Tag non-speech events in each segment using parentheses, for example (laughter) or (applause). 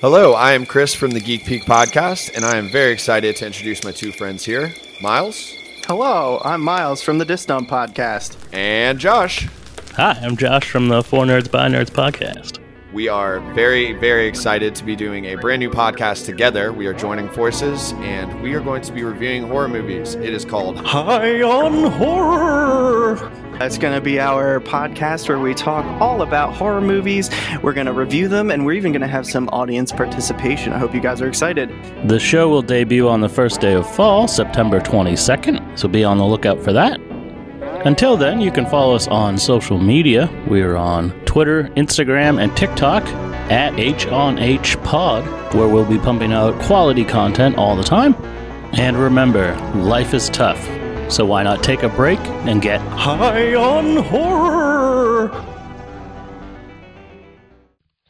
Hello, I am Chris from the Geek Peak podcast, and I am very excited to introduce my two friends here, Miles Hello, I'm Miles from the Disdom podcast. and Josh. Hi, I'm Josh from the Four Nerds by Nerds podcast. We are very, very excited to be doing a brand new podcast together. We are joining forces, and we are going to be reviewing horror movies. It is called High on Horror! That's going to be our podcast where we talk all about horror movies. We're going to review them, and we're even going to have some audience participation. I hope you guys are excited. The show will debut on the first day of fall, September 22nd, so be on the lookout for that. Until then, you can follow us on social media. We are on Twitter, Instagram, and TikTok at HOnHPod, where we'll be pumping out quality content all the time. And remember, life is tough, so why not take a break and get high on horror?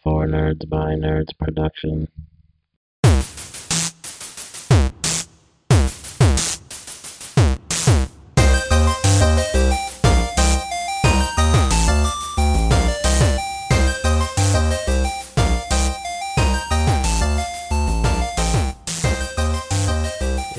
For Nerds by Nerds production.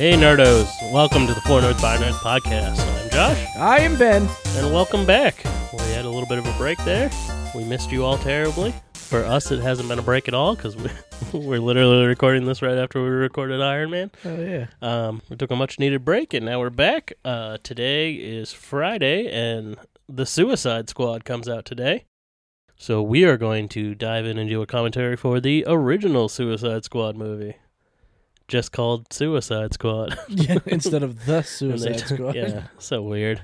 Hey, nerdos! Welcome to the Four Nerds by Nerds podcast. I'm Josh, I am Ben. and welcome back. We had a little bit of a break there. We missed you all terribly. For us, it hasn't been a break at all because we, (laughs) we're literally recording this right after we recorded Iron Man. Oh yeah. Um, we took a much needed break, and now we're back. Uh, today is Friday, and the Suicide Squad comes out today. So we are going to dive in and do a commentary for the original Suicide Squad movie, just called Suicide Squad. (laughs) (laughs) yeah. Instead of the And Suicide Squad. Yeah, so weird.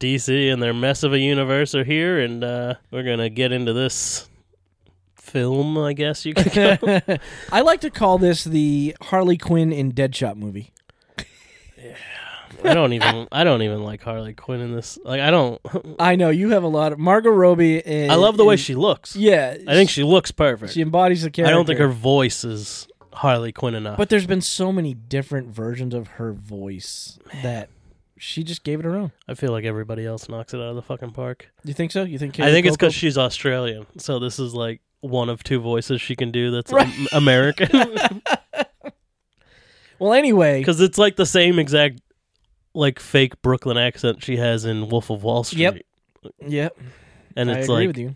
DC and their mess of a universe are here, and uh, we're gonna get into this film, I guess you could call. (laughs) I like to call this the Harley Quinn in Deadshot movie. Yeah. I don't even, I don't even like Harley Quinn in this. Like, I don't. I know you have a lot of Margot Robbie. And, I love the way she looks. Yeah, I think she looks perfect. she embodies the character. I don't think her voice is Harley Quinn enough. But there's been so many different versions of her voice that she just gave it her own. I feel like everybody else knocks it out of the fucking park. You think so? You think? I think it's because she's Australian, so this is like one of two voices she can do that's Right. am- American. (laughs) (laughs) Well, anyway, Because it's like the same exact, like fake Brooklyn accent she has in Wolf of Wall Street. Yep. yep, And I it's agree like with you.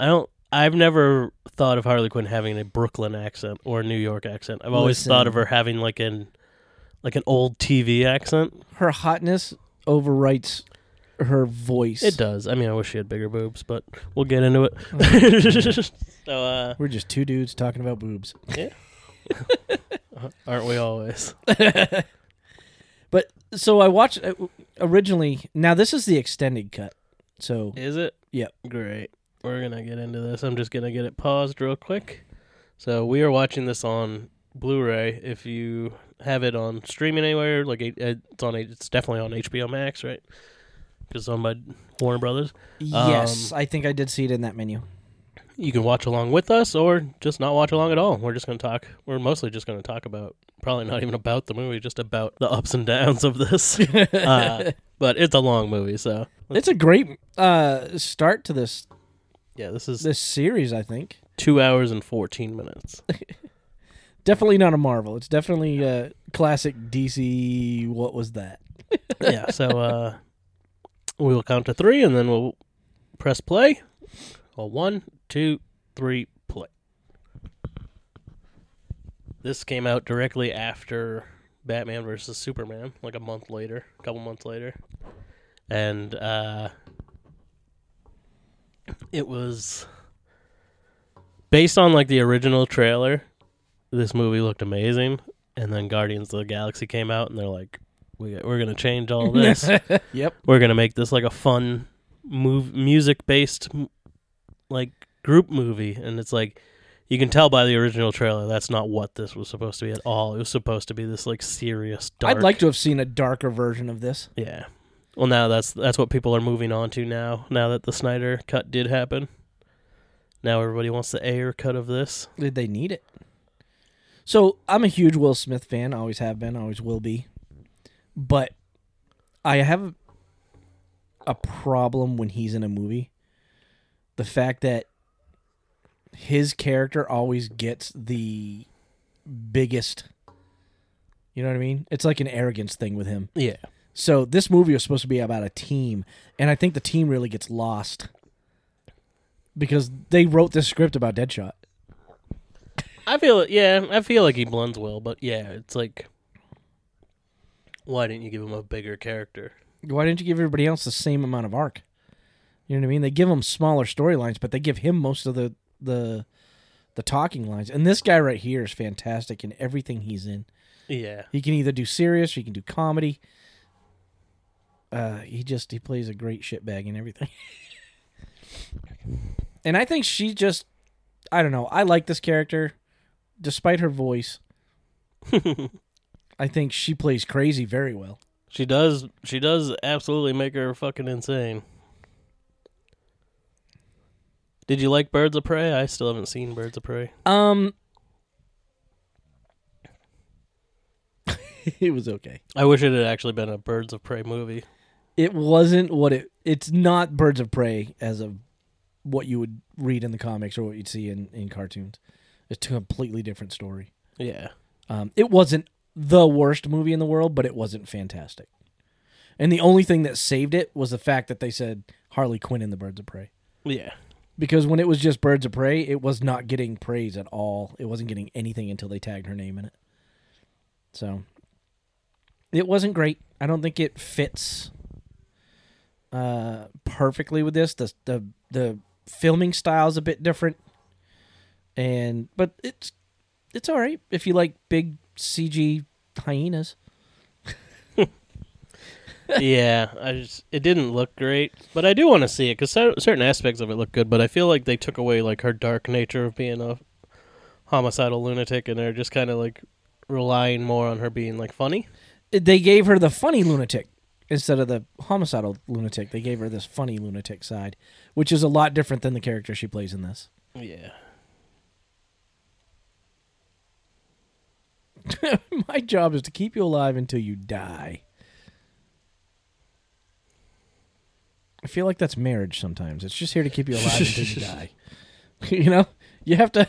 I don't. I've never thought of Harley Quinn having a Brooklyn accent or a New York accent. I've always thought of her having like an, like an old TV accent. Her hotness overwrites her voice. It does. I mean, I wish she had bigger boobs, but we'll get into it. (laughs) so, uh, We're just two dudes talking about boobs. yeah. (laughs) aren't we always? (laughs) But so I watched uh, originally. Now this is the extended cut. So Is it? Yep. Great. We're gonna get into this. I'm just gonna get it paused real quick. So we are watching this on Blu-ray. If you have it on streaming anywhere, like it's on, it's definitely on HBO Max, right? Because it's owned by Warner Brothers. yes, I think I did see it in that menu. You can watch along with us, or just not watch along at all. We're just gonna talk. We're mostly just gonna talk about, probably not even about the movie, just about the ups and downs of this. (laughs) uh, but it's a long movie, so It's a great uh, start to this yeah, this is this series. I think two hours and fourteen minutes. (laughs) definitely not a Marvel. It's definitely a classic DC. What was that? (laughs) yeah, so uh we will count to three and then we'll press play. Well, one, two, three, play. This came out directly after Batman versus Superman, like a month later, a couple months later. And uh it was based on like the original trailer. This movie looked amazing, and then Guardians of the Galaxy came out, and they're like, "We we're gonna change all (laughs) this. Yep. we're gonna make this like a fun move music based like group movie." And it's like you can tell by the original trailer that's not what this was supposed to be at all. It was supposed to be this like serious. Dark, I'd like to have seen a darker version of this. yeah. Well, now that's that's what people are moving on to now. Now that the Snyder cut did happen, now everybody wants the Ayer cut of this. Did they need it? So I'm a huge Will Smith fan. Always have been. Always will be. But I have a problem when he's in a movie. The fact that his character always gets the biggest. You know what I mean? It's like an arrogance thing with him. Yeah. So this movie was supposed to be about a team, and I think the team really gets lost because they wrote this script about Deadshot. I feel yeah, I feel like he blends well, but yeah, it's like why didn't you give him a bigger character? Why didn't you give everybody else the same amount of arc? You know what I mean? They give him smaller storylines, but they give him most of the the the talking lines. And this guy right here is fantastic in everything he's in. Yeah. He can either do serious or he can do comedy. Uh, he just he plays a great shitbag and everything. (laughs) and I think she just I don't know. I like this character despite her voice. (laughs) I think she plays crazy very well. She does she does absolutely make her fucking insane. Did you like Birds of Prey? I still haven't seen Birds of Prey. Um (laughs) it was okay. I wish it had actually been a Birds of Prey movie. It wasn't what it it's not Birds of Prey as of what you would read in the comics or what you'd see in, in cartoons. It's a completely different story. Yeah. Um, it wasn't the worst movie in the world, but it wasn't fantastic. And the only thing that saved it was the fact that they said Harley Quinn in the Birds of Prey. Yeah. Because when it was just Birds of Prey, it was not getting praise at all. It wasn't getting anything until they tagged her name in it. So it wasn't great. I don't think it fits uh, perfectly with this. The the the filming style is a bit different, and but it's it's all right if you like big CG hyenas. (laughs) yeah, I just it didn't look great, but I do want to see it because certain aspects of it look good. But I feel like they took away like her dark nature of being a homicidal lunatic, and they're just kind of like relying more on her being like funny. They gave her the funny lunatic instead of the homicidal lunatic. They gave her this funny lunatic side, which is a lot different than the character she plays in this. Yeah. (laughs) My job is to keep you alive until you die. I feel like that's marriage sometimes. It's just here to keep you alive until you (laughs) die. (laughs) you know? You have to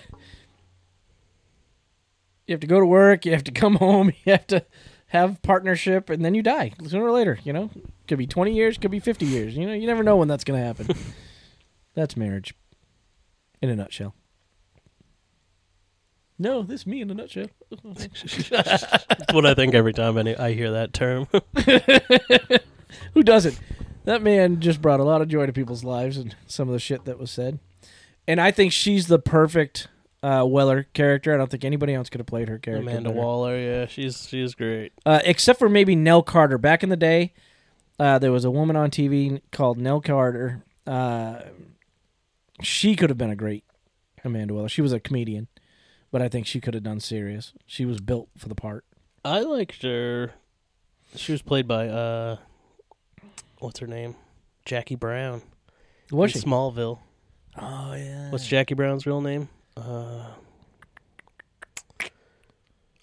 you have to go to work, you have to come home, you have to have partnership and then you die sooner or later, you know? Could be 20 years, could be 50 years. You know, you never know when that's going to happen. (laughs) that's marriage in a nutshell. No, this me in a nutshell. That's what I think every time I hear that term. (laughs) Who doesn't? That man just brought a lot of joy to people's lives and some of the shit that was said. And I think she's the perfect uh, Weller character. I don't think anybody else could have played her character. Amanda better. Waller, yeah, she's she's great. Uh, except for maybe Nell Carter. Back in the day, uh, there was a woman on TV called Nell Carter. Uh, she could have been a great Amanda Weller. She was a comedian, but I think she could have done serious. She was built for the part. I liked her. She was played by uh, what's her name? Jackie Brown. Was she? Smallville? Oh yeah. What's Jackie Brown's real name? Uh,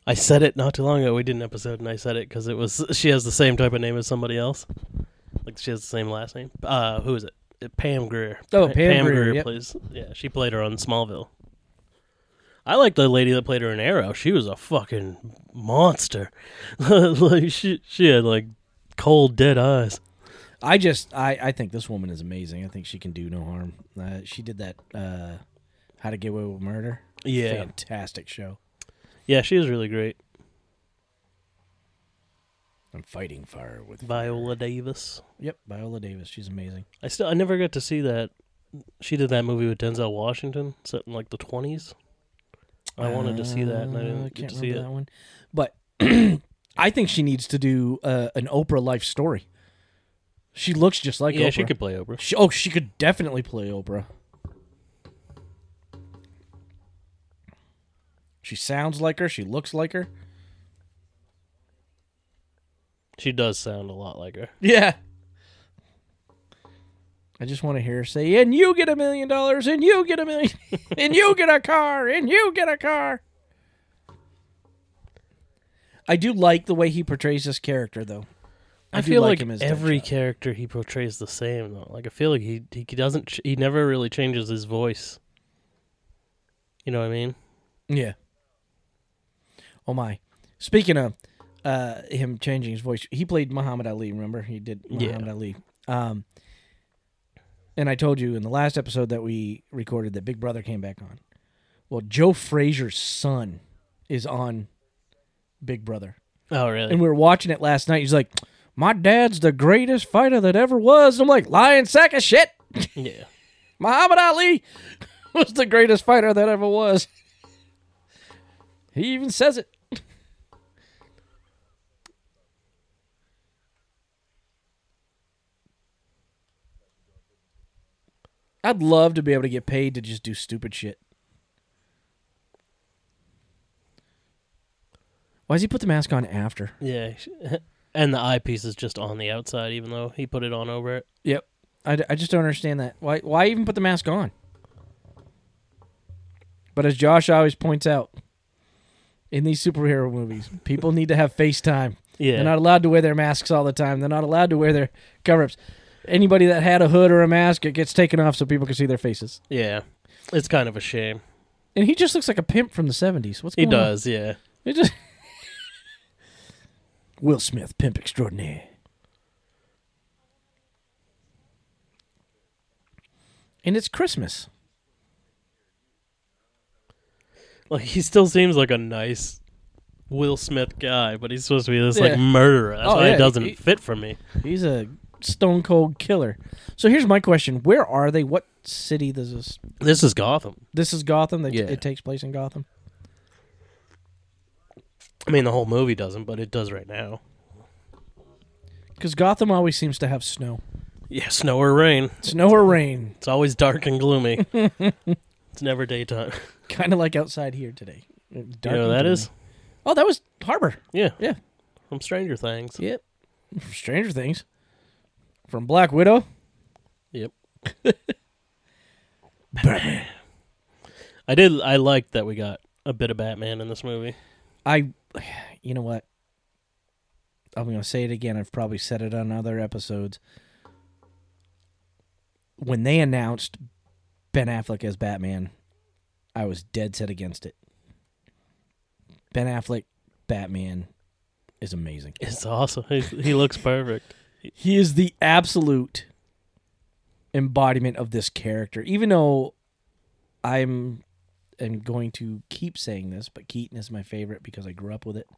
I said it not too long ago. We did an episode, and I said it because it was she has the same type of name as somebody else. Like she has the same last name. Uh, who is it? Uh, Pam Grier. Oh, Pa- Pam Grier. yep. plays. Yeah, she played her on Smallville. I like the lady that played her in Arrow. She was a fucking monster. (laughs) like she she had like cold dead eyes. I just I I think this woman is amazing. I think she can do no harm. Uh, she did that uh, How to Get Away with Murder. Yeah, Fantastic show. yeah, she was really great. I'm fighting fire with. Viola Davis. Yep, Viola Davis. She's amazing. I still I never got to see that. She did that movie with Denzel Washington, set in like the twenties. I wanted to see that, and I Uh, didn't get can't to see it. that one. But (clears throat) I think she needs to do uh, an Oprah life story. She looks just like Oprah. yeah, Oprah. she could play Oprah. She, oh, she could definitely play Oprah. She sounds like her. She looks like her. She does sound a lot like her. Yeah. I just want to hear her say, and you get a million dollars, and you get a million, (laughs) and you get a car, and you get a car. I do like the way he portrays this character, though. I, do feel like, him as every character he portrays the same though. Like I feel like he he doesn't he never really changes his voice. You know what I mean? Yeah. Oh my. Speaking of uh him changing his voice, he played Muhammad Ali, remember? He did Yeah. Muhammad Ali. Um and I told you in the last episode that we recorded that Big Brother came back on. Well, Joe Frazier's son is on Big Brother. Oh, really? And we were watching it last night. He's like, My dad's the greatest fighter that ever was. And I'm like, lying sack of shit. yeah. (laughs) Muhammad Ali (laughs) was the greatest fighter that ever was. He even says it. I'd love to be able to get paid to just do stupid shit. Why does he put the mask on after? Yeah. (laughs) And the eyepiece is just on the outside, even though he put it on over it. Yep. I, d- I just don't understand that. Why why even put the mask on? But as Josh always points out, in these superhero movies, people need to have FaceTime. (laughs) Yeah. They're not allowed to wear their masks all the time. They're not allowed to wear their cover-ups. Anybody that had a hood or a mask, it gets taken off so people can see their faces. yeah. It's kind of a shame. And he just looks like a pimp from the 70s. What's He going on? does, yeah. He just (laughs) Will Smith, pimp extraordinaire. And it's Christmas. Like he still seems like a nice Will Smith guy, but he's supposed to be this Yeah. like murderer. That's Oh, why yeah, it doesn't he- fit for me. He's a stone cold killer. So here's my question: Where are they? What city does this? This is Gotham. This is Gotham. They, Yeah. It takes place in Gotham. I mean, the whole movie doesn't, but it does right now. Because Gotham always seems to have snow, Yeah, snow or rain. snow or rain, It's always dark and gloomy. (laughs) it's never daytime. (laughs) kind of like outside here today. you know that is? Oh, that was Harbour. Yeah. Yeah. From Stranger Things. Yep. (laughs) Stranger Things. From Black Widow. Yep. (laughs) Batman. I did. I liked that we got a bit of Batman in this movie. I, (sighs) you know what? I'm going to say it again. I've probably said it on other episodes. When they announced Ben Affleck as Batman, I was dead set against it. Ben Affleck, Batman, is amazing. It's awesome. He, he looks perfect. He is the absolute embodiment of this character. Even though I'm am going to keep saying this, but Keaton is my favorite because I grew up with it.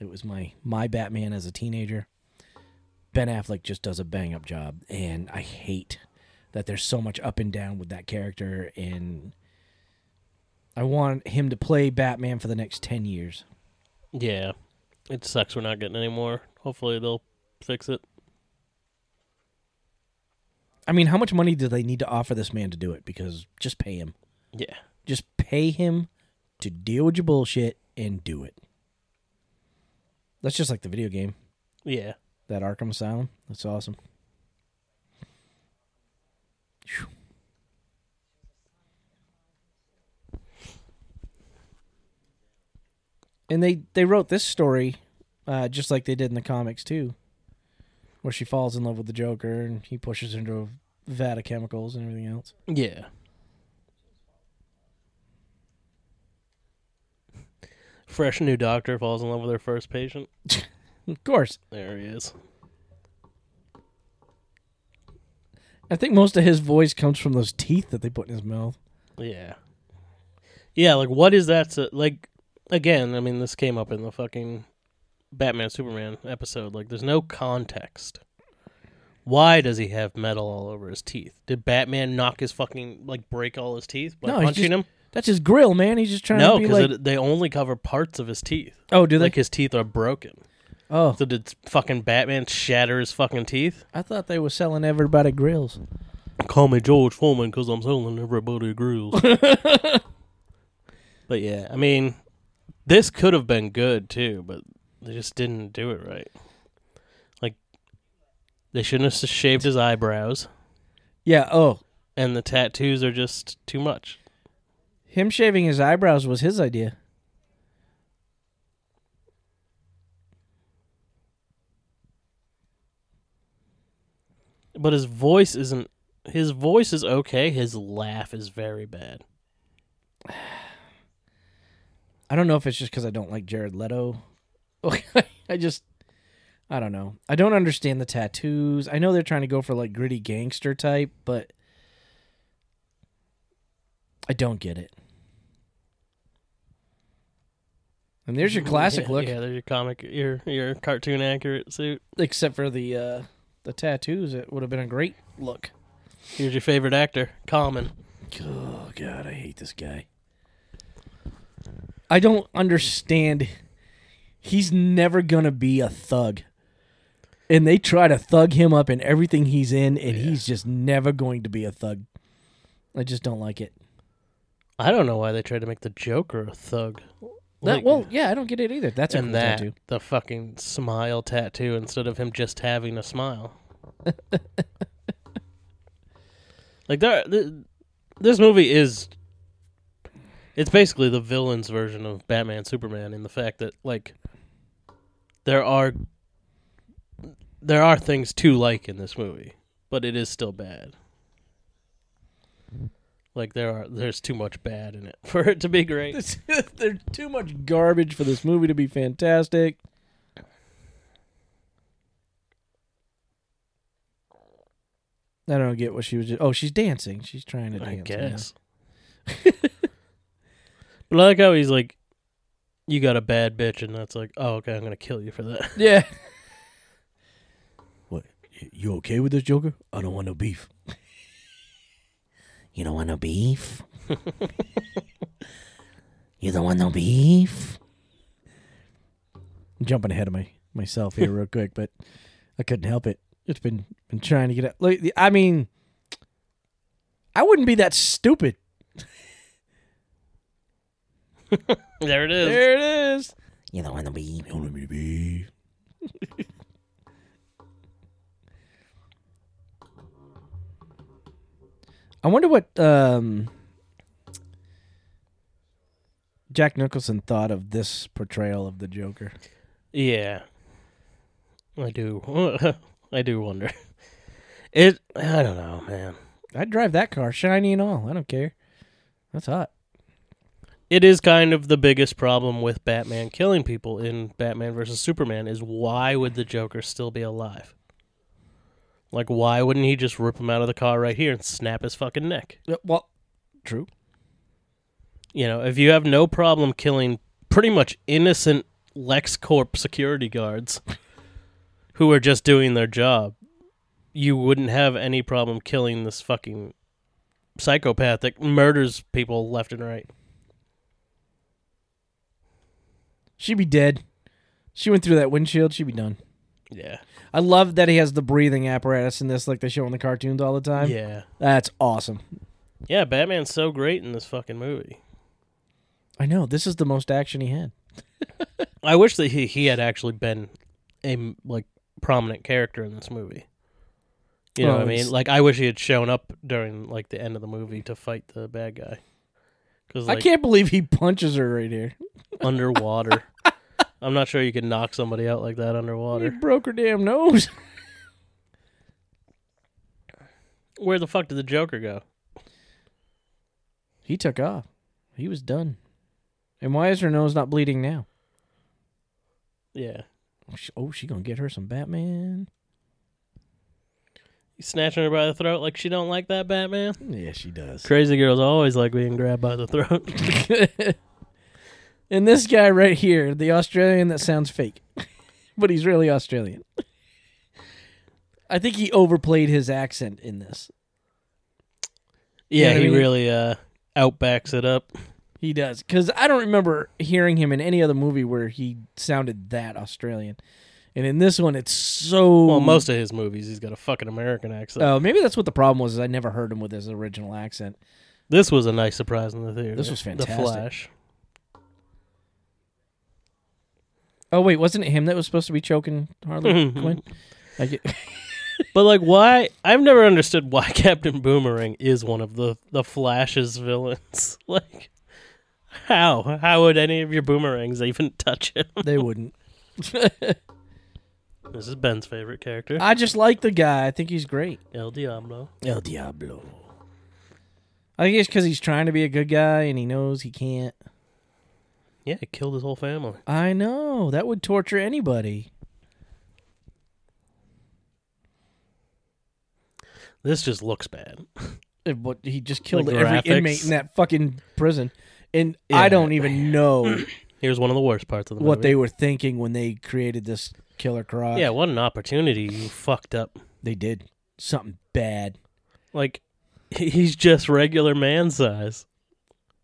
It was my my Batman as a teenager. Ben Affleck just does a bang up job, and I hate that there's so much up and down with that character. And I want him to play Batman for the next ten years. Yeah. It sucks we're not getting any more. Hopefully they'll fix it. I mean, how much money do they need to offer this man to do it? Because just pay him. Yeah. Just pay him to deal with your bullshit and do it. That's just like the video game, Yeah. that Arkham Asylum. That's awesome. Phew. And they they wrote this story uh, just like they did in the comics too, where she falls in love with the Joker and he pushes her into a vat of chemicals and everything else. Yeah. Fresh new doctor falls in love with her first patient. (laughs) Of course, There he is. I think most of his voice comes from those teeth that they put in his mouth. Yeah. Yeah, like what is that? So, like again, I mean, this came up in the fucking Batman Superman episode. Like, there's no context. Why does he have metal all over his teeth? Did Batman knock his fucking like break all his teeth by No, he's punching just him? That's his grill, man. He's just trying No, to be because like. they only cover parts of his teeth. oh, do they? Like his teeth are broken. oh, So did fucking Batman shatter his fucking teeth? I thought they were selling everybody grills. Call me George Foreman because I'm selling everybody grills. (laughs) but yeah, I mean, this could have been good too, but they just didn't do it right. Like, they shouldn't have shaved his eyebrows, Yeah. Oh, and the tattoos are just too much. him shaving his eyebrows was his idea. But his voice isn't. His voice is okay. His laugh is very bad. (sighs) I don't know if it's just because I don't like Jared Leto. (laughs) I just, I don't know. I don't understand the tattoos. I know they're trying to go for like gritty gangster type, but I don't get it. And there's your (laughs) classic yeah, look, Yeah, there's your comic, your your cartoon accurate suit. except for the uh, the tattoos. It would have been a great look. Here's your favorite actor, Common. Oh God, I hate this guy. I don't understand. He's never gonna be a thug, and they try to thug him up in everything he's in, and he's just never going to be a thug. I just don't like it. I don't know why they tried to make the Joker a thug. That, Like, well, yeah, I don't get it either. That's a and cool that tattoo. the fucking smile tattoo instead of him just having a smile. (laughs) like there, this movie is. It's basically the villain's version of Batman Superman in the fact that like there are there are things to like in this movie, but it is still bad. Like there are there's too much bad in it (laughs) for it to be great. (laughs) There's too much garbage for this movie to be fantastic. I don't get what she was. Just, oh, she's dancing. She's trying to I dance. yeah. guess. (laughs) but I like how he's like, "You got a bad bitch," and that's like, "Oh, okay, I'm gonna kill you for that." (laughs) Yeah. What? You okay with this, Joker? I don't want no beef. you don't want no beef? (laughs) you don't want no beef? I'm jumping ahead of my myself here real quick, but I couldn't help it. It's been been trying to get out. Like, I mean, I wouldn't be that stupid. There it is. There it is. You don't want to be. You don't want me to be. I wonder what um, Jack Nicholson thought of this portrayal of the Joker. Yeah, I do. (laughs) I do wonder. It. I don't know, man. I'd drive that car, shiny and all. I don't care. That's hot. It is kind of the biggest problem with Batman killing people in Batman versus Superman is why would the Joker still be alive? Like, why wouldn't he just rip him out of the car right here and snap his fucking neck? Well, true. You know, if you have no problem killing pretty much innocent LexCorp security guards (laughs) who are just doing their job, you wouldn't have any problem killing this fucking psychopath that murders people left and right. She'd be dead. She went through that windshield. She'd be done. Yeah. I love that he has the breathing apparatus in this, like they show in the cartoons all the time. Yeah. That's awesome. Yeah, Batman's so great in this fucking movie. I know. This is the most action he had. (laughs) I wish that he, he had actually been a like prominent character in this movie. You know Well, what I mean? Like I wish he had shown up during like the end of the movie to fight the bad guy. Cuz like I can't believe he punches her right here. (laughs) underwater. (laughs) I'm not sure you can knock somebody out like that underwater. He broke her damn nose. (laughs) Where the fuck did the Joker go? he took off. He was done. And why is her nose not bleeding now? Yeah. Oh, she, oh, she gonna get her some Batman. Snatching her by the throat like she don't like that Batman. Yeah, she does. Crazy girls always like being grabbed by the throat. (laughs) and this guy right here, the Australian that sounds fake, (laughs) but he's really Australian. I think he overplayed his accent in this. yeah, what I he mean? really uh outbacks it up. He does because I don't remember hearing him in any other movie where he sounded that Australian, and in this one, it's so. Well, most of his movies he's got a fucking American accent. Oh, maybe that's what the problem was. Is I never heard him with his original accent. This was a nice surprise in the theater. This was fantastic. The. Flash. Oh wait, wasn't it him that was supposed to be choking Harley (laughs) Quinn? Get, (laughs) But like, why? I've never understood why (laughs) Captain Boomerang is one of the the Flash's villains. like, how? How would any of your boomerangs even touch him? they wouldn't. This is Ben's favorite character, I just like the guy. I think he's great. El Diablo. El Diablo. I think it's because he's trying to be a good guy and he knows he can't. Yeah, he killed his whole family. I know that would torture anybody. This just looks bad. (laughs) What he just killed every graphics. inmate in that fucking prison, and Yeah. I don't even know (clears throat) Here's one of the worst parts of the what movie. they were thinking when they created this killer croc. Yeah, what an opportunity you fucked up. they did something bad. Like, he- he's just regular man size.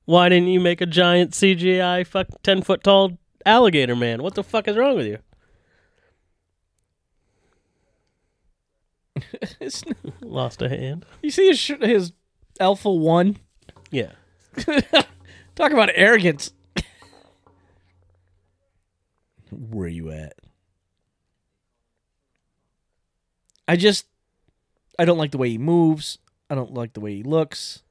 Why didn't you make a giant CGI fuck ten foot tall alligator man? What the fuck is wrong with you? It's- (laughs) Lost a hand. you see his sh- his Alpha One. Yeah. (laughs) Talk about arrogance. Where are you at? I just I don't like the way he moves. I don't like the way he looks.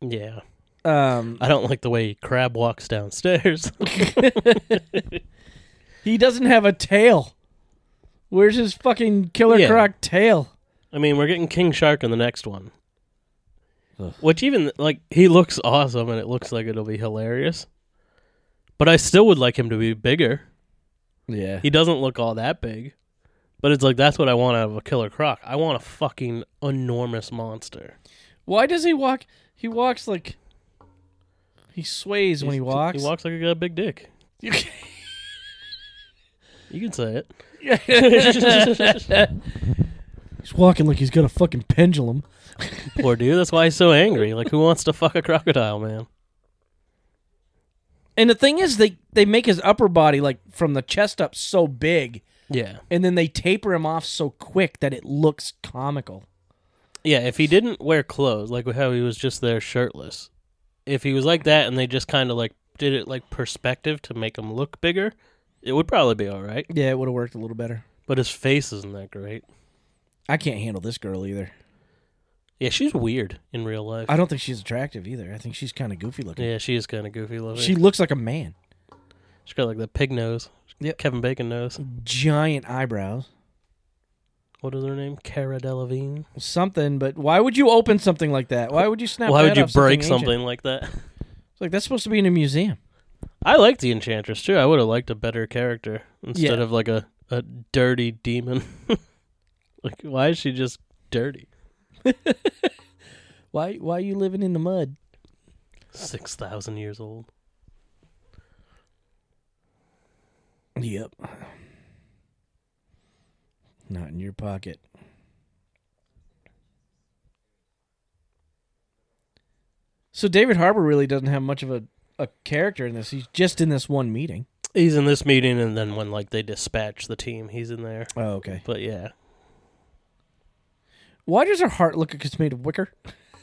Yeah. Um I don't like the way Crab walks downstairs. (laughs) (laughs) he doesn't have a tail. Where's his fucking killer Yeah. croc tail? I mean, we're getting King Shark in the next one. Ugh. Which even like he looks awesome and it looks like it'll be hilarious. But I still would like him to be bigger. Yeah. He doesn't look all that big. But it's like that's what I want out of a killer croc. I want a fucking enormous monster. Why does he walk he walks like he sways when he He's- walks. He walks like he got a big dick. You You can say it. (laughs) He's walking like he's got a fucking pendulum. Poor dude. That's why he's so angry. Like, who wants to fuck a crocodile, man? And the thing is, they they make his upper body like from the chest up so big, Yeah. and then they taper him off so quick that it looks comical. Yeah, if he didn't wear clothes, like how he was just there shirtless, if he was like that and they just kind of like did it like perspective to make him look bigger, it would probably be all right. Yeah, it would have worked a little better. But his face isn't that great. I can't handle this girl either. Yeah, she's weird in real life. I don't think she's attractive either. I think she's kind of goofy looking. Yeah, she is kind of goofy looking. She looks like a man. She's got like the pig nose. Yep. Kevin Bacon nose. Giant eyebrows. What is her name? Cara Delevingne. Something, but why would you open something like that? Why would you snap? Why that would you break ancient? something like that? It's like that's supposed to be in a museum. I liked the Enchantress too. I would have liked a better character instead Yeah. of like a, a dirty demon. (laughs) like, why is she just dirty? (laughs) Why? Why are you living in the mud? Six thousand years old. Yep. Not in your pocket. So David Harbour really doesn't have much of a, a character in this. He's just in this one meeting. He's in this meeting, and then when like they dispatch the team, he's in there. Oh, okay. But yeah, Why does her heart look like it's made of wicker?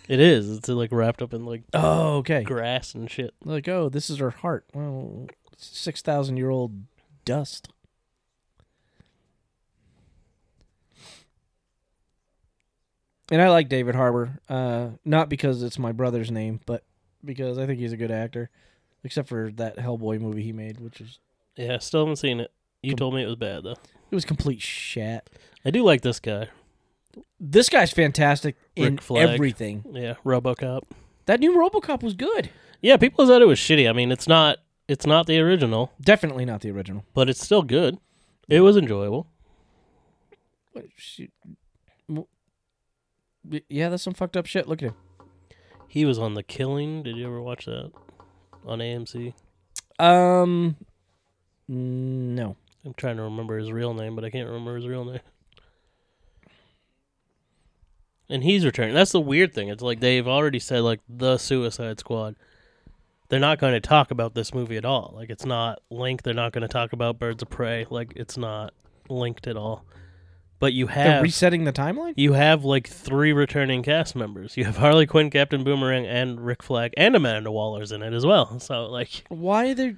it is. It's like wrapped up in like Oh, okay. grass and shit. Like, oh, this is her heart. Well, six thousand year old dust. And I like David Harbour, uh, not because it's my brother's name, but because I think he's a good actor. Except for that Hellboy movie he made, which is Yeah, still haven't seen it. You Com- told me it was bad though. it was complete shat. I do like this guy. This guy's fantastic in Rick Flag. everything. Yeah, RoboCop. That new RoboCop was good. Yeah, people said it was shitty. I mean, it's not. It's not the original, Definitely not the original. but it's still good. It was enjoyable. What, shoot. Yeah, that's some fucked up shit. Look at him. He was on The Killing. Did you ever watch that on AMC? Um, no. I'm trying to remember his real name, but I can't remember his real name. And he's returning. That's the weird thing. It's like they've already said like the Suicide Squad. They're not going to talk about this movie at all. Like it's not linked. They're not going to talk about Birds of Prey. Like it's not linked at all. But you They're have resetting the timeline. you have like three returning cast members. You have Harley Quinn, Captain Boomerang, and Rick Flag, and Amanda Waller's in it as well. So like, Why are they?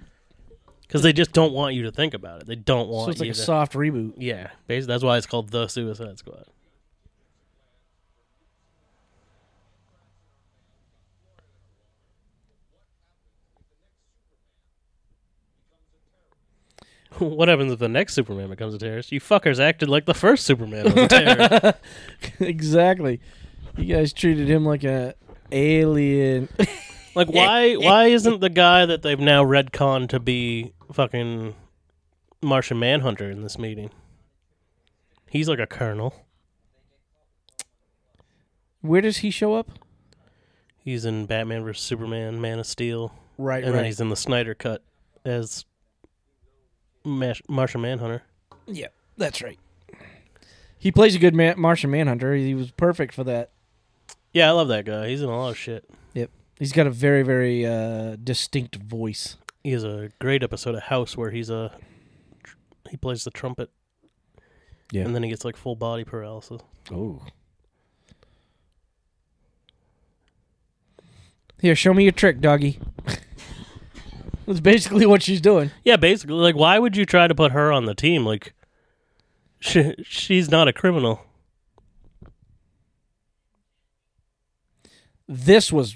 because they just don't want you to think about it. They don't want So it's like a to. soft reboot. yeah, basically that's why it's called the Suicide Squad. (laughs) what happens if the next Superman becomes a terrorist? You fuckers acted like the first Superman was a terrorist. (laughs) exactly. You guys treated him like a alien. (laughs) Like why why isn't the guy that they've now retcon to be fucking Martian Manhunter in this meeting? He's like a colonel. Where does he show up? He's in Batman vs Superman, Man of Steel, Right, and then he's in the Snyder cut as Mash- Martian Manhunter. Yeah, that's right. He plays a good man- Martian Manhunter. He was perfect for that. Yeah, I love that guy. He's in a lot of shit. Yep. He's got a very, very uh, distinct voice. He has a great episode of House where he's a he plays the trumpet. Yeah. And then he gets like full body paralysis. Oh. Here, show me your trick, doggy. (laughs) That's basically what she's doing. Yeah, basically, like, why would you try to put her on the team? Like, she, she's not a criminal. This was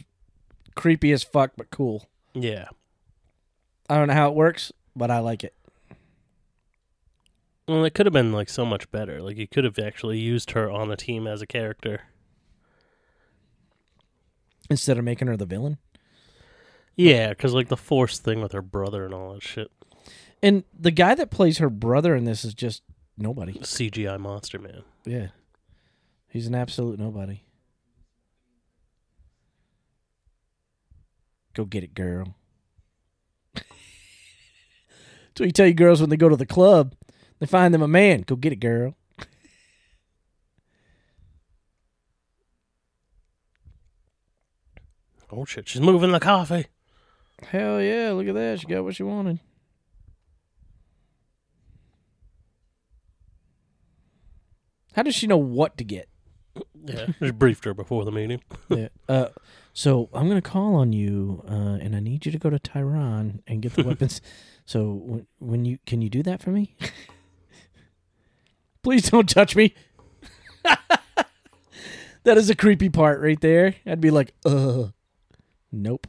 creepy as fuck, but cool. Yeah. I don't know how it works, but I like it. Well, it could have been like so much better. Like, you could have actually used her on the team as a character. Instead of making her the villain. Yeah, because like the force thing with her brother and all that shit. And the guy that plays her brother in this is just nobody. CGI monster man. Yeah. He's an absolute nobody. Go get it, girl. (laughs) so you tell you girls when they go to the club, they find them a man. Go get it, girl. Oh shit, she's moving the coffee. Hell yeah, look at that. She got what she wanted. How does she know what to get? Yeah, just briefed her before the meeting. (laughs) yeah. Uh, so I'm gonna call on you, uh, and I need you to go to Tehran and get the (laughs) weapons. So when, when you can you do that for me? (laughs) Please don't touch me. that is a creepy part right there. I'd be like, uh, nope.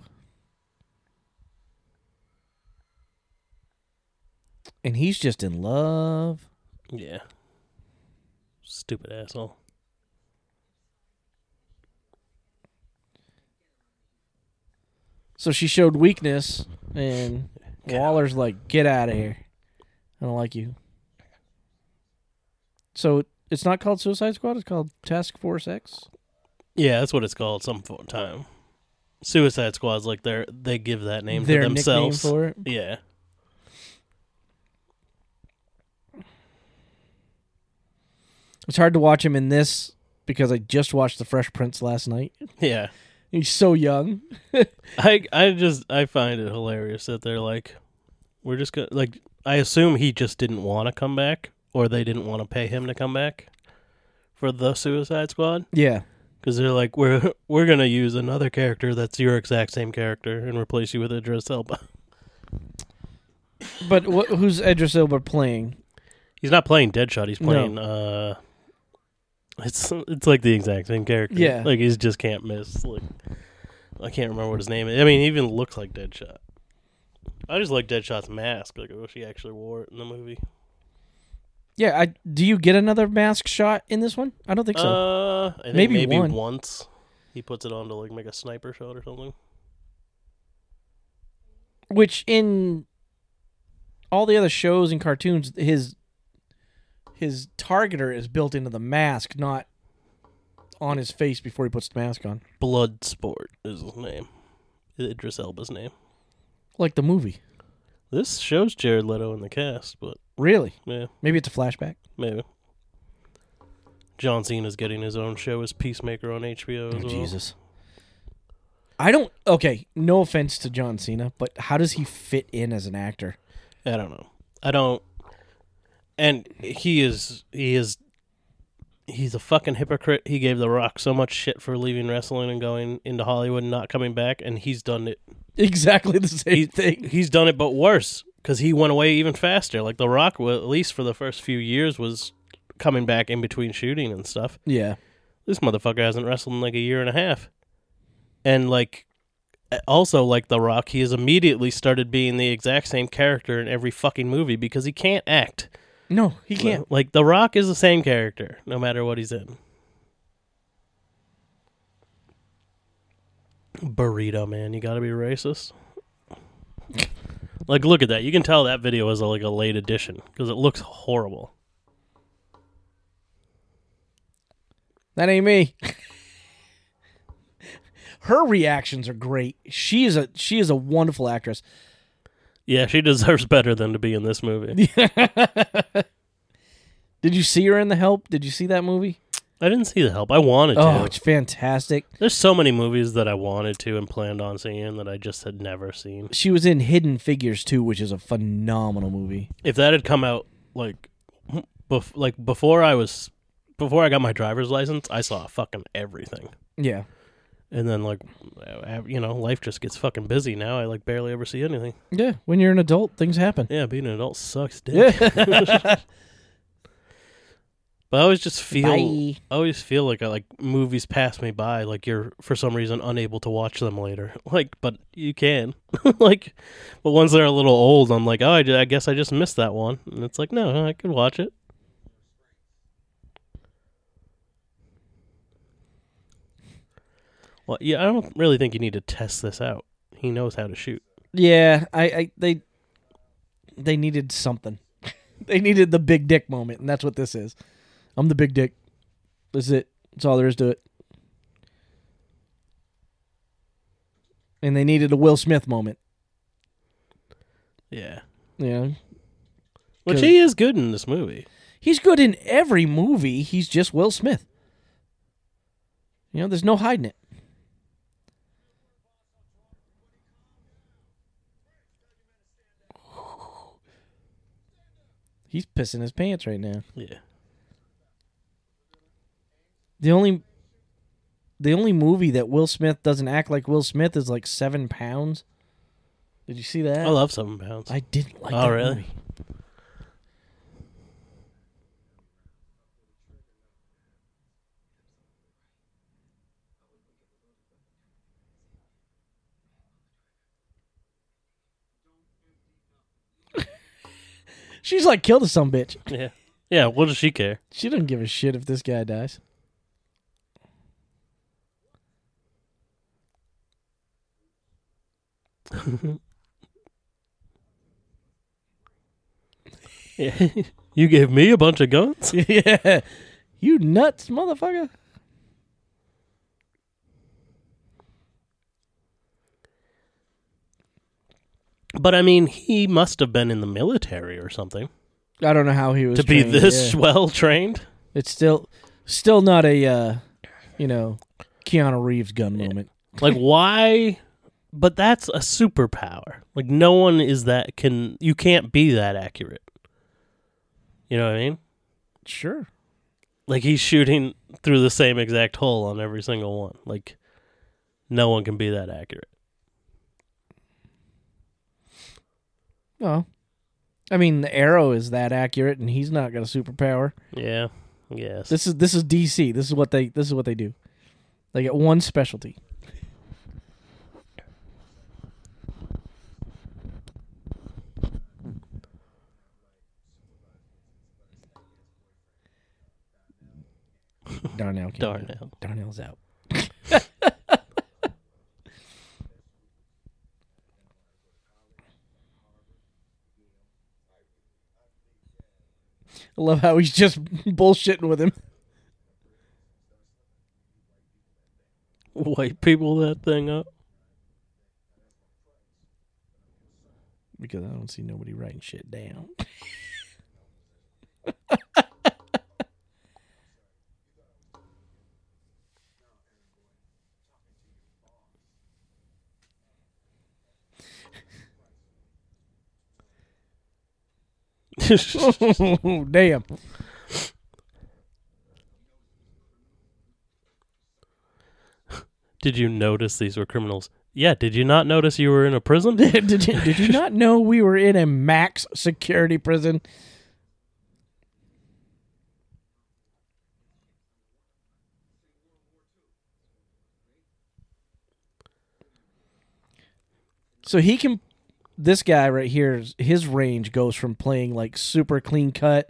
And he's just in love. Yeah. Stupid asshole. So she showed weakness, and (laughs) Waller's like, "Get out of here! I don't like you." So it's not called Suicide Squad; it's called Task Force X. Yeah, that's what it's called some time. Suicide Squad's like they they give that name Their to themselves. nickname for it. Yeah. It's hard to watch him in this because I just watched The Fresh Prince last night. Yeah. He's so young. (laughs) I I just I find it hilarious that they're like we're just gonna like I assume he just didn't want to come back or they didn't want to pay him to come back for the Suicide Squad Yeah, because they're like we're we're gonna use another character that's your exact same character and replace you with Idris Elba. but wh- who's Idris Elba playing? He's not playing Deadshot. He's No. playing uh it's it's like the exact same character. Yeah. Like he just can't miss. Like I can't remember what his name is. I mean, he even looks like Deadshot. I just like Deadshot's mask. Like I wish he actually wore it in the movie. Yeah, I do you get another mask shot in this one? I don't think so. Uh, think Maybe maybe, one. once he puts it on to like make a sniper shot or something. Which in all the other shows and cartoons, his his targeter is built into the mask, not on his face before he puts the mask on, Bloodsport is his name. Idris Elba's name. like the movie. This shows Jared Leto in the cast, but Really? yeah, Maybe it's a flashback. maybe. John Cena's getting his own show as Peacemaker on HBO Oh, well. Jesus. I don't. Okay, no offense to John Cena, but how does he fit in as an actor? I don't know. I don't. And he is he is he's a fucking hypocrite. He gave The Rock so much shit for leaving wrestling and going into Hollywood and not coming back, and he's done it. (laughs) Exactly the same He, thing. he's done it, but worse because he went away even faster. Like The Rock, well, at least for the first few years, was coming back in between shooting and stuff. Yeah. This motherfucker hasn't wrestled in like a year and a half, and like. Also, like The Rock, he has immediately started being the exact same character in every fucking movie because he can't act. No, he can't. Like The Rock is the same character no matter what he's in. Burrito man, you got to be racist. like, look at that. You can tell that video is a, like a late edition because it looks horrible. That ain't me. (laughs) Her reactions are great. She is a she is a wonderful actress. Yeah, she deserves better than to be in this movie. (laughs) Did you see her in The Help? Did you see that movie? I didn't see the help. I wanted to. Oh, it's fantastic. There's so many movies that I wanted to and planned on seeing that I just had never seen. She was in Hidden Figures too, which is a phenomenal movie. If that had come out like, bef- like before I was, before I got my driver's license, I saw fucking everything. Yeah. And then like, uh, you know, life just gets fucking busy now. I like barely ever see anything. Yeah. When you're an adult, things happen. Yeah, being an adult sucks, dick. Yeah. (laughs) (laughs) But I always just feel, Bye. I always feel like I like movies pass me by. Like you're for some reason unable to watch them later. (laughs) Like, but you can. like, but once they're a little old, I'm like, oh, I, I guess I just missed that one. And it's like, no, I could watch it. Well, yeah, I don't really think you need to test this out. He knows how to shoot. yeah. I, I they they needed something. (laughs) they needed the big dick moment, and that's what this is. I'm the big dick. That's it. That's all there is to it. And they needed a Will Smith moment. Yeah, Yeah. which he is good in this movie. He's good in every movie. He's just Will Smith. You know, there's no hiding it. He's pissing his pants right now. Yeah. The only the only movie that Will Smith doesn't act like Will Smith is like Seven Pounds. Did you see that? I love Seven Pounds. I didn't like Oh, really? movie. She's like, kill the some bitch. yeah. Yeah, what does she care? She doesn't give a shit if this guy dies. (laughs) Yeah. you gave me a bunch of guns? (laughs) yeah. You nuts, motherfucker. But I mean, he must have been in the military or something I don't know how he was to be this yeah. (laughs) well trained. It's still still not a uh, you know, Keanu Reeves gun moment. Like, (laughs) why? But that's a superpower. Like, no one is that can. You can't be that accurate. You know what I mean? Sure. Like he's shooting through the same exact hole on every single one. Like, no one can be that accurate. Well, I mean, the arrow is that accurate, and he's not got a superpower. Yeah. Yes. This is this is DC. This is what they this is what they do. They get one specialty. (laughs) Darnell. can't do it. Darnell. Darnell's out. I love how he's just bullshitting with him. White people that thing up. Because I don't see nobody writing shit down. (laughs) (laughs) Damn. Did you notice these were criminals? Yeah. Did you not notice you were in a prison? (laughs) did, you, did you not know we were in a max security prison? So he can. This guy right here, his range goes from playing like super clean cut,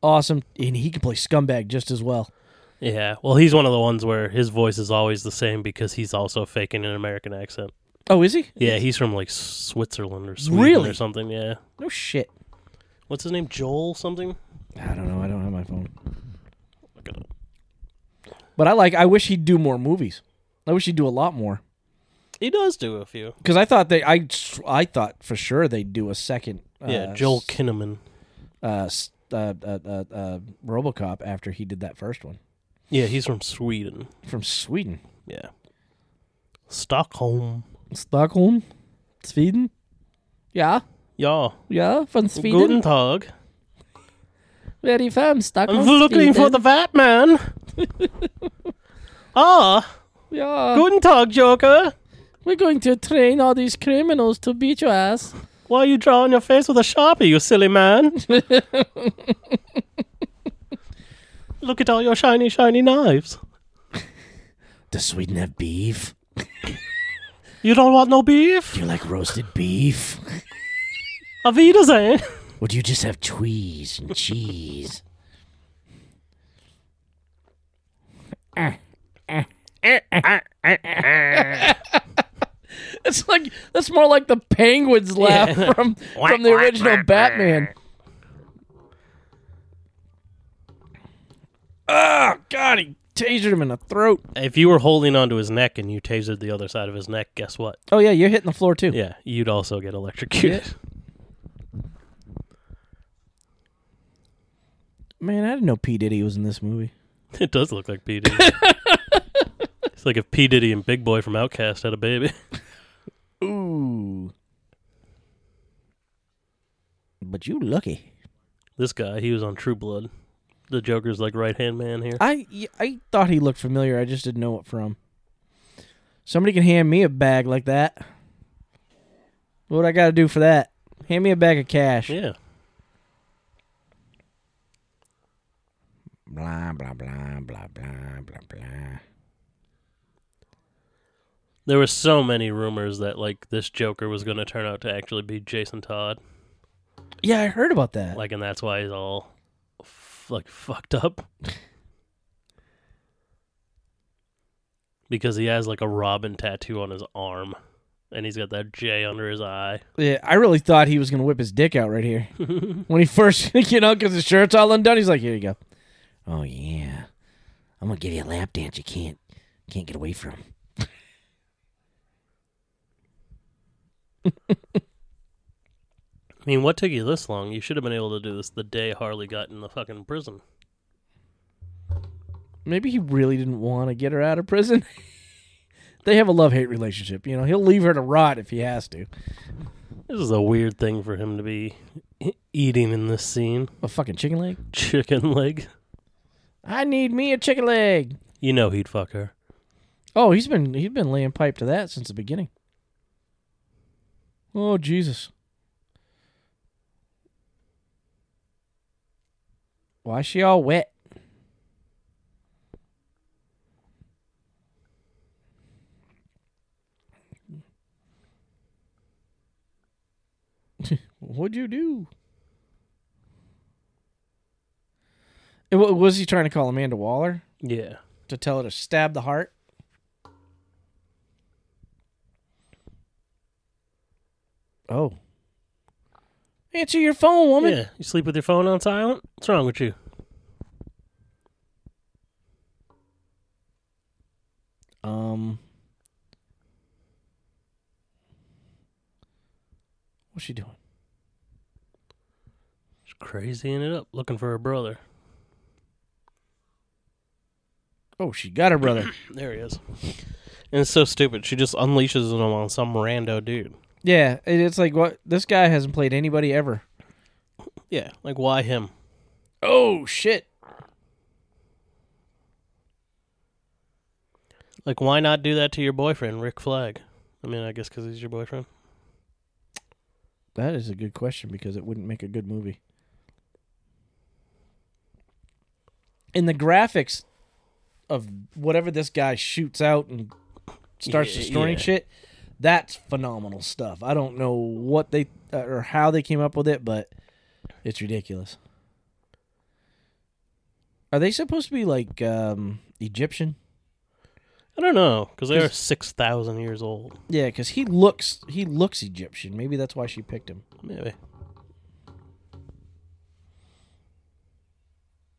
awesome, and he can play scumbag just as well. Yeah. Well, he's one of the ones where his voice is always the same because he's also faking an American accent. Oh, is he? Yeah, he's from like Switzerland or Sweden Really? or something. Yeah. No shit. What's his name? Joel something. I don't know. I don't have my phone. Look it up. But I like. I wish he'd do more movies. I wish he'd do a lot more. He does do a few. Because I thought they. I I thought for sure they'd do a second. Uh, Yeah, Joel Kinnaman. Uh, uh, uh, uh, uh, RoboCop after he did that first one Yeah, he's from Sweden. from Sweden, Yeah. Stockholm. Stockholm, Sweden. Yeah, Ja. yeah, from Sweden. Guten Tag. You from? Stockholm. I'm looking for the Batman. (laughs) ah, Yeah, guten Tag, Joker. We're going to train all these criminals to beat your ass. Why are you drawing your face with a sharpie, you silly man? (laughs) Look at all your shiny, shiny knives. Does Sweden have beef? You don't want no beef? You like roasted beef? Auf Wiedersehen. Or do you just have cheese and cheese? (laughs) (laughs) (laughs) it's like that's more like the penguins laugh Yeah. (laughs) from (laughs) from the original Batman. Oh God, he tasered him in the throat. If you were holding onto his neck and you tasered the other side of his neck, guess what? Oh yeah, you're hitting the floor too. Yeah, you'd also get electrocuted. Man, I didn't know P Diddy was in this movie. It does look like P. Diddy. It's like if P. Diddy and Big Boi from Outkast had a baby. (laughs) Ooh. But you lucky. This guy, he was on True Blood. The Joker's like right hand man here. I I thought he looked familiar. I just didn't know what from. Somebody can hand me a bag like that. What I got to do for that? Hand me a bag of cash. Yeah. Blah blah blah blah blah blah blah. There were so many rumors that like this Joker was going to turn out to actually be Jason Todd. Yeah, I heard about that. Like, and that's why he's all f- like fucked up. because he has like a Robin tattoo on his arm, and he's got that J under his eye. yeah, I really thought he was gonna whip his dick out right here (laughs) when he first, (laughs) you know, because his shirt's all undone. He's like, "Here you go." Oh yeah, I'm gonna give you a lap dance. You can't can't get away from. I mean, what took you this long? You should have been able to do this the day Harley got in the fucking prison. Maybe he really didn't want to get her out of prison. (laughs) they have a love hate relationship. You know, he'll leave her to rot if he has to. This is a weird thing for him to be eating in this scene. A fucking chicken leg. Chicken leg. I need me a chicken leg. You know he'd fuck her. Oh, he's been he's been laying pipe to that since the beginning. Oh Jesus. Why is she all wet? (laughs) What'd you do? What- Was he trying to call Amanda Waller Yeah. to tell her to stab the heart? Oh. Answer your phone, woman. Yeah. You sleep with your phone on silent? What's wrong with you? Um. What's she doing? She's crazying it up, looking for her brother. Oh, she got her brother. (clears throat) There he is. And it's so stupid. She just unleashes him on some rando dude. Yeah, it- it's like what this guy hasn't played anybody ever. Yeah. Like, why him? Oh shit! Like, why not do that to your boyfriend, Rick Flag? I mean, I guess because he's your boyfriend. That is a good question because it wouldn't make a good movie. In the graphics of whatever this guy shoots out and starts Yeah, destroying yeah. shit, that's phenomenal stuff. I don't know what they uh, or how they came up with it, but it's ridiculous. Are they supposed to be like um, Egyptian? I don't know because they are six thousand years old. Yeah, because he looks he looks Egyptian. Maybe that's why she picked him. Maybe.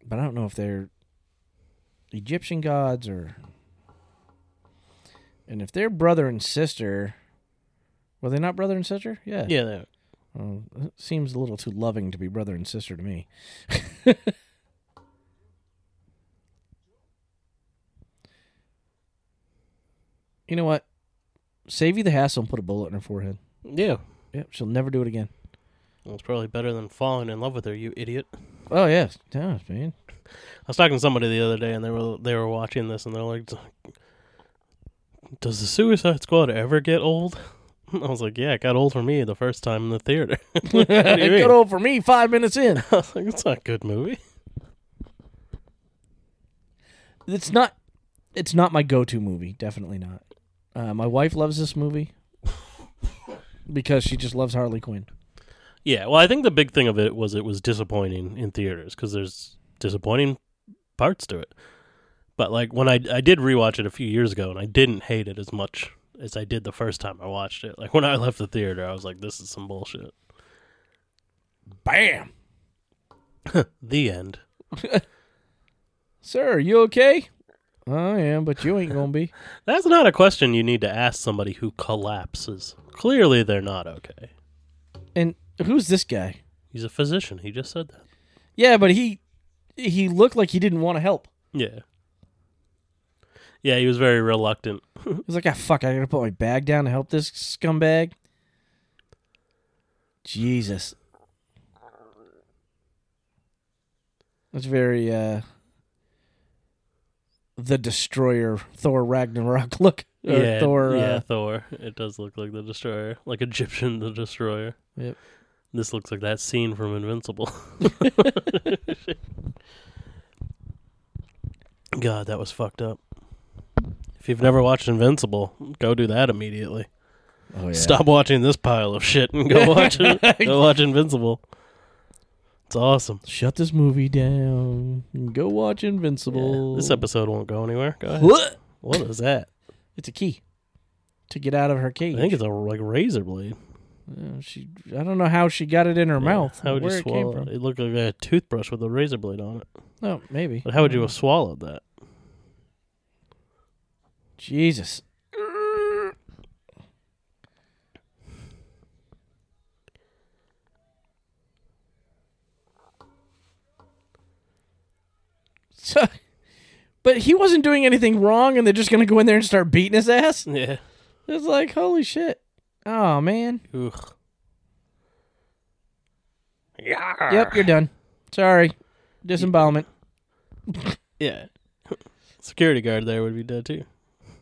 But I don't know if they're Egyptian gods or. And if they're brother and sister, were they not brother and sister? Yeah. Yeah. They. Well, it seems a little too loving to be brother and sister to me. (laughs) you know what? Save you the hassle and put a bullet in her forehead. Yeah. Yep, she'll never do it again. Well, it's probably better than falling in love with her, you idiot. Oh yes, yeah, man. I was talking to somebody the other day, and they were they were watching this, and they're like, "Does the Suicide Squad ever get old?" I was like, "Yeah, it got old for me the first time in the theater." (laughs) it do you (laughs) mean? Good old for me. Five minutes in. (laughs) I was like, "It's not a good movie." It's not. It's not my go-to movie. Definitely not. Uh, my wife loves this movie because she just loves Harley Quinn. Yeah, well, I think the big thing of it was it was disappointing in theaters because there's disappointing parts to it. But like when I I did rewatch it a few years ago, and I didn't hate it as much as I did the first time I watched it. Like when I left the theater, I was like, "This is some bullshit." Bam, (laughs) The end. (laughs) sir. Are you okay? I am, but you ain't gonna be. (laughs) That's not a question you need to ask somebody who collapses. Clearly, they're not okay. And who's this guy? He's a physician. He just said that. Yeah, but he he looked like he didn't want to help. Yeah. Yeah, he was very reluctant. (laughs) He was like, "Ah, fuck! I gotta put my bag down to help this scumbag." Jesus, that's very uh the destroyer Thor Ragnarok (laughs) look. Or yeah, Thor. yeah, Uh, Thor. It does look like the Destroyer, like Egyptian the Destroyer. Yep. This looks like that scene from Invincible. (laughs) God, that was fucked up. If you've never watched Invincible, go do that immediately. oh yeah. Stop watching this pile of shit and go watch it. (laughs) go watch Invincible. It's awesome. Shut this movie down. and Go watch Invincible. Yeah, this episode won't go anywhere. Go ahead. What? What is that? It's a key to get out of her cage. I think it's a like razor blade. Uh, she. I don't know how she got it in her mouth. How would you swallow it? It looked like a toothbrush with a razor blade on it. Oh, maybe. But how would you have swallowed that? Jesus. So, but he wasn't doing anything wrong, and they're just gonna go in there and start beating his ass. Yeah. It's like holy shit. Oh man. Ugh. Yep, you're done. Sorry. Disembowelment. Yeah. (laughs) Security guard there would be dead too.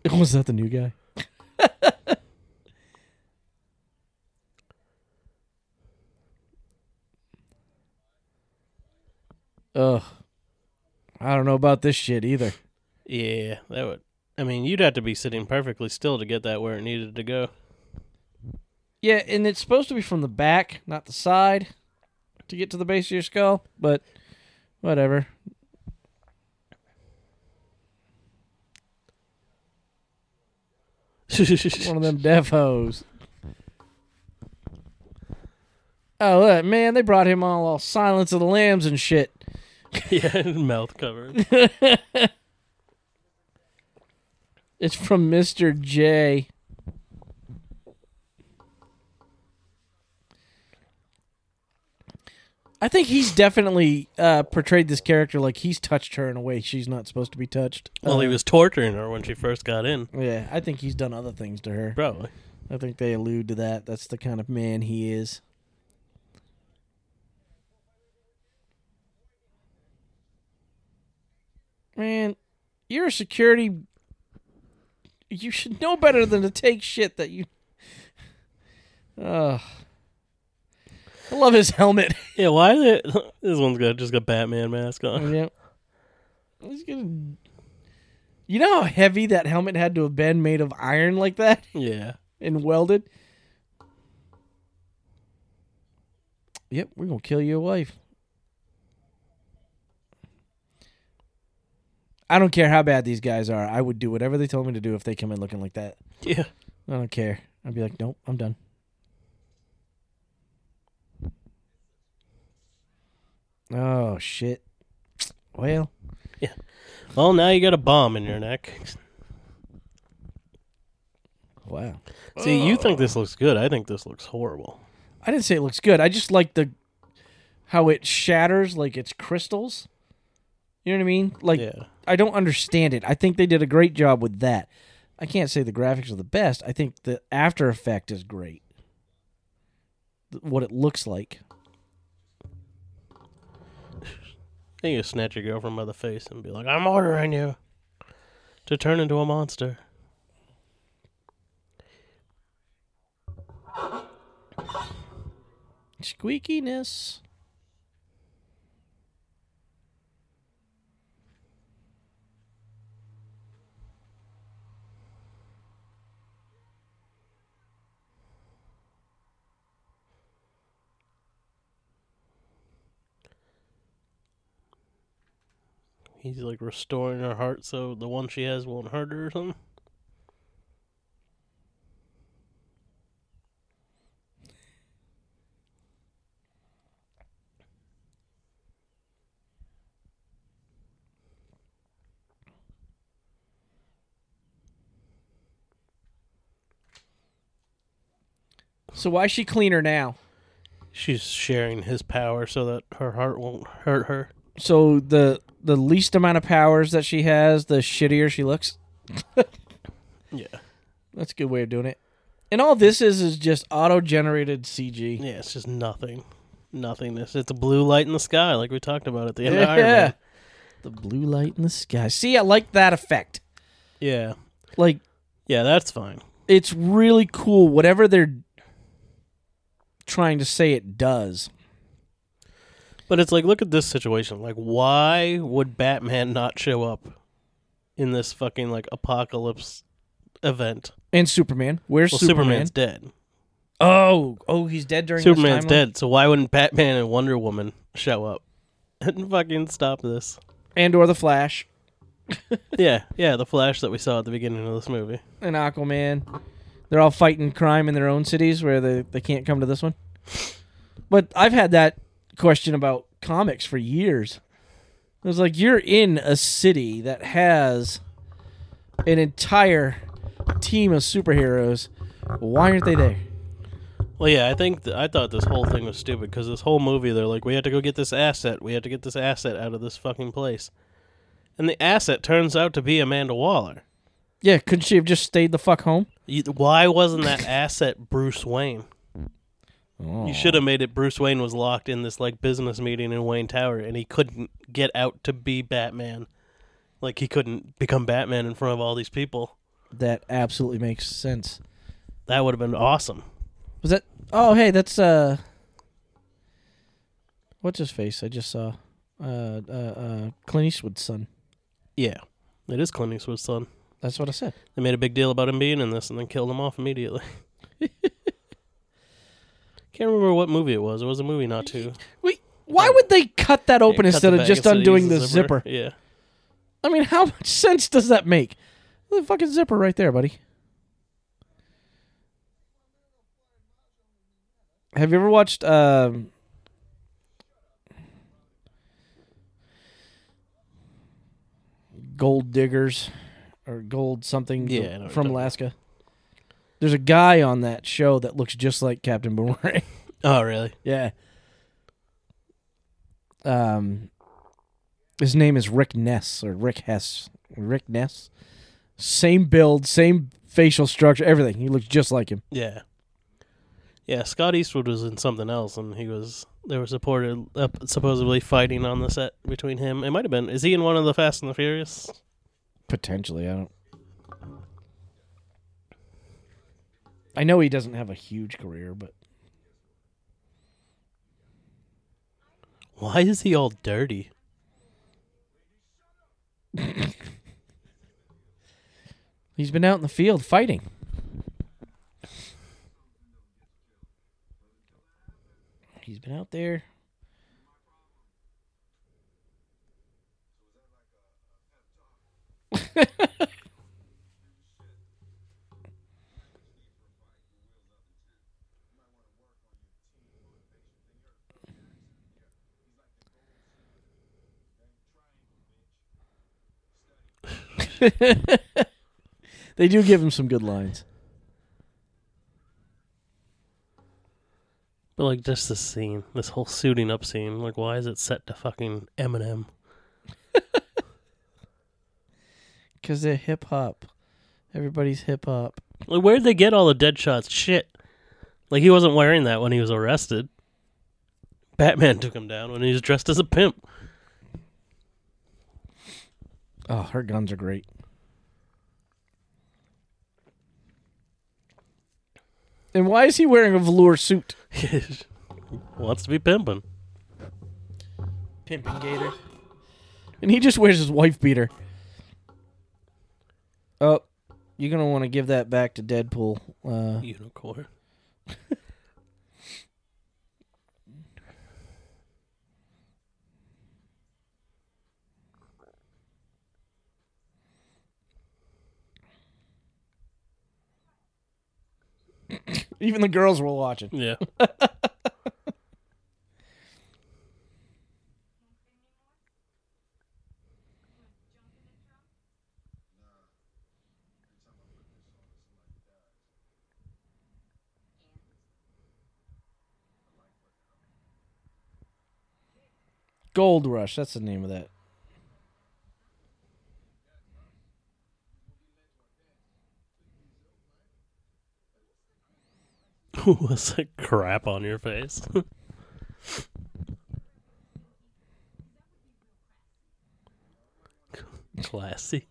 (laughs) Was that the new guy? (laughs) Ugh. I don't know about this shit either. Yeah, that would. I mean, you'd have to be sitting perfectly still to get that where it needed to go. Yeah, and it's supposed to be from the back, not the side, to get to the base of your skull, but whatever. (laughs) One of them deaf hoes. Oh, look, man, they brought him all, all Silence of the Lambs and shit. (laughs) yeah, mouth covered. (laughs) It's from Mr. J. I think he's definitely uh, portrayed this character like he's touched her in a way she's not supposed to be touched. Well, he Uh, was torturing her when she first got in. Yeah, I think he's done other things to her. Probably. I think they allude to that. That's the kind of man he is. Man, you're a security. You should know better than to take shit that you. (laughs) Ugh. I love his helmet. (laughs) Yeah, why is it, (laughs) this one's got just got Batman mask on? yeah. He's gonna. You know how heavy that helmet had to have been made of iron like that? (laughs) Yeah. and welded. Yep, we're gonna kill your wife. I don't care how bad these guys are. I would do whatever they told me to do if they come in looking like that. Yeah. I don't care. I'd be like, nope, I'm done. Oh shit. Well, yeah. Well, now you got a bomb in your neck. wow. See, you think this looks good. I think this looks horrible. I didn't say it looks good. I just like the how it shatters like it's crystals. You know what I mean? Like yeah. I don't understand it. I think they did a great job with that. I can't say the graphics are the best. I think the after effect is great. Th- What it looks like. Then you snatch your girlfriend by the face and be like, I'm ordering you to turn into a monster. Squeakiness. He's like restoring her heart so the one she has won't hurt her or something. So why is she cleaner now? She's sharing his power so that her heart won't hurt her. So the the least amount of powers that she has, the shittier she looks. (laughs) Yeah. That's a good way of doing it. And all this is is just auto generated CG. Yeah, it's just nothing. Nothingness. It's a blue light in the sky, like we talked about at the end of Iron Yeah. Man. The blue light in the sky. See, I like that effect. Yeah. Like Yeah, that's fine. it's really cool. Whatever they're trying to say it does. But it's like, look at this situation. Like, why would Batman not show up in this fucking like apocalypse event? And Superman. Where's Well, Superman? Superman's dead. Oh, oh, he's dead during Superman's dead. So why wouldn't Batman and Wonder Woman show up (laughs) and fucking stop this? And or the Flash (laughs) yeah, yeah, the Flash that we saw at the beginning of this movie. and Aquaman. They're all fighting crime in their own cities where they, they can't come to this one. But I've had that question about comics for years. It was like you're in a city that has an entire team of superheroes. Why aren't they there? Well, yeah, I think th- I thought this whole thing was stupid because this whole movie, they're like, we have to go get this asset. We have to get this asset out of this fucking place, and the asset turns out to be Amanda Waller. Yeah, couldn't she have just stayed the fuck home? You, why wasn't that asset Bruce Wayne? Oh. You should have made it Bruce Wayne was locked in this like business meeting in Wayne Tower, and he couldn't get out to be Batman. Like he couldn't become Batman in front of all these people. That absolutely makes sense. That would have been awesome. Was that? Oh, hey, that's uh, what's his face? I just saw, uh, uh, uh Clint Eastwood's son. Yeah, it is Clint Eastwood's son. That's what I said. They made a big deal about him being in this and then killed him off immediately. (laughs) Can't remember what movie it was. It was a movie not too. Wait, why would they cut that open Yeah, cut instead the of bag just instead of undoing using the zipper? (laughs) Yeah. I mean, how much sense does that make? The fucking zipper right there, buddy. Have you ever watched um, Gold Diggers or Gold something Yeah, I know what you're from talking about. Alaska? There's a guy on that show that looks just like Captain Boomerang. (laughs) Oh, really? Yeah. Um, his name is Rick Ness or Rick Hess. Rick Ness. Same build, same facial structure, everything. He looks just like him. Yeah. Yeah, Scott Eastwood was in something else, and he was they were supported uh, supposedly fighting on the set between him. It might have been. Is he in one of the Fast and the Furious? Potentially, I don't. I know he doesn't have a huge career, but Why is he all dirty? (laughs) he's been out in the field fighting. He's been out there. (laughs) (laughs) they do give him some good lines. But like just this scene, this whole suiting up scene, like why is it set to fucking Eminem? (laughs) Because they're hip hop. Everybody's hip hop. Like where'd they get all the dead shots? Shit. Like he wasn't wearing that when he was arrested. Batman took him down when he was dressed as a pimp. Oh, her guns are great. And why is he wearing a velour suit? (laughs) He Wants to be pimping. Pimping Gator. And he just wears his wife beater. Oh, you're gonna want to give that back to Deadpool. Uh, Unicorn. (laughs) even the girls were watching. Yeah. (laughs) Gold Rush. That's the name of that. (laughs) What's that crap on your face? (laughs) Classy.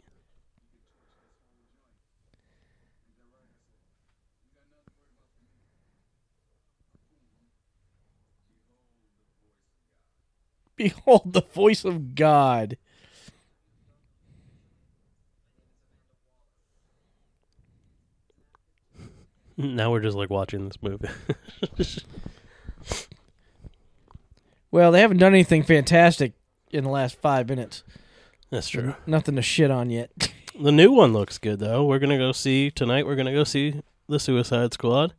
Behold the voice of God. (laughs) Now we're just like watching this movie. (laughs) Well, they haven't done anything fantastic in the last five minutes. That's true. Nothing to shit on yet. (laughs) The new one looks good though. We're gonna go see tonight. We're gonna go see the Suicide Squad.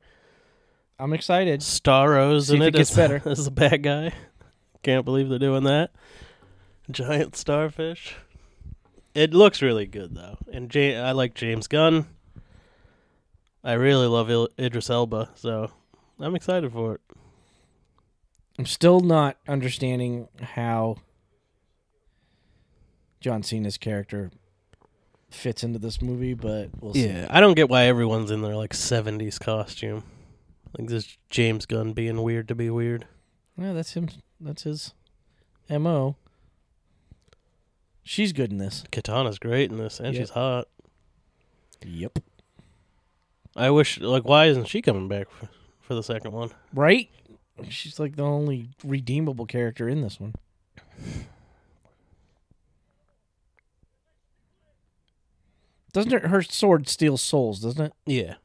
I'm excited. Starro's See in if it it gets as, better. as the bad guy. Can't believe they're doing that. Giant starfish. It looks really good though, and Ja- I like James Gunn. I really love Il- Idris Elba, so I'm excited for it. I'm still not understanding how John Cena's character fits into this movie, but we'll see. Yeah, I don't get why everyone's in their like '70s costume. Like this James Gunn being weird to be weird. Yeah, that's him. That's his mo. She's good in this. Katana's great in this, and Yep. she's hot. Yep. I wish, like, why isn't she coming back for, for the second one? Right? She's like the only redeemable character in this one. Doesn't her, her sword steal souls, doesn't it? Yeah.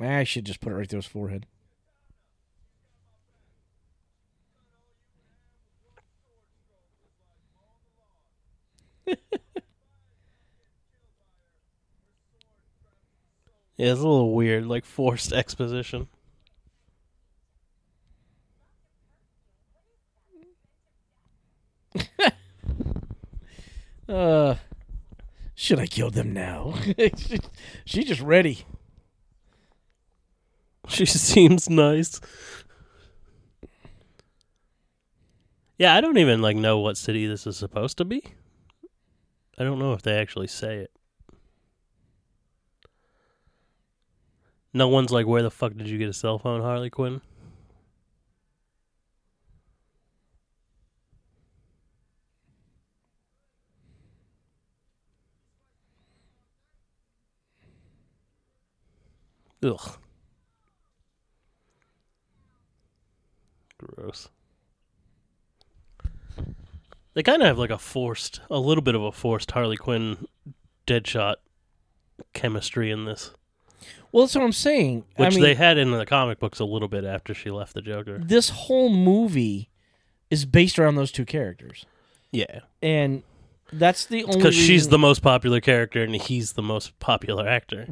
I should just put it right through his forehead. (laughs) Yeah, it's a little weird, like forced exposition. (laughs) Uh, should I kill them now? she, (laughs) she just ready. She seems nice. Yeah, I don't even like know what city this is supposed to be. I don't know if they actually say it. No one's like, "Where the fuck did you get a cell phone, Harley Quinn?" Ugh. Gross. They kind of have like a forced, a little bit of a forced Harley Quinn Deadshot chemistry in this, Well, that's what I'm saying. which I mean, they had in the comic books a little bit after she left the Joker. this whole movie is based around those two characters, Yeah, and that's the only because she's the most popular character and he's the most popular actor.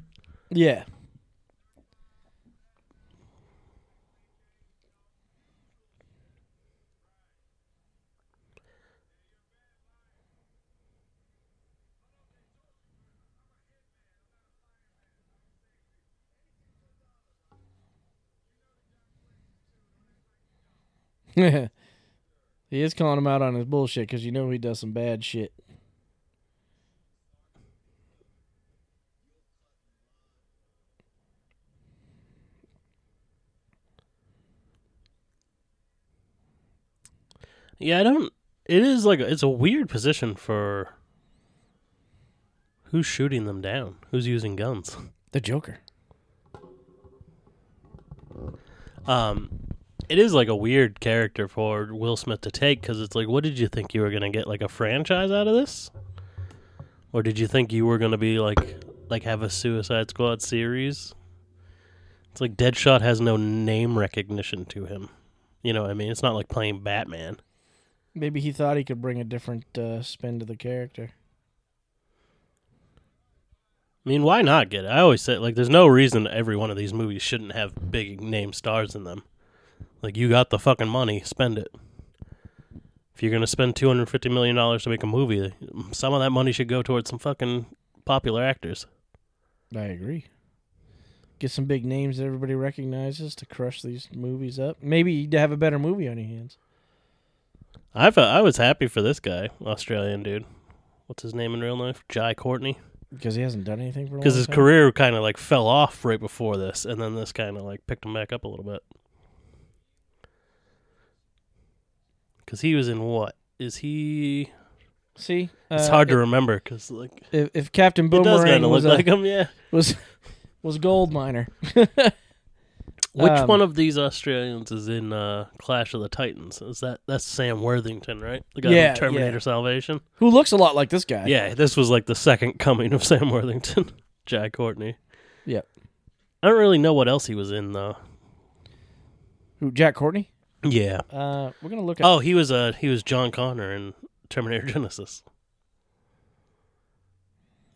yeah. He is calling him out on his bullshit because you know he does some bad shit. Yeah, I don't. It is like it's a weird position for who's shooting them down, who's using guns. The Joker. Um, it is like a weird character for Will Smith to take because it's like, what did you think you were gonna get like a franchise out of this, or did you think you were gonna be like like have a Suicide Squad series? It's like Deadshot has no name recognition to him. You know what I mean? It's not like playing Batman. Maybe he thought he could bring a different uh, spin to the character. I mean, why not get it? I always say like, there's no reason every one of these movies shouldn't have big name stars in them. Like, you got the fucking money, spend it. If you're gonna spend two hundred fifty million dollars to make a movie, some of that money should go towards some fucking popular actors. I agree. Get some big names that everybody recognizes to crush these movies up. Maybe you'd have a better movie on your hands. I felt, I was happy for this guy, Australian dude. What's his name in real life? Jai Courtney. Because he hasn't done anything for Because his time. career kind of like fell off right before this, and then this kind of like picked him back up a little bit. Because he was in what? Is he? See, It's uh, hard to remember because like If, if Captain it does Boomerang kind of was look a, like him. Yeah. (laughs) was was gold miner. (laughs) Which Um, one of these Australians is in uh, Clash of the Titans? Is that that's Sam Worthington, right? The guy Yeah, from Terminator. Salvation. Who looks a lot like this guy. Yeah, this was like the second coming of (laughs) Sam Worthington, Jack Courtney. Yep. I don't really know what else he was in though. Who? Jack Courtney. Yeah. Uh, we're gonna look at. Oh, he was uh he was John Connor in Terminator (laughs) Genisys.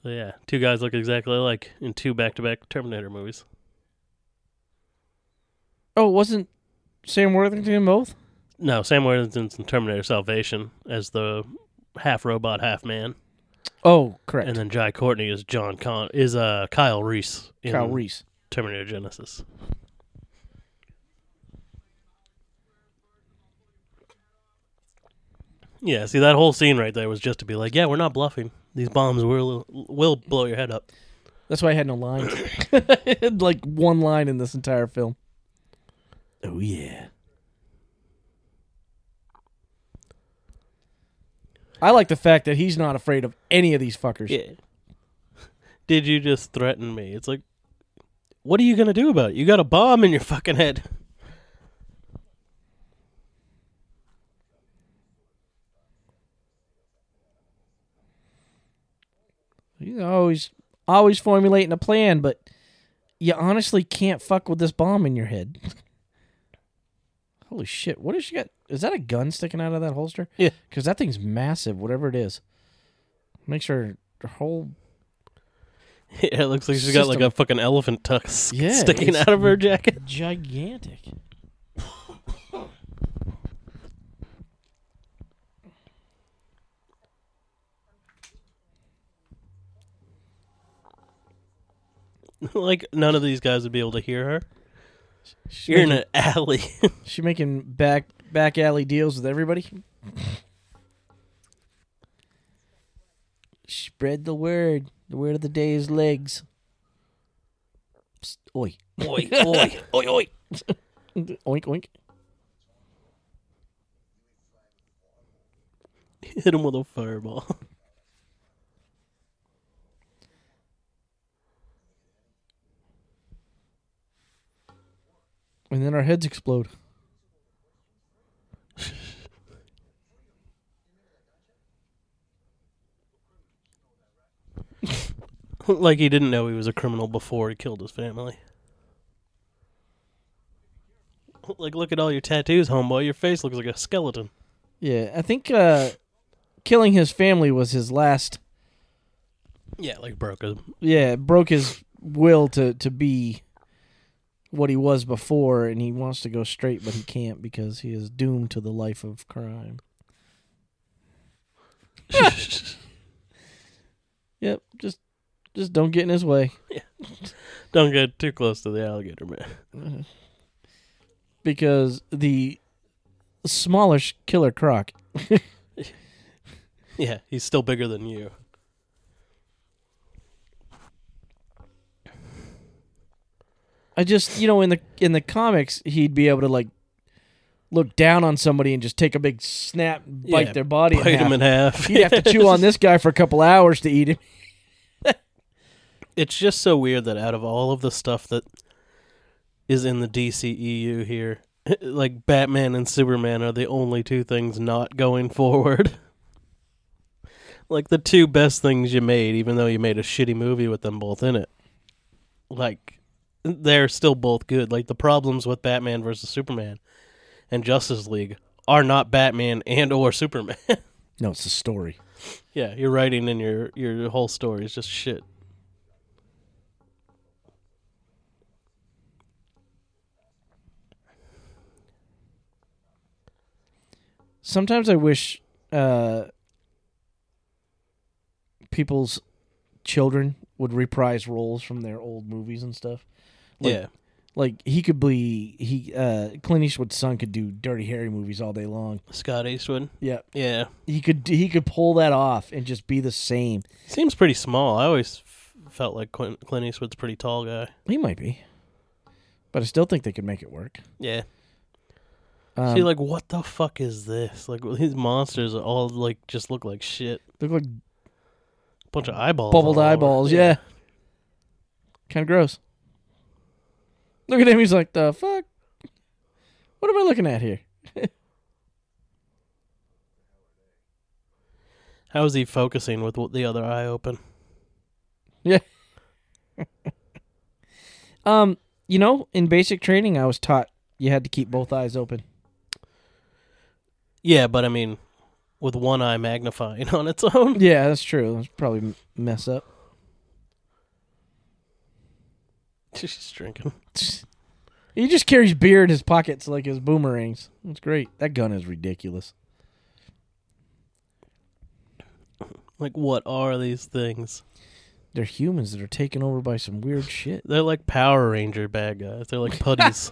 So yeah, two guys look exactly alike in two back-to-back Terminator movies. Oh, wasn't Sam Worthington in both? No, Sam Worthington's in Terminator Salvation as the half robot, half man, Oh, correct. and then Jai Courtney is John Con is uh Kyle Reese in Kyle Reese. Terminator Genisys. Yeah, see that whole scene right there was just to be like, yeah, we're not bluffing. These bombs will will blow your head up. That's why I had no lines. (laughs) Had, like one line in this entire film. Oh yeah. I like the fact that he's not afraid of any of these fuckers. Yeah. (laughs) Did you just threaten me? It's like, what are you gonna do about it? You got a bomb in your fucking head. He's always always formulating a plan, but you honestly can't fuck with this bomb in your head. (laughs) Holy shit! What has she got? Is that a gun sticking out of that holster? Yeah. because that thing's massive. Whatever it is, makes her her whole (laughs) Yeah, it looks like she's got like a fucking elephant tusk Yeah, sticking out of her jacket. gigantic. (laughs) like none of these guys would be able to hear her. She's You're in making, an alley. (laughs) she making back back alley deals with everybody. Spread the word. The word of the day is legs. Psst, oi. oi, (laughs) oi, oi, oi. Oink oink. Hit him with a fireball. And then our heads explode. (laughs) like he didn't know he was a criminal before he killed his family. (laughs) Like, look at all your tattoos, homeboy. Your face looks like a skeleton. Yeah, I think uh, killing his family was his last. Yeah, like broke a Yeah, broke his will to to be what he was before, and he wants to go straight, but he can't because he is doomed to the life of crime. Yep, just just don't get in his way Yeah. (laughs) Don't get too close to the alligator man. because the smallish Killer Croc. (laughs) Yeah, he's still bigger than you. I just, you know, in the in the comics, he'd be able to like look down on somebody and just take a big snap, bite Yeah, their body, Bite in half. him in half. He'd have to (laughs) chew on this guy for a couple hours to eat him. It's just so weird that out of all of the stuff that is in the DCEU here, (laughs) like Batman and Superman are the only two things not going forward. (laughs) like the two best things you made, even though you made a shitty movie with them both in it. Like they're still both good. Like the problems with Batman versus Superman and Justice League are not Batman and or Superman. (laughs) No, it's the story. yeah, your writing and your your whole story is just shit. Sometimes I wish uh, people's children would reprise roles from their old movies and stuff. Like, yeah. like he could be he uh, Clint Eastwood's son could do Dirty Harry movies all day long. Scott Eastwood. Yeah, Yeah. he could he could pull that off and just be the same. Seems pretty small. I always f- felt like Clint, Clint Eastwood's a pretty tall guy. He might be, but I still think they could make it work. Yeah. Um, See, like, what the fuck is this? Like, (laughs) these monsters all, like, just look like shit. look like Bunch of eyeballs. bubbled over. eyeballs. Yeah, kind of gross. Look at him. He's like, the fuck. What am I looking at here? (laughs) How is he focusing with the other eye open? Yeah. (laughs) um, you know, in basic training, I was taught you had to keep both eyes open. Yeah, but I mean, with one eye magnifying (laughs) on its own. Yeah, that's true. That's probably mess up. (laughs) She's drinking. (laughs) He just carries beer in his pockets like his boomerangs. That's great. That gun is ridiculous. (laughs) Like, what are these things? They're humans that are taken over by some weird shit. They're like Power Ranger bad guys. They're like putties.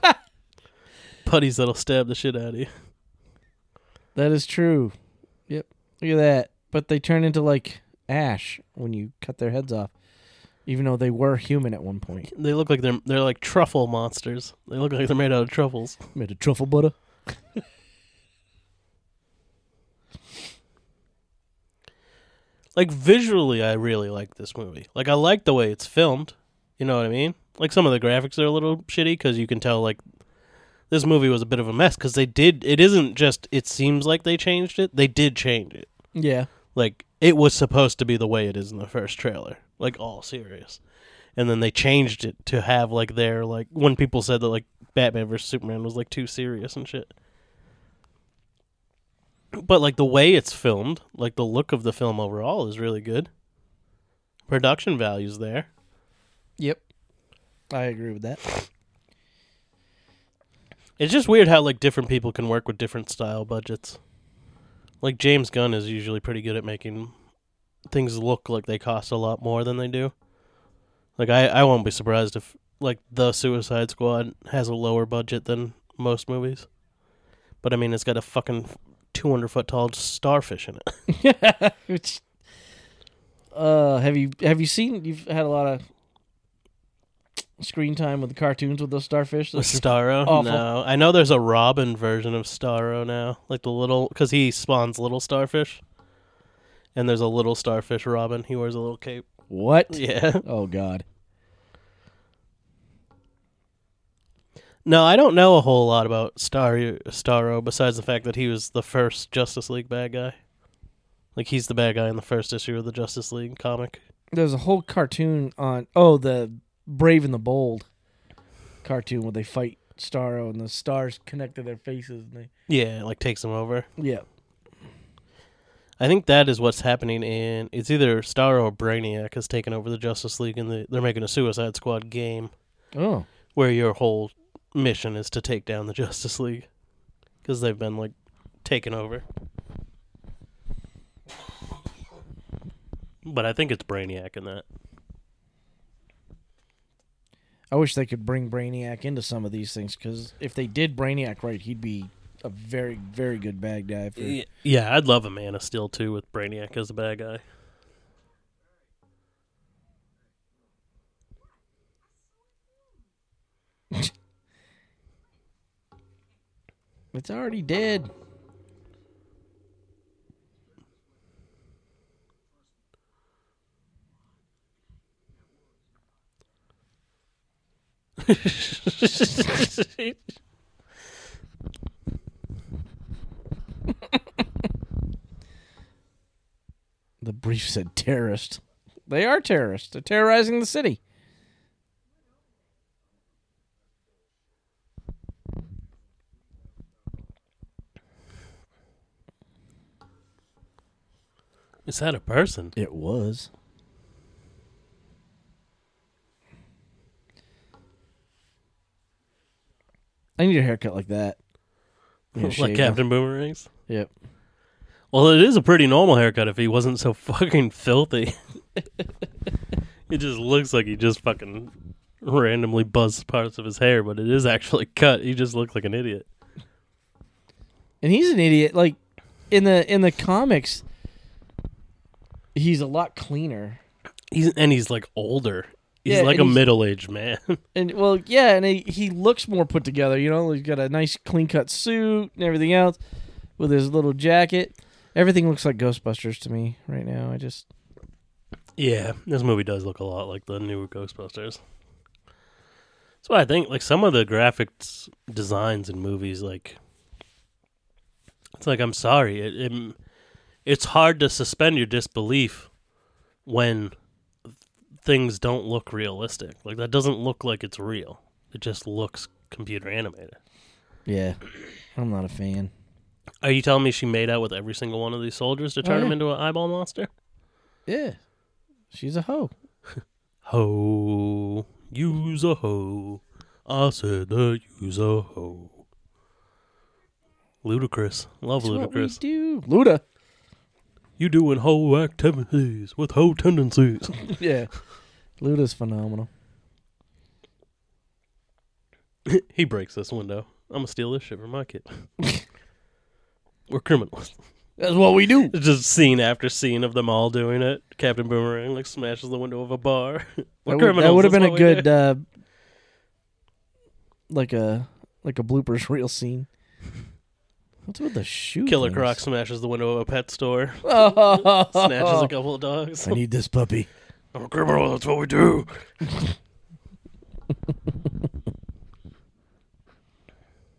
putties that'll stab the shit out of you. That is true. Yep. Look at that. But they turn into like ash when you cut their heads off. Even though they were human at one point. They look like they're they're like truffle monsters. They look like they're made out of truffles. (laughs) Made of truffle butter. Like visually, I really like this movie. Like I like the way it's filmed. You know what I mean? Like some of the graphics are a little shitty because you can tell like this movie was a bit of a mess because they did. It isn't just. It seems like they changed it. They did change it. Yeah. Like it was supposed to be the way it is in the first trailer. Like all serious. And then they changed it to have like their like when people said that like Batman versus Superman was like too serious and shit. But like the way it's filmed, like the look of the film overall is really good. Production value's there. Yep. I agree with that. It's just weird how like different people can work with different style budgets. Like James Gunn is usually pretty good at making things look like they cost a lot more than they do. Like I, I won't be surprised if like the Suicide Squad has a lower budget than most movies. But I mean, it's got a fucking two hundred foot tall starfish in it. (laughs) (laughs) Which, uh, have you have you seen? You've had a lot of screen time with the cartoons with those starfish. With Those Starro? awful. No, I know there's a Robin version of Starro now, like the little because he spawns little starfish. And there's a little starfish Robin. He wears a little cape. what? (laughs) Yeah. Oh God. No, I don't know a whole lot about Star Starro besides the fact that he was the first Justice League bad guy. Like he's the bad guy in the first issue of the Justice League comic. There's a whole cartoon on. Oh, the Brave and the Bold cartoon where they fight Starro and the stars connect to their faces. And they, Yeah, it, like takes them over. yeah. I think that is what's happening in it's either Star or Brainiac has taken over the Justice League and the, they're making a Suicide Squad game Oh. where your whole mission is to take down the (laughs) Justice League because they've been like taken over. But I think it's Brainiac in that. I wish they could bring Brainiac into some of these things because if they did Brainiac right, he'd be a very very good bad guy. For, Yeah, I'd love a Man of Steel too with Brainiac as the bad guy. (laughs) It's already dead. (laughs) The brief said terrorist. They are terrorists. They're terrorizing the city. Is that a person? It was. I need a haircut like that. (laughs) Like Captain Boomerang's? Yep. Well, it is a pretty normal haircut if he wasn't so (laughs) fucking filthy. it just looks like he just fucking randomly buzzed parts of his hair, but it is actually cut. He just looks like an idiot. And he's an idiot. Like in the in the comics, he's a lot cleaner. He's and he's like older. He's Yeah, like and a he's- middle-aged man. (laughs) And well, yeah, and he, he looks more put together. You know, he's got a nice clean cut suit and everything else, with his little jacket. Everything looks like Ghostbusters to me right now. I just yeah, this movie does look a lot like the new Ghostbusters. That's why I think like some of the graphics designs in movies like it's like I'm sorry, it, it it's hard to suspend your disbelief when things don't look realistic. Like that doesn't look like it's real. It just looks computer animated. yeah, I'm not a fan. Are you telling me she made out with every single one of these soldiers to turn oh, yeah. them into an eyeball monster? Yeah, she's a hoe. (laughs) Ho, use a hoe. I said that use a hoe. Ludacris. Love That's what we Ludacris. do. Luda. You doing hoe activities with hoe tendencies. (laughs) yeah, Luda's phenomenal. (laughs) he breaks this window. I'm gonna steal this shit from my kid. We're criminals. That's what we do. Just scene after scene of them all doing it. Captain Boomerang like smashes the window of a bar. (laughs) We're That would, criminals. that would have been a good, uh, like a like a bloopers (laughs) reel scene. What's with the shoe? Killer things? Croc smashes the window of a pet store. Oh, (laughs) Snatches a couple of dogs. I need this puppy. I'm a criminal. That's what we do.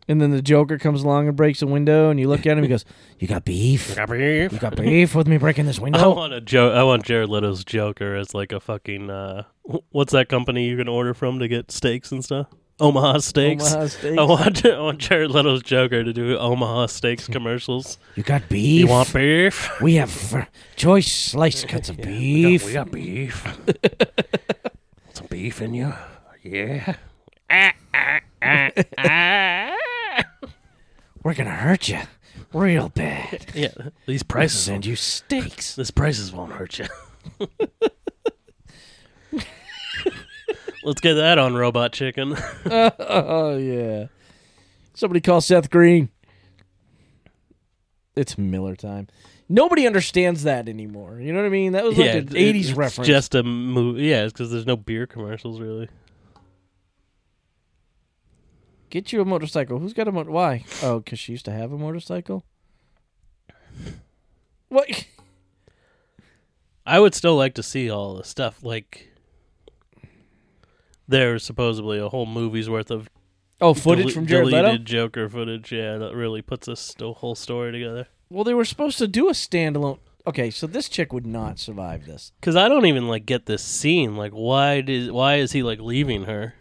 And then the Joker comes along and breaks a window, and you look at him. And he goes, (laughs) "You got beef? Got beef. You got beef with me breaking this window?" I want a jo- I want Jared Leto's Joker as like a fucking uh, what's that company you can order from to get steaks and stuff? Omaha Steaks. Omaha (laughs) Steaks. I want I want Jared Leto's Joker to do Omaha Steaks commercials. You got beef? You want beef? We have fr- choice sliced cuts of (laughs) beef. We got, we got beef. Some beef in you? Yeah. We're gonna hurt you real bad. (laughs) Yeah. These We'll prices. send Won't, you steaks. (laughs) These prices won't hurt you. (laughs) Let's get that on Robot Chicken. oh yeah. Somebody call Seth Green. It's Miller time. Nobody understands that anymore. You know what I mean? That was like an it- '80s it's reference. Just a movie. Yeah, it's because there's no beer commercials really. Get you a motorcycle. Who's got a motor? Why? Oh, because she used to have a motorcycle. What? I would still like to see all the stuff. Like, there's supposedly a whole movie's worth of Oh, footage dele- from Jared deleted Leto. Joker footage. Yeah, that really puts this whole story together. Well, they were supposed to do a standalone. Okay, so this chick would not survive this. Because I don't even like get this scene. Like, why did why is he like leaving her?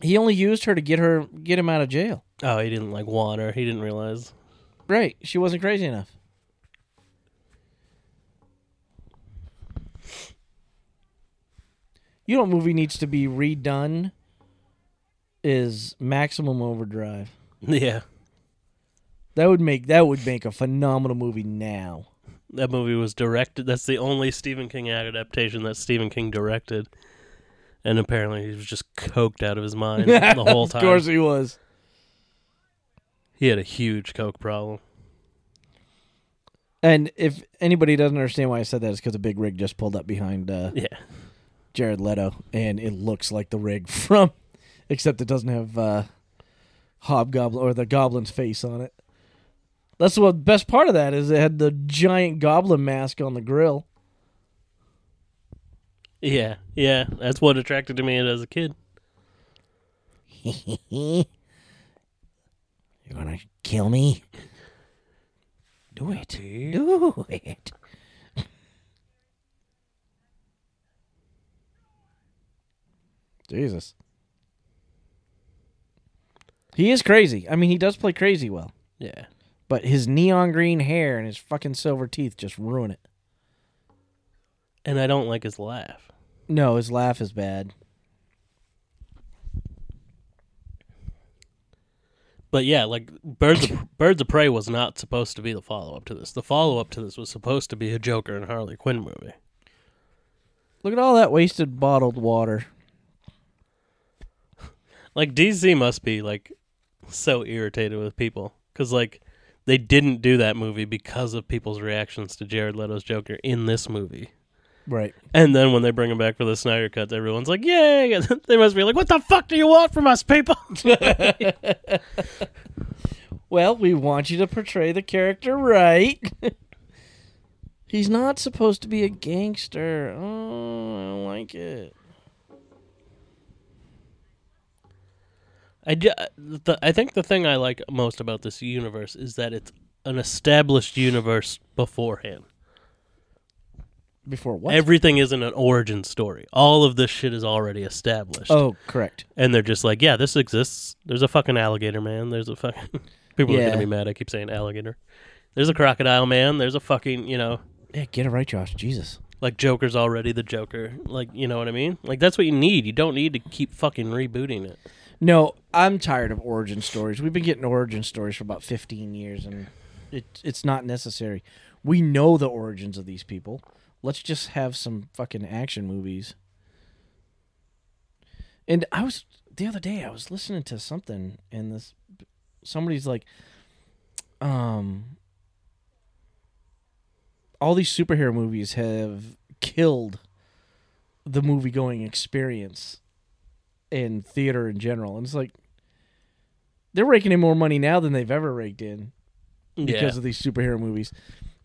He only used her to get her get him out of jail. Oh, he didn't like want her. He didn't realize. Right. She wasn't crazy enough. You know what movie needs to be redone is Maximum Overdrive. (laughs) Yeah, That would make that would make a phenomenal movie now. that movie was directed. That's the only Stephen King adaptation that Stephen King directed. And apparently, he was just coked out of his mind (laughs) the whole time. of course he was. He had a huge coke problem. And if anybody doesn't understand why I said that, it's because a big rig just pulled up behind uh, Yeah. Jared Leto, and it looks like the rig (laughs) from, except it doesn't have uh, Hobgoblin or the Goblin's face on it. That's what the best part of that is. It had the giant Goblin mask on the grill. Yeah, yeah. That's what attracted to me as a kid. (laughs) You're gonna kill me? Do it. Do it. Jesus. He is crazy. I mean, he does play crazy well, Yeah. but his neon green hair and his fucking silver teeth just ruin it. And I don't like his laugh. No, his laugh is bad. But yeah, like Birds of, (coughs) Birds of Prey was not supposed to be the follow up to this. The follow up to this was supposed to be a Joker and Harley Quinn movie. Look at all that wasted bottled water. (laughs) Like DC must be like so irritated with people cuz like they didn't do that movie because of people's reactions to Jared Leto's Joker in this movie. Right. And then when they bring him back for the Snyder cut, everyone's like, "Yay!" (laughs) they must be like, "What the fuck do you want from us, people?" (laughs) Well, we want you to portray the character right. (laughs) He's not supposed to be a gangster. Oh, I don't like it. I, ju- the, I think the thing I like most about this universe is that it's an established universe beforehand. Before what? Everything isn't an origin story. All of this shit is already established. oh, correct. And they're just like, yeah, this exists. There's a fucking alligator man. There's a fucking. (laughs) People are Yeah. to be mad. I keep saying alligator. There's a crocodile man. There's a fucking, you know, Yeah, get it right, Josh. Jesus. like Joker's already the Joker. Like, you know what I mean? Like, that's what you need. You don't need to keep fucking rebooting it. No, I'm tired of origin stories. We've been getting origin stories for about 15 years, and it, it's not necessary. We know the origins of these people. Let's just have some fucking action movies. And I was the other day I was listening to something and this somebody's like um all these superhero movies have killed the movie going experience in theater in general. And it's like they're raking in more money now than they've ever raked in because of these superhero movies.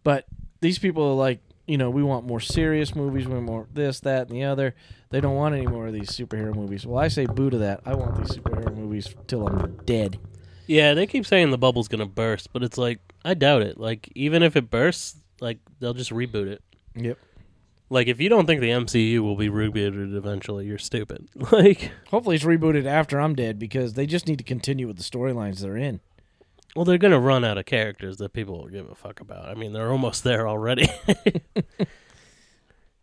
But these people are like, you know, we want more serious movies, we want more this, that, and the other. They don't want any more of these superhero movies. Well, I say boo to that. I want these superhero movies till I'm dead. Yeah, they keep saying the bubble's gonna burst, but it's like I doubt it. Like even if it bursts, like they'll just reboot it. Yep. Like if you don't think the MCU will be rebooted eventually, you're stupid. (laughs) Like, Hopefully it's rebooted after I'm dead because they just need to continue with the storylines they're in. Well, they're gonna run out of characters that people will give a fuck about. I mean, they're almost there already. (laughs)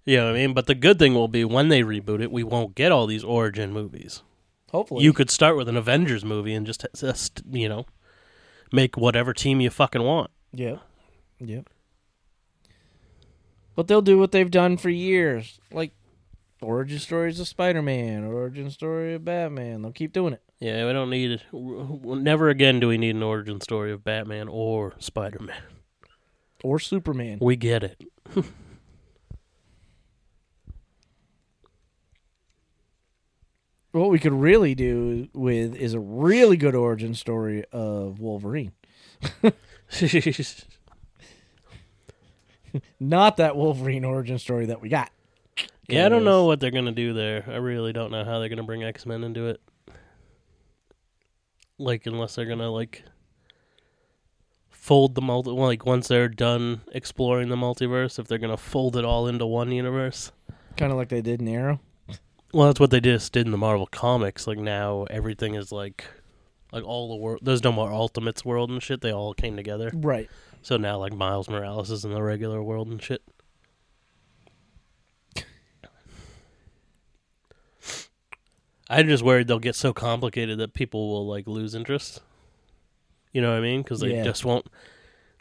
you know what I mean? But the good thing will be when they reboot it, we won't get all these origin movies. Hopefully. You could start with an Avengers movie and just, just you know, make whatever team you fucking want. Yep. Yep. But they'll do what they've done for years. Like origin stories of Spider Man, origin story of Batman. They'll keep doing it. Yeah, we don't need it. Never again do we need an origin story of Batman or Spider Man. Or Superman. We get it. (laughs) What we could really do with is a really good origin story of Wolverine. (laughs) (laughs) Not that Wolverine origin story that we got. yeah, I don't know what they're gonna do there. I really don't know how they're gonna bring X Men into it. Like, unless they're gonna like fold the multi, like once they're done exploring the multiverse, if they're gonna fold it all into one universe. Kind of like they did in Arrow. Well, that's what they just did in the Marvel comics. Like now, everything is like, like all the world. There's no more Ultimates world and shit. They all came together. Right. So now, like Miles Morales is in the regular world and shit. I'm just worried they'll get so complicated that people will like lose interest. You know what I mean? Because they Yeah. just won't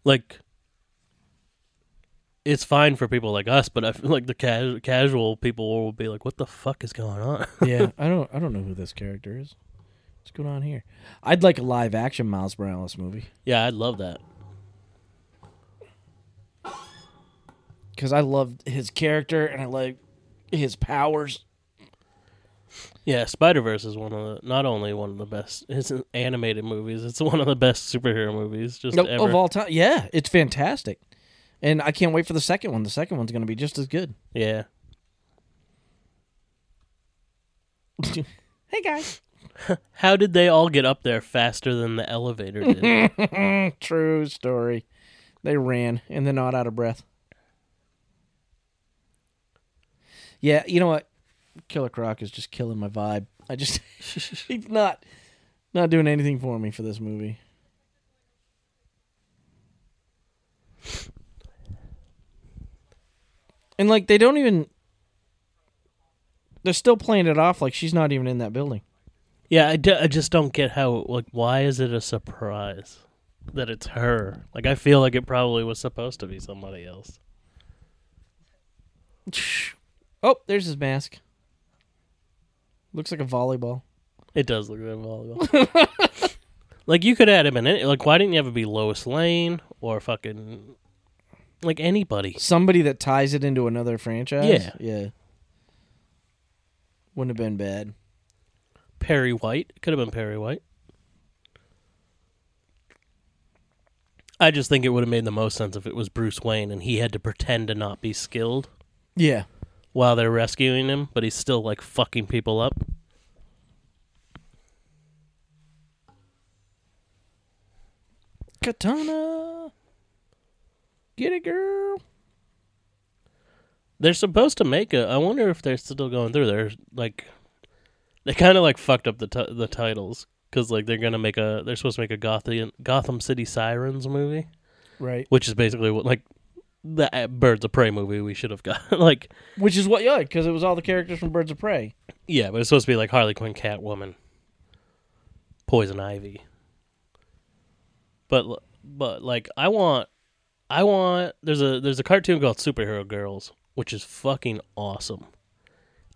like. It's fine for people like us, but I feel like the cas- casual people will be like, "What the fuck is going on?" (laughs) Yeah, I don't I don't know who this character is. What's going on here? I'd like a live action Miles Morales movie Yeah, I'd love that. because I love his character and I like his powers. Yeah, Spider Verse is one of the not only one of the best. It's an animated movies. It's one of the best superhero movies just No, ever. of all time. Yeah, it's fantastic. And I can't wait for the second one. The second one's going to be just as good. yeah, (laughs) hey guys. (laughs) how did they all get up there faster than the elevator did? (laughs) True story. They ran and they're not out of breath. Yeah, you know what? Killer Croc is just killing my vibe. I just (laughs) (laughs) he's not not doing anything for me for this movie. And like they don't even they're still playing it off like she's not even in that building. yeah, I, d- I just don't get how. Like, why is it a surprise that it's her? Like, I feel like it probably was supposed to be somebody else. Oh, there's his mask. Looks like a volleyball. It does look like a volleyball. (laughs) like, you could add him in it. Like, why didn't you have it be Lois Lane or fucking like anybody? Somebody that ties it into another franchise. Yeah. Yeah. Wouldn't have been bad. Perry White. Could have been Perry White. I just think it would have made the most sense if it was Bruce Wayne and he had to pretend to not be skilled Yeah. While they're rescuing him, but he's still like fucking people up. Katana. Get it, girl. They're supposed to make a. I wonder if they're still going through. They're like, they kind of like fucked up the ti- the titles because like they're gonna make a. They're supposed to make a Gotham Gotham City Sirens movie. Right. which is basically what like the uh, Birds of Prey movie we should have got. (laughs) like, Which is what, yeah, because it was all the characters from Birds of Prey. yeah, but it's supposed to be like Harley Quinn, Catwoman, Poison Ivy. But but like I want, I want. There's a there's a cartoon called Superhero Girls, which is fucking awesome,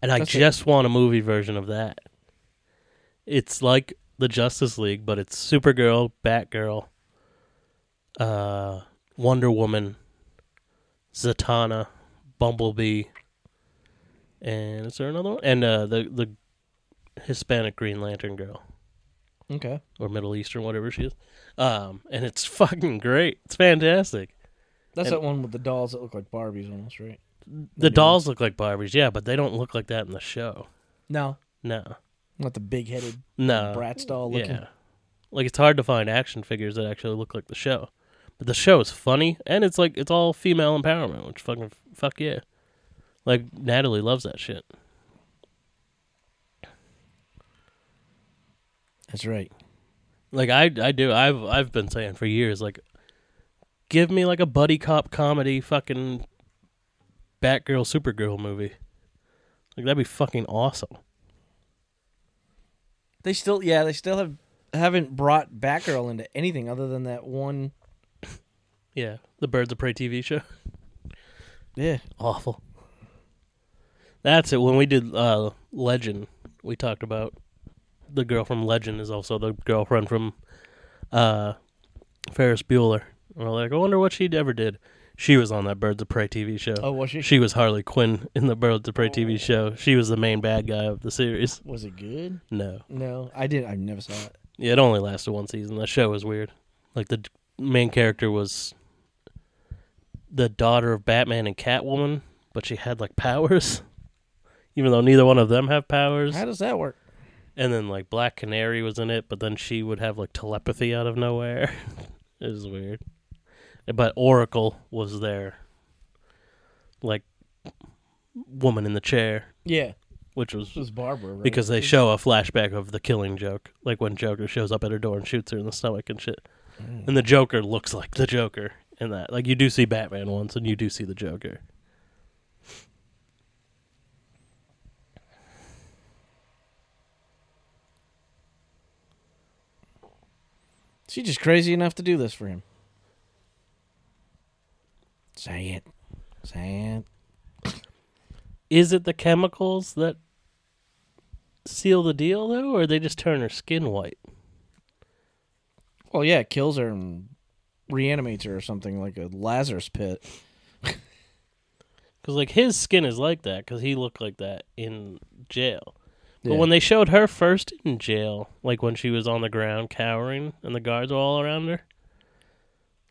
and I That's it. just want a movie version of that. It's like the Justice League, but it's Supergirl, Batgirl, uh, Wonder Woman, Zatanna, Bumblebee, and is there another one? And uh, the the Hispanic Green Lantern girl Okay. or Middle Eastern, whatever she is. Um, and it's (laughs) fucking great. It's fantastic. That's And- that one with the dolls that look like Barbies almost, right? The dolls look like Barbies, yeah, but they don't look like that in the show. No. No, Not the big headed no, Bratz doll looking. yeah. Like it's hard to find action figures that actually look like the show, the show is funny and it's like it's all female empowerment, which fucking fuck yeah. Like Natalie loves that shit. That's right. Like I I do. I've I've been saying for years like give me like a buddy cop comedy fucking Batgirl Supergirl movie. Like that'd be fucking awesome. They still, yeah, they still have haven't brought Batgirl into anything other than that one. Yeah, the Birds of Prey TV show. Yeah. Awful. That's it. When we did uh Legend, we talked about the girl from Legend is also the girlfriend from uh Ferris Bueller. And we're like, I wonder what she ever did. She was on that Birds of Prey TV show. Oh, was she? She was Harley Quinn in the Birds of Prey TV show. She was the main bad guy of the series. Was it good? No. No, I did. I never saw it. Yeah, it only lasted one season. The show was weird. Like the main character was the daughter of Batman and Catwoman, but she had like powers, (laughs) even though neither one of them have powers. How does that work? And then like Black Canary was in it, but then she would have like telepathy out of nowhere. (laughs) it was weird. But Oracle was there, like woman in the chair, Yeah, which was was Barbara. Right? because they show a flashback of the killing joke, like when Joker shows up at her door and shoots her in the stomach and shit. Mm. And the Joker looks like the Joker in that. Like you do see Batman once, and you do see the Joker. she's just crazy enough to do this for him. Say it. Say it. Is it the chemicals that seal the deal though, or they just turn her skin white? Well, yeah, it kills her and reanimates her or something like a Lazarus pit. Because like his skin is like that because he looked like that in jail. But Yeah. when they showed her first in jail, like when she was on the ground cowering and the guards were all around her,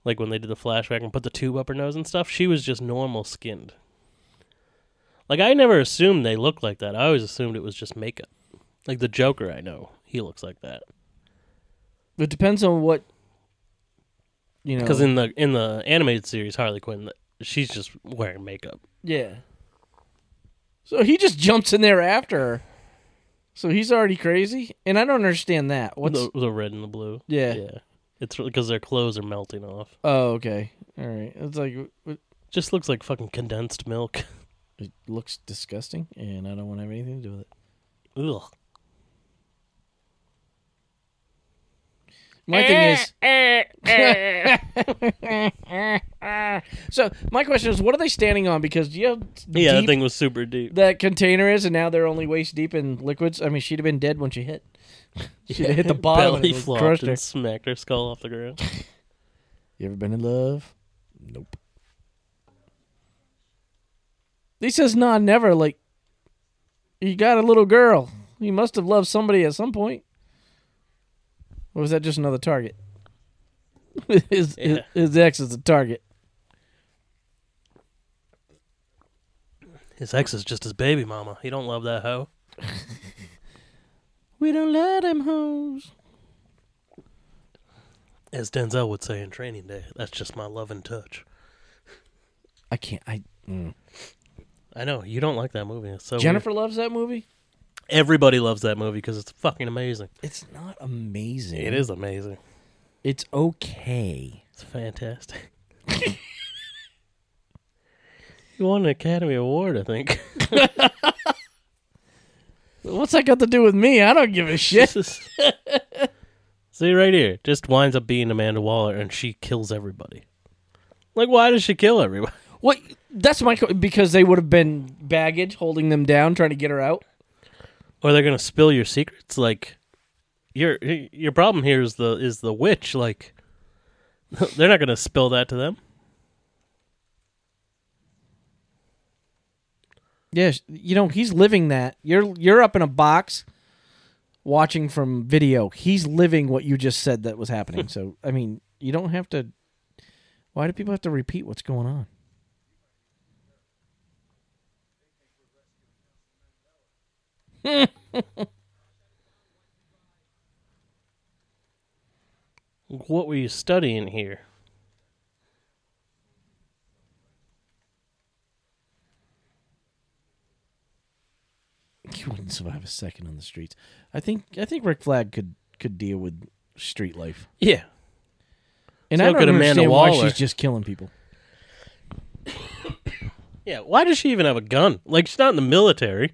like when they did the flashback and put the tube up her nose and stuff, she was just normal skinned. Like I never assumed they looked like that. I always assumed it was just makeup. Like the Joker, I know he looks like that It depends on what you know. because in the in the animated series Harley Quinn, she's just wearing makeup. yeah. So he just jumps in there after her. So he's already crazy, and I don't understand that. What's the, the red and the blue? yeah? Yeah, it's because their clothes are melting off. Oh, okay, all right. It's like it Just looks like fucking condensed milk. (laughs) it looks disgusting, and I don't want to have anything to do with it. Ugh. My thing is. Eh, eh, eh. (laughs) so my question is, what are they standing on? Because you know, Yeah, that thing was super deep. that container is, and now they're only waist deep in liquids. I mean, she'd have been dead when she hit. She'd have hit the (laughs) bottom and Belly it would've flopped crushed her. smacked her skull off the ground. (laughs) You ever been in love? Nope. He says, "Nah, never." Like, you got a little girl. You must have loved somebody at some point. Or was that just another target? his, (laughs) his Yeah. his ex is a target. His ex is just his baby mama. He don't love that hoe. (laughs) We don't let him hoes. As Denzel would say in Training Day, that's just my love and touch. I can't. I mm. I know you don't like that movie. It's so Jennifer loves that movie. Everybody loves that movie because it's fucking amazing. It's not amazing. It is amazing. It's okay. It's fantastic. (laughs) you won an Academy Award, I think. (laughs) What's that got to do with me? I don't give a shit. (laughs) See right here, just winds up being Amanda Waller, and she kills everybody. Like, why does she kill everybody? What? That's my co- because they would have been baggage holding them down, trying to get her out. Or they're gonna spill your secrets? Like, your your problem here is the is the witch. Like, (laughs) they're not gonna spill that to them. Yes, you know he's living that. You're you're up in a box, watching from video. He's living what you just said that was happening. Hmm. so I mean, you don't have to. Why do people have to repeat what's going on? What were you studying here? You wouldn't survive a second on the streets. I think I think Rick Flag could could deal with street life, Yeah, and So I don't could Amanda understand why Waller. she's just killing people. (coughs) yeah. Why does she even have a gun? Like, she's not in the military.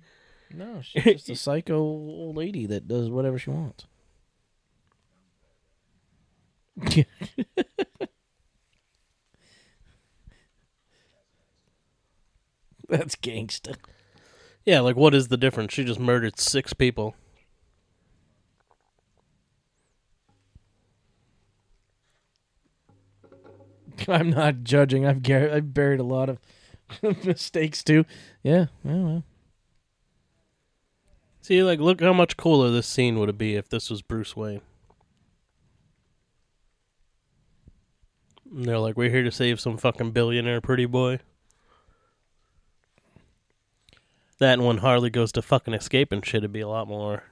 No, she's just a psycho old lady that does whatever she wants. (laughs) That's gangsta. Yeah, like, what is the difference? She just murdered six people. (laughs) I'm not judging. I've gar- I've buried a lot of (laughs) mistakes too. Yeah, well, well. See, like, look how much cooler this scene would be if this was Bruce Wayne. And they're like, we're here to save some fucking billionaire pretty boy. That and when Harley goes to fucking escape and shit, it'd be a lot more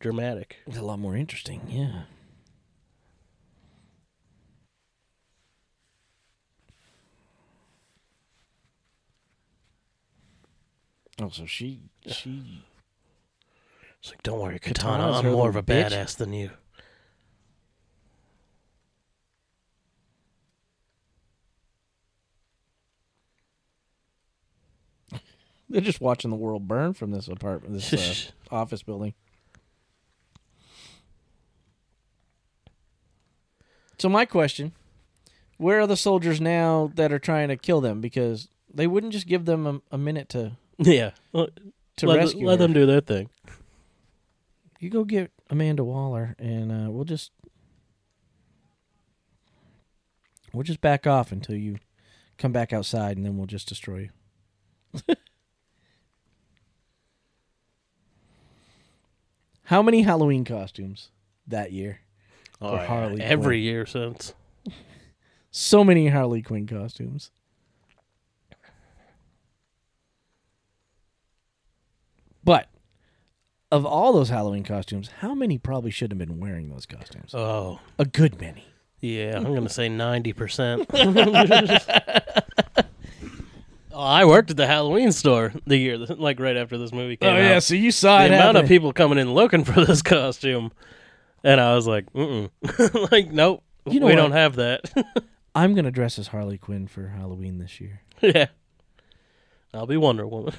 dramatic. It's a lot more interesting. Yeah. Oh, so she she It's like, don't worry, Katana's Katana, I'm more of a little bitch. badass than you. they're just watching the world burn from this apartment, this uh, (laughs) office building. So my question: Where are the soldiers now that are trying to kill them? Because they wouldn't just give them a, a minute to yeah, well, to let, rescue let her. them do their thing. You go get Amanda Waller, and uh, we'll just we'll just back off until you come back outside, and then we'll just destroy you. (laughs) How many Halloween costumes that year? Oh, yeah, Harley every Quinn. year since. (laughs) So many Harley Quinn costumes. But of all those Halloween costumes, how many probably should have been wearing those costumes? Oh, A good many. yeah. I'm gonna say ninety percent. (laughs) Oh, I worked at the Halloween store the year, like right after this movie came out. Oh, yeah. so you saw the amount of people coming in looking for this costume, and I was like, mm (laughs) like, nope, You know we what? don't have that. (laughs) I'm gonna dress as Harley Quinn for Halloween this year. yeah, I'll be Wonder Woman.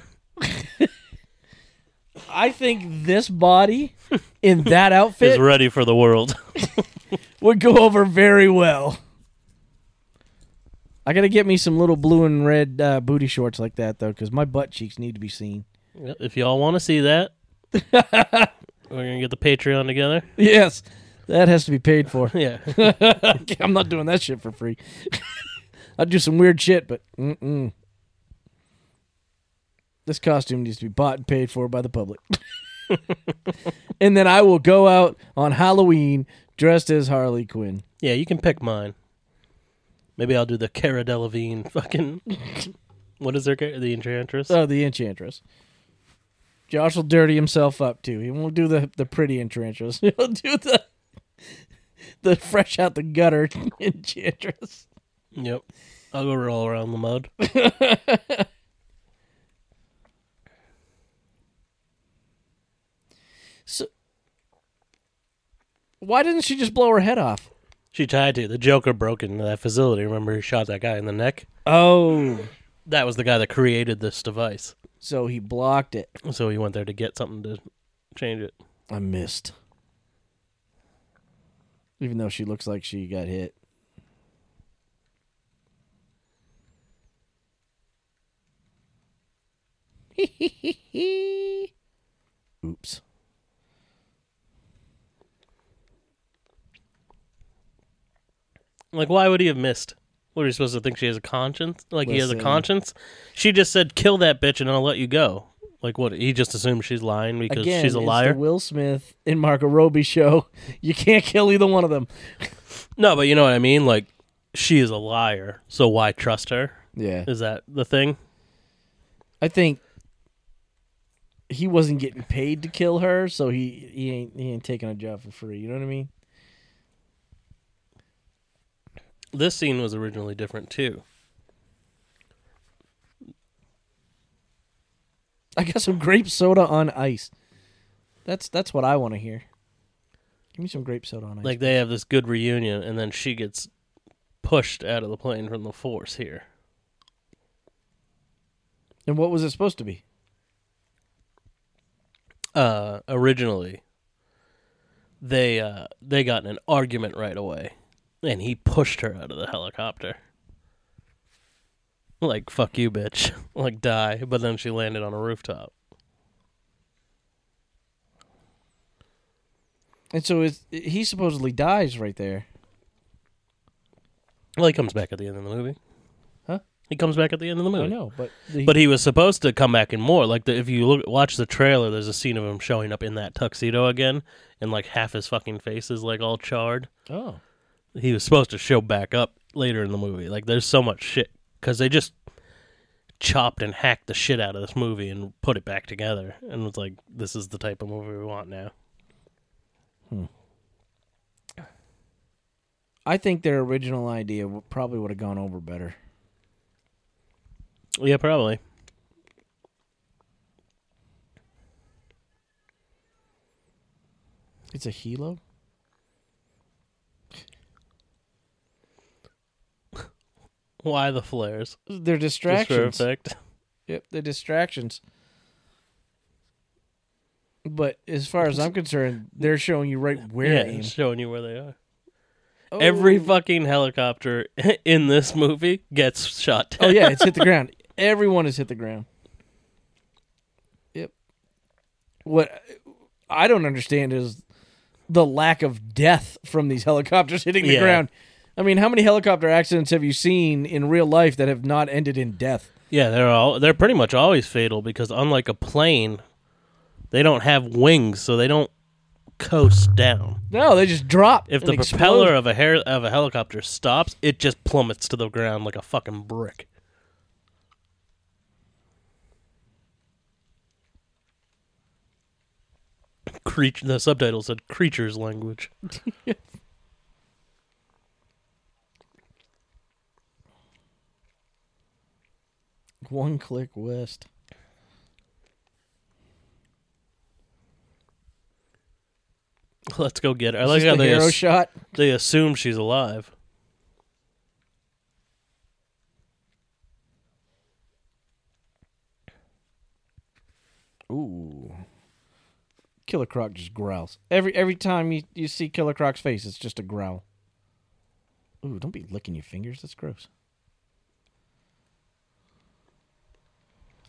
I think this body in that outfit is ready for the world. (laughs) would go over very well. I gotta get me some little blue and red uh, booty shorts like that though, because my butt cheeks need to be seen. If y'all want to see that, (laughs) we're gonna get the Patreon together. Yes, that has to be paid for. (laughs) Yeah, I'm not doing that shit for free. I'd do some weird shit, but mm-mm. This costume needs to be bought and paid for by the public. (laughs) and then I will go out on Halloween dressed as Harley Quinn. yeah, you can pick mine. Maybe I'll do the Cara Delevingne fucking. (laughs) what is her character? The Enchantress. Oh, the Enchantress. Josh will dirty himself up too. He won't do the the pretty Enchantress. (laughs) He'll do the the fresh out the gutter Enchantress. Yep. I'll go roll around the mud. So, why didn't she just blow her head off? She tried to. The Joker broke into that facility. Remember, he shot that guy in the neck. Oh, That was the guy that created this device. so he blocked it. So he went there to get something to change it. I missed. Even though she looks like she got hit. (laughs) Oops. Like, why would he have missed? What are you supposed to think? She has a conscience? Like he has a Listen. conscience? She just said, "Kill that bitch, and I'll let you go." Like what? He just assumes she's lying because Again, she's a it's liar. the Will Smith and Margot Robbie show. (laughs) You can't kill either one of them. (laughs) no, but you know what I mean. Like she is a liar, so why trust her? Yeah. Is that the thing? I think he wasn't getting paid to kill her, so he he ain't he ain't taking a job for free. You know what I mean? This scene was originally different too. I got some grape soda on ice. That's that's what I want to hear. Give me some grape soda on ice. Like they have this good reunion, and then she gets pushed out of the plane from the force here. and what was it supposed to be? uh originally they uh they got in an argument right away and he pushed her out of the helicopter. Like fuck you bitch. (laughs) Like die. But then she landed on a rooftop. And so is he supposedly dies right there. well he comes back at the end of the movie. Huh? he comes back at the end of the movie. I know, but the, but he was supposed to come back in more. Like the, if you look watch the trailer there's a scene of him showing up in that tuxedo again and like half his fucking face is like all charred. Oh he was supposed to show back up later in the movie. Like, there's so much shit because they just chopped and hacked the shit out of this movie and put it back together, and was like, "This is the type of movie we want now." Hmm. I think their original idea probably would have gone over better. Yeah, probably. It's a helo. Why the flares? They're Just for distractions. effect. Yep, they're distractions. But as far as I'm (laughs) concerned, they're showing you right where yeah, showing you where they are. Oh. Every Oh. fucking helicopter (laughs) in this movie gets shot Oh yeah, it's hit the (laughs) ground. Everyone has hit the ground. Yep. What I don't understand is the lack of death from these helicopters hitting the Yeah. ground. I mean, how many helicopter accidents have you seen in real life that have not ended in death? Yeah, they're all they're pretty much always fatal because unlike a plane, they don't have wings, so they don't coast down. No, they just drop. If the explode. propeller of a hair of a helicopter stops, it just plummets to the ground like a fucking brick. Creature. The subtitle said "creatures language." (laughs) one click west. (laughs) Let's go get her. I like how the they hero ass- shot. they assume she's alive. Ooh. Killer Croc just growls. Every every time you, you see Killer Croc's face, it's just a growl. Ooh, don't be licking your fingers. That's gross.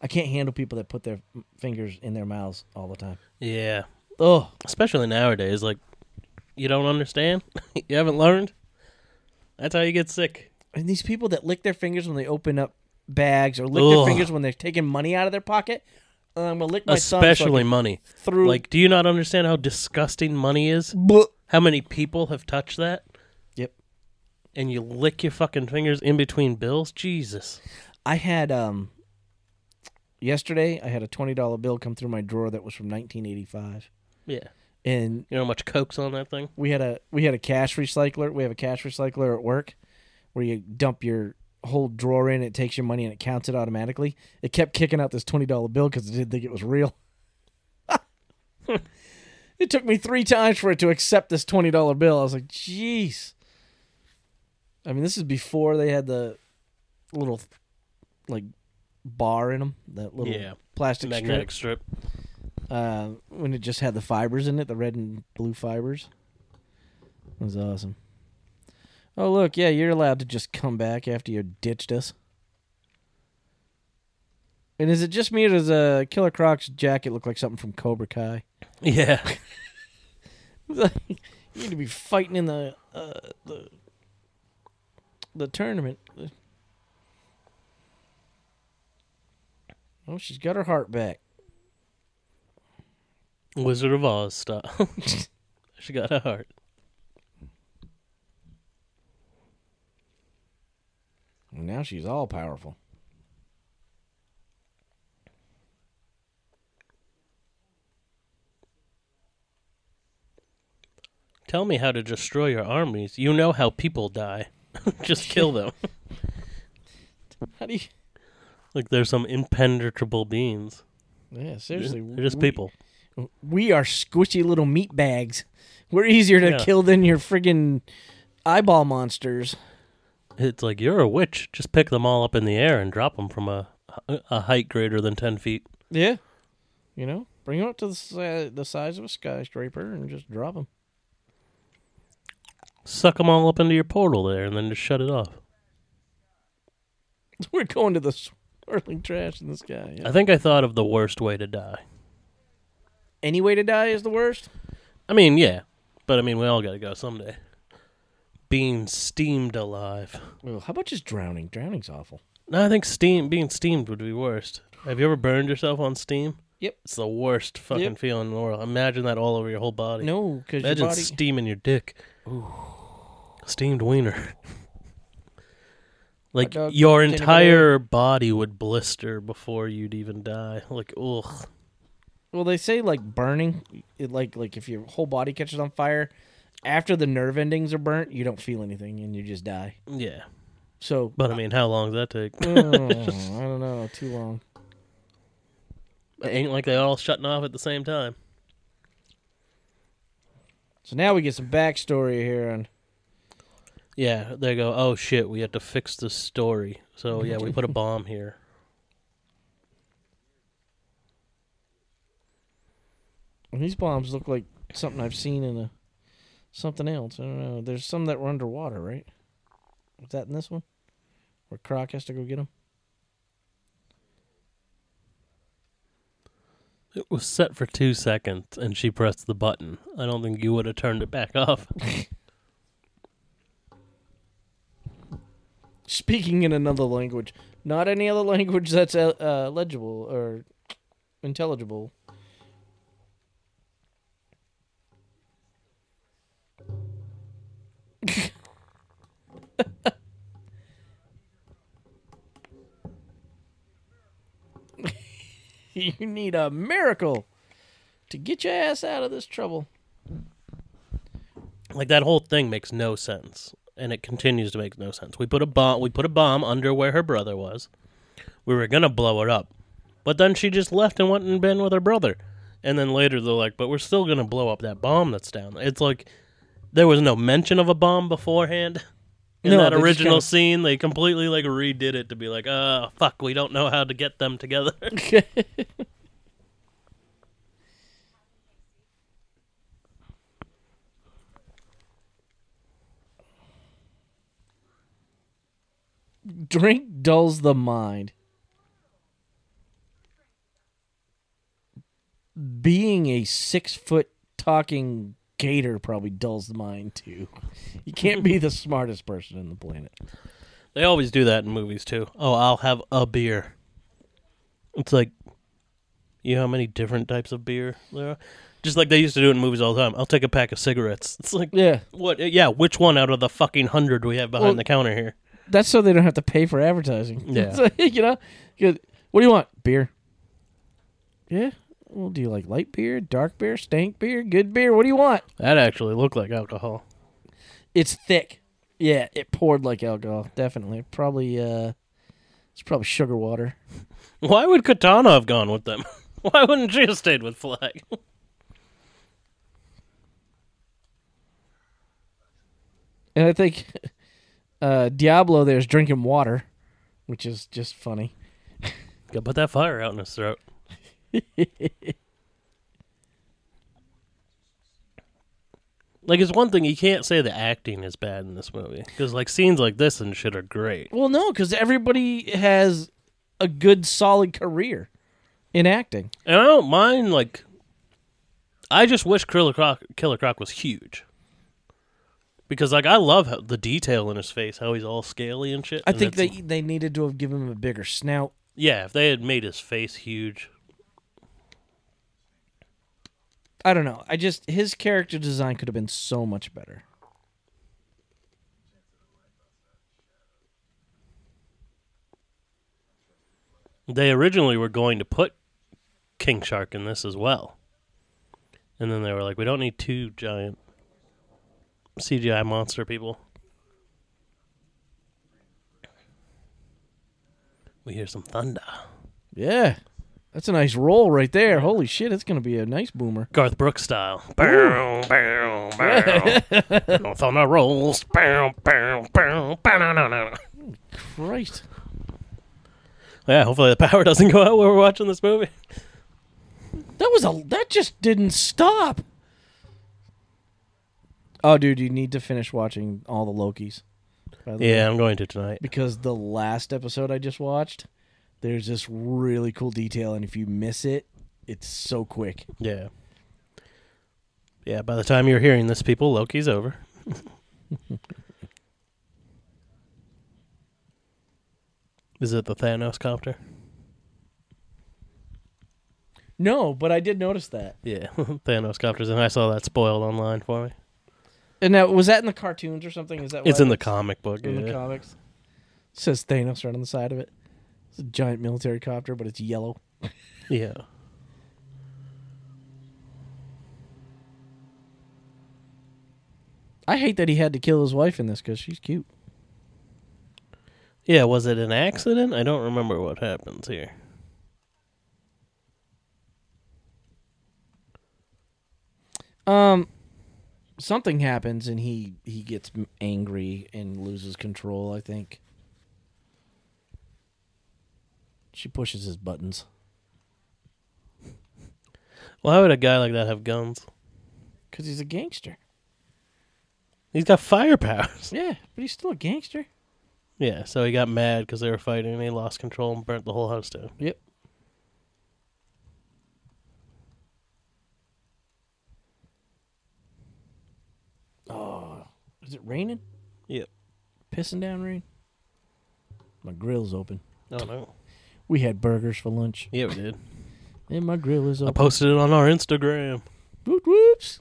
I can't handle people that put their fingers in their mouths all the time. Yeah, Oh, especially nowadays. Like, you don't understand. (laughs) you haven't learned. That's how you get sick. and these people that lick their fingers when they open up bags or lick their fingers when they're taking money out of their pocket. Uh, I'm gonna lick my thumb so especially money. through. Like, do you not understand how disgusting money is? How many people have touched that? Yep. And you lick your fucking fingers in between bills? Jesus. I had um yesterday I had a twenty dollar bill come through my drawer that was from nineteen eighty five. Yeah. And You know how much coke's on that thing? we had a we had a cash recycler. We have a cash recycler at work where you dump your whole drawer in, it takes your money and it counts it automatically. It kept kicking out this twenty dollar bill because it didn't think it was real. (laughs) it took me three times for it to accept this twenty dollar bill. I was like, jeez. I mean, this is before they had the little like bar in them, that little Yeah. plastic Magnetic strip. strip. Uh, when it just had the fibers in it, the red and blue fibers. It was awesome. Oh look, yeah, you're allowed to just come back after you ditched us. And is it just me or does uh, Killer Croc's jacket look like something from Cobra Kai? Yeah. (laughs) (laughs) you need to be fighting in the uh, the the tournament. Oh, she's got her heart back. Wizard of Oz style. (laughs) she got a heart. Now she's all powerful. Tell me how to destroy your armies. You know how people die. (laughs) Just kill them. How do you? Like they're some impenetrable beings. Yeah, seriously, They're just we- people. We are squishy little meat bags. We're easier to Yeah. kill than your friggin' eyeball monsters. It's like you're a witch. Just pick them all up in the air and drop them from a a height greater than ten feet. Yeah, you know, bring them up to the the size of a skyscraper and just drop them. Suck them all up into your portal there, and then just shut it off. (laughs) We're going to the swirling trash in the sky. Yeah. I think I thought of the worst way to die. Any way to die is the worst. I mean, yeah, but I mean, we all got to go someday. Being steamed alive. Well, how about just drowning? Drowning's awful. No, I think steam being steamed would be worst. Have you ever burned yourself on steam? Yep. It's the worst fucking Yep. feeling in the world. Imagine that all over your whole body. No, because your Imagine body. steaming your dick. Ooh. Steamed wiener. Like dog your entire body would blister before you'd even die. Like, ugh. Well, they say like burning, it like like if your whole body catches on fire, after the nerve endings are burnt, you don't feel anything and you just die. Yeah. So, But I mean, how long does that take? oh, (laughs) (laughs) I don't know, too long. It ain't like they all shutting off at the same time. So now we get some backstory here on. Yeah, they go, oh shit, we have to fix the story. So yeah, we put a bomb here. (laughs) And these bombs look like something I've seen in a something else. I don't know. There's some that were underwater, right? Was that in this one? Where Croc has to go get them? It was set for two seconds, and she pressed the button. I don't think you would have turned it back (laughs) off. (laughs) Speaking in another language, not any other language that's uh, uh, legible or intelligible. (laughs) you need a miracle to get your ass out of this trouble. Like that whole thing makes no sense, and it continues to make no sense. We put a bomb. We put a bomb under where her brother was. We were gonna blow it up, but then she just left and went and been with her brother. And then later they're like, "But we're still gonna blow up that bomb that's down." It's like there was no mention of a bomb beforehand. In No, that original kinda- scene, they completely like redid it to be like, "Uh, fuck, we don't know how to get them together." (laughs) (laughs) Drink dulls the mind. Being a six foot talking gator probably dulls the mind too. You can't be the smartest person in the planet. They always do that in movies too. Oh, I'll have a beer. It's like, you know how many different types of beer there are? Just like they used to do it in movies all the time. I'll take a pack of cigarettes. (laughs) It's like, Yeah, what? Yeah, which one out of the fucking hundred we have behind Well- the counter here? That's so they don't have to pay for advertising. (laughs) Yeah. So, you know, Good. what do you want? Beer. Yeah. Well, do you like light beer, dark beer, stank beer, good beer? What do you want? That actually looked like alcohol. It's thick. Yeah, it poured like alcohol. Definitely. Probably. uh It's probably sugar water. (laughs) Why would Katana have gone with them? (laughs) Why wouldn't she have stayed with Flag? And I think uh Diablo there's drinking water, which is just funny. (laughs) Gotta put that fire out in his throat. (laughs) like it's one thing you can't say the acting is bad in this movie because like scenes like this and shit are great. Well, no, because everybody has a good, solid career in acting. And I don't mind like. I just wish Killer Croc, Killer Croc was huge. Because like I love how, the detail in his face, how he's all scaly and shit. I and think they they needed to have given him a bigger snout. yeah, if they had made his face huge, I don't know. I just his character design could have been so much better. They originally were going to put King Shark in this as well. And then they were like, we don't need two giant CGI monster people. We hear some thunder. Yeah, that's a nice roll right there. Holy shit, it's gonna be a nice boomer. Garth Brooks style. Bow, bow, bow. thunder rolls. Bow, bow, bow. Christ. Yeah, hopefully the power doesn't go out while we're watching this movie. That was a that just didn't stop. Oh, dude, you need to finish watching all the Lokis. by the way. Yeah, I'm going to tonight. because the last episode I just watched, there's this really cool detail, and if you miss it, it's so quick. Yeah. Yeah, by the time you're hearing this, people, Loki's over. (laughs) Is it the Thanos copter? No, but I did notice that. Yeah, (laughs) Thanos copters, and I saw that spoiled online for me. And now, was that in the cartoons or something? Is that It's in the comic book. in the yeah. comics? says Thanos right on the side of it. It's a giant military copter, but it's yellow. yeah. I hate that he had to kill his wife in this because she's cute. Yeah, was it an accident? I don't remember what happens here. Um, something happens and he he gets angry and loses control. I think she pushes his buttons Why would a guy like that have guns? because he's a gangster. He's got fire powers. Yeah, but he's still a gangster. Yeah, so he got mad because they were fighting and he lost control and burnt the whole house down. Yep. It raining? Yep. Pissing down rain? My grill's open. Oh no. We had burgers for lunch, Yeah, we did. and my grill is open. I posted it on our Instagram. Whoop whoops.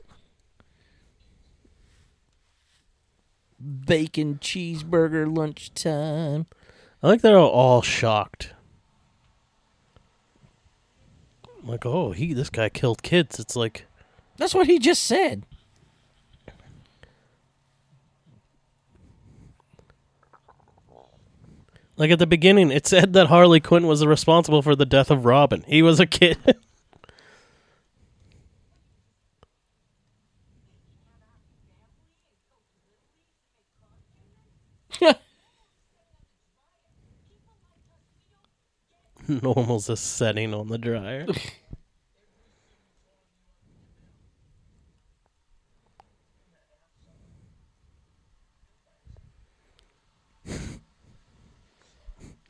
Bacon cheeseburger lunchtime. I like they're all shocked. Like, oh, he this guy killed kids. It's like, That's what he just said. Like at the beginning, it said that Harley Quinn was responsible for the death of Robin. He was a kid. (laughs) (laughs) Normal's a setting on the dryer. (laughs)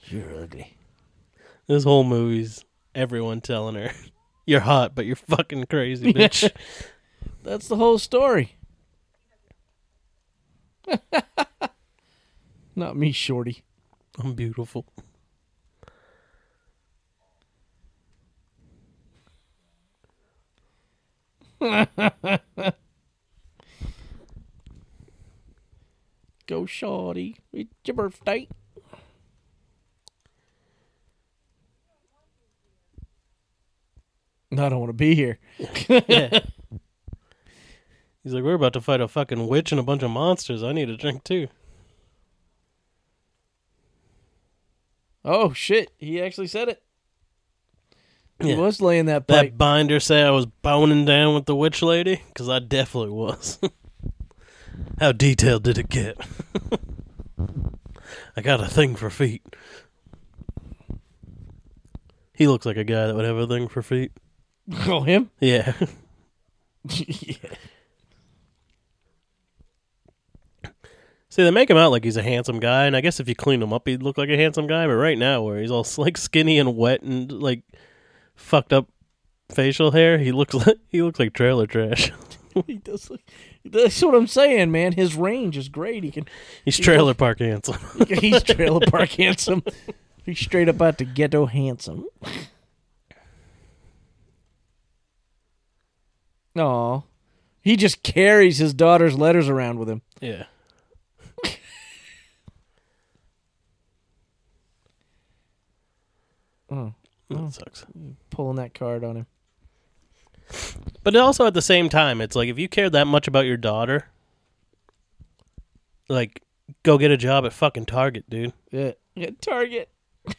You're ugly. This whole movie's everyone telling her, (laughs) "You're hot, but you're fucking crazy, bitch." (laughs) That's the whole story. (laughs) Not me, Shorty. I'm beautiful. Go, Shorty. It's your birthday. I don't want to be here. Yeah. (laughs) He's like, "We're about to fight a fucking witch and a bunch of monsters. I need a drink too." Oh shit! He actually said it. He Yeah. was laying that That binder say I was boning down with the witch lady? Because I definitely was. (laughs) How detailed did it get? (laughs) I got a thing for feet. He looks like a guy that would have a thing for feet. (laughs) oh, him? (laughs) Yeah. yeah. See, they make him out like he's a handsome guy, and I guess if you clean him up, he'd look like a handsome guy. But right now, where he's all (laughs) like skinny and wet and like fucked up facial hair, he looks like he looks like trailer trash. he does. Look, that's what I'm saying, man. His range is great. He can. He's trailer park handsome. He's trailer park handsome. He's straight up out to ghetto handsome. Aw. He just carries his daughter's letters around with him. yeah. (laughs) Oh, That oh. sucks. pulling that card on him. But also at the same time, it's like if you care that much about your daughter, like go get a job at fucking Target, dude. Yeah. yeah Target. (laughs)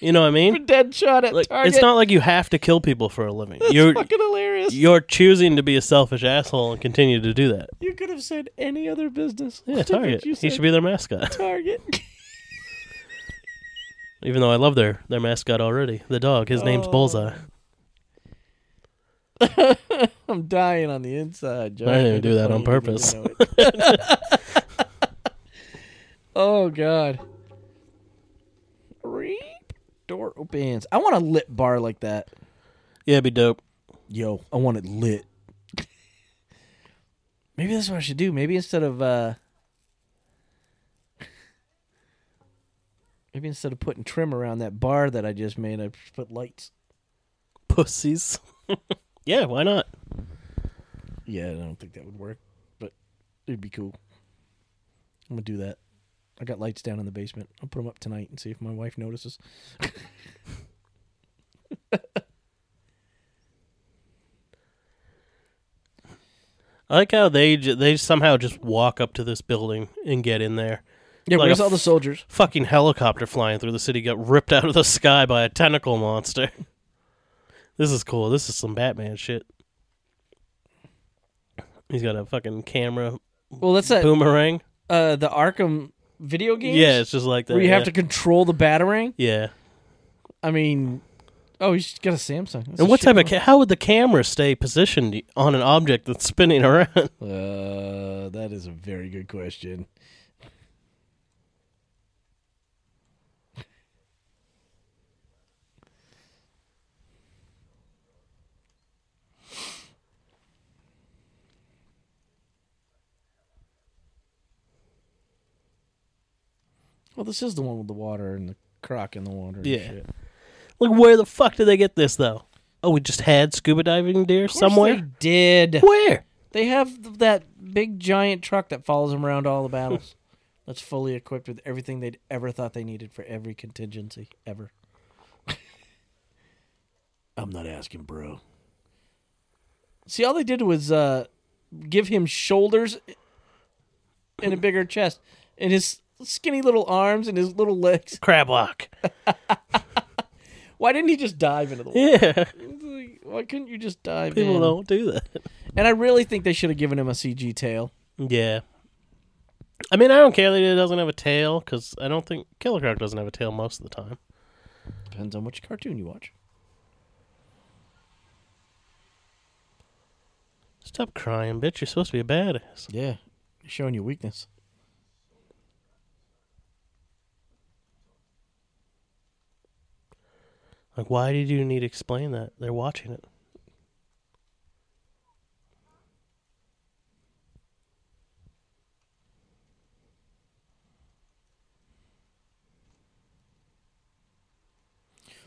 You know what I mean? Deadshot at Like Target. it's not like you have to kill people for a living. (laughs) That's You're fucking hilarious. you're choosing to be a selfish asshole and continue to do that. You could have said any other business. Yeah, Target. He should be their mascot. (laughs) Target. Even though I love their their mascot already, the dog. His name's Oh. Bullseye. (laughs) I'm dying on the inside, Josh. I didn't even do that on purpose. oh God. Reap. Door opens. I want a lit bar like that. Yeah, it'd be dope. Yo, I want it lit. Maybe that's what I should do. Maybe instead of uh Maybe instead of putting trim around that bar that I just made, I just put lights. Pussies. (laughs) yeah, why not? Yeah, I don't think that would work, but it'd be cool. I'm gonna do that. I got lights down in the basement. I'll put them up tonight and see if my wife notices. I like how they j- they somehow just walk up to this building and get in there. Yeah, Like where's all the soldiers? Fucking helicopter flying through the city got ripped out of the sky by a tentacle monster. (laughs) This is cool. This is some Batman shit. He's got a fucking camera Well, that's that. boomerang. Uh, the Arkham video games. Yeah, it's just like that. where you have to control the batarang. Yeah. I mean, oh, he's got a Samsung. That's And a what shit type of ca- how would the camera stay positioned on an object that's spinning (laughs) around? Uh, that is a very good question. Well, this is the one with the water and the croc in the water. And Yeah. shit. Like, where the fuck did they get this though? Oh, we just had scuba diving deer Of course somewhere. they did. Where? They have th- that big giant truck that follows them around all the battles. (laughs) That's fully equipped with everything they'd ever thought they needed for every contingency ever. (laughs) I'm not asking, bro. See, all they did was uh, give him shoulders and a bigger chest, and his skinny little arms and his little legs. (laughs) Crab walk. Why didn't he just dive into the water? Yeah, like, Why couldn't you just dive people in? don't do that. And I really think they should have given him a CG tail. Yeah. I mean, I don't care that he doesn't have a tail because I don't think Killer Croc doesn't have a tail most of the time. Depends on which cartoon you watch. Stop crying, bitch. You're supposed to be a badass. Yeah, You're showing your weakness. Like, why did you need to explain that? They're watching it.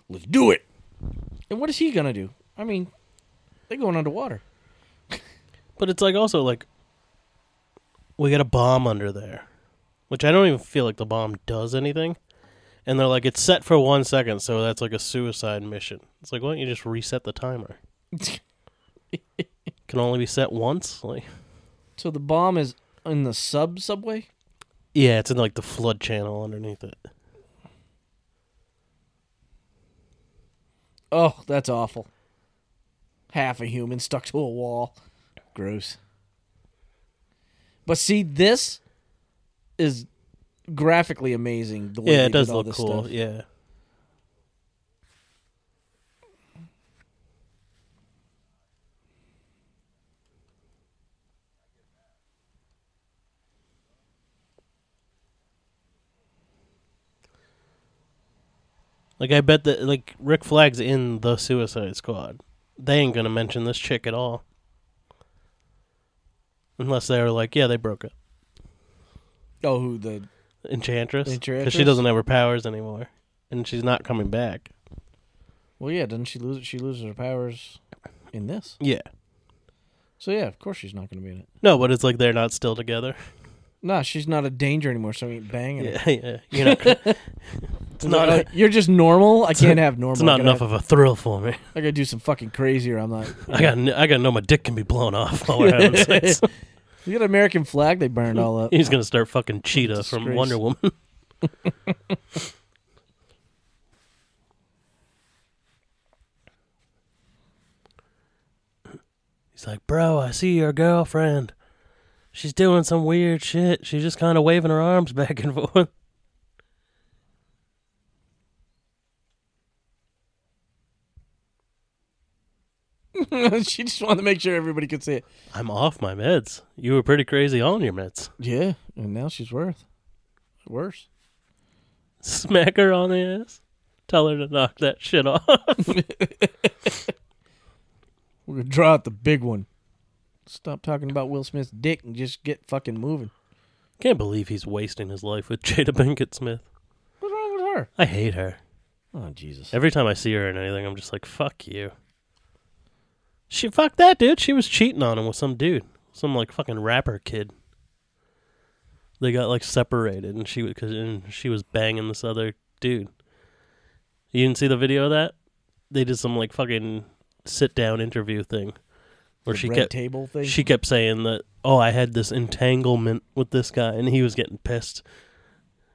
Let's do it. And what is he gonna do? I mean, they're going underwater. (laughs) But it's like also like we got a bomb under there, which I don't even feel like the bomb does anything. And they're like, it's set for one second, so that's like a suicide mission. It's like, why don't you just reset the timer? (laughs) Can only be set once. Like, So the bomb is in the sub subway. yeah, it's in like the flood channel underneath it. Oh, that's awful. Half a human stuck to a wall. Gross. But see, this is graphically amazing. The way Yeah, it does look cool. stuff. Yeah. Like I bet that like Rick Flag's in the Suicide Squad. They ain't gonna mention this chick at all. Unless they were like, yeah, they broke up. Oh, who the? Enchantress. Because she doesn't have her powers anymore. And she's not coming back. Well, yeah. Doesn't she lose? She loses her powers in this. Yeah. So yeah, of course she's not going to be in it. No, but it's like they're not still together. (laughs) Nah, she's not a danger anymore. So we ain't banging. her. Yeah, yeah. You're not, (laughs) it's not, like, oh, you're just normal. I can't have normal. it's not enough have- of a thrill for me. I gotta do some fucking crazy, or I'm not. (laughs) I got I got to know my dick can be blown off while we're having sex. You got an American flag? They burned all up. He's gonna start fucking Cheetah from Wonder Woman. (laughs) He's like, bro, I see your girlfriend. She's doing some weird shit. She's just kind of waving her arms back and (laughs) forth. (laughs) she just wanted to make sure everybody could see it. I'm off my meds. You were pretty crazy on your meds. Yeah, and now she's worth worse. Smack her on the ass. Tell her to knock that shit off. (laughs) We're gonna draw out the big one. Stop talking about Will Smith's dick and just get fucking moving. Can't believe he's wasting his life with (laughs) Jada Pinkett Smith. What's wrong with her? I hate her. Oh Jesus! Every time I see her in anything, I'm just like, fuck you. She fuck that dude. She was cheating on him with some dude, some like fucking rapper kid. They got like separated, and she because and she was banging this other dude. You didn't see the video of that? They did some like fucking sit down interview thing where The she kept table thing. she kept saying that oh I had this entanglement with this guy, and he was getting pissed.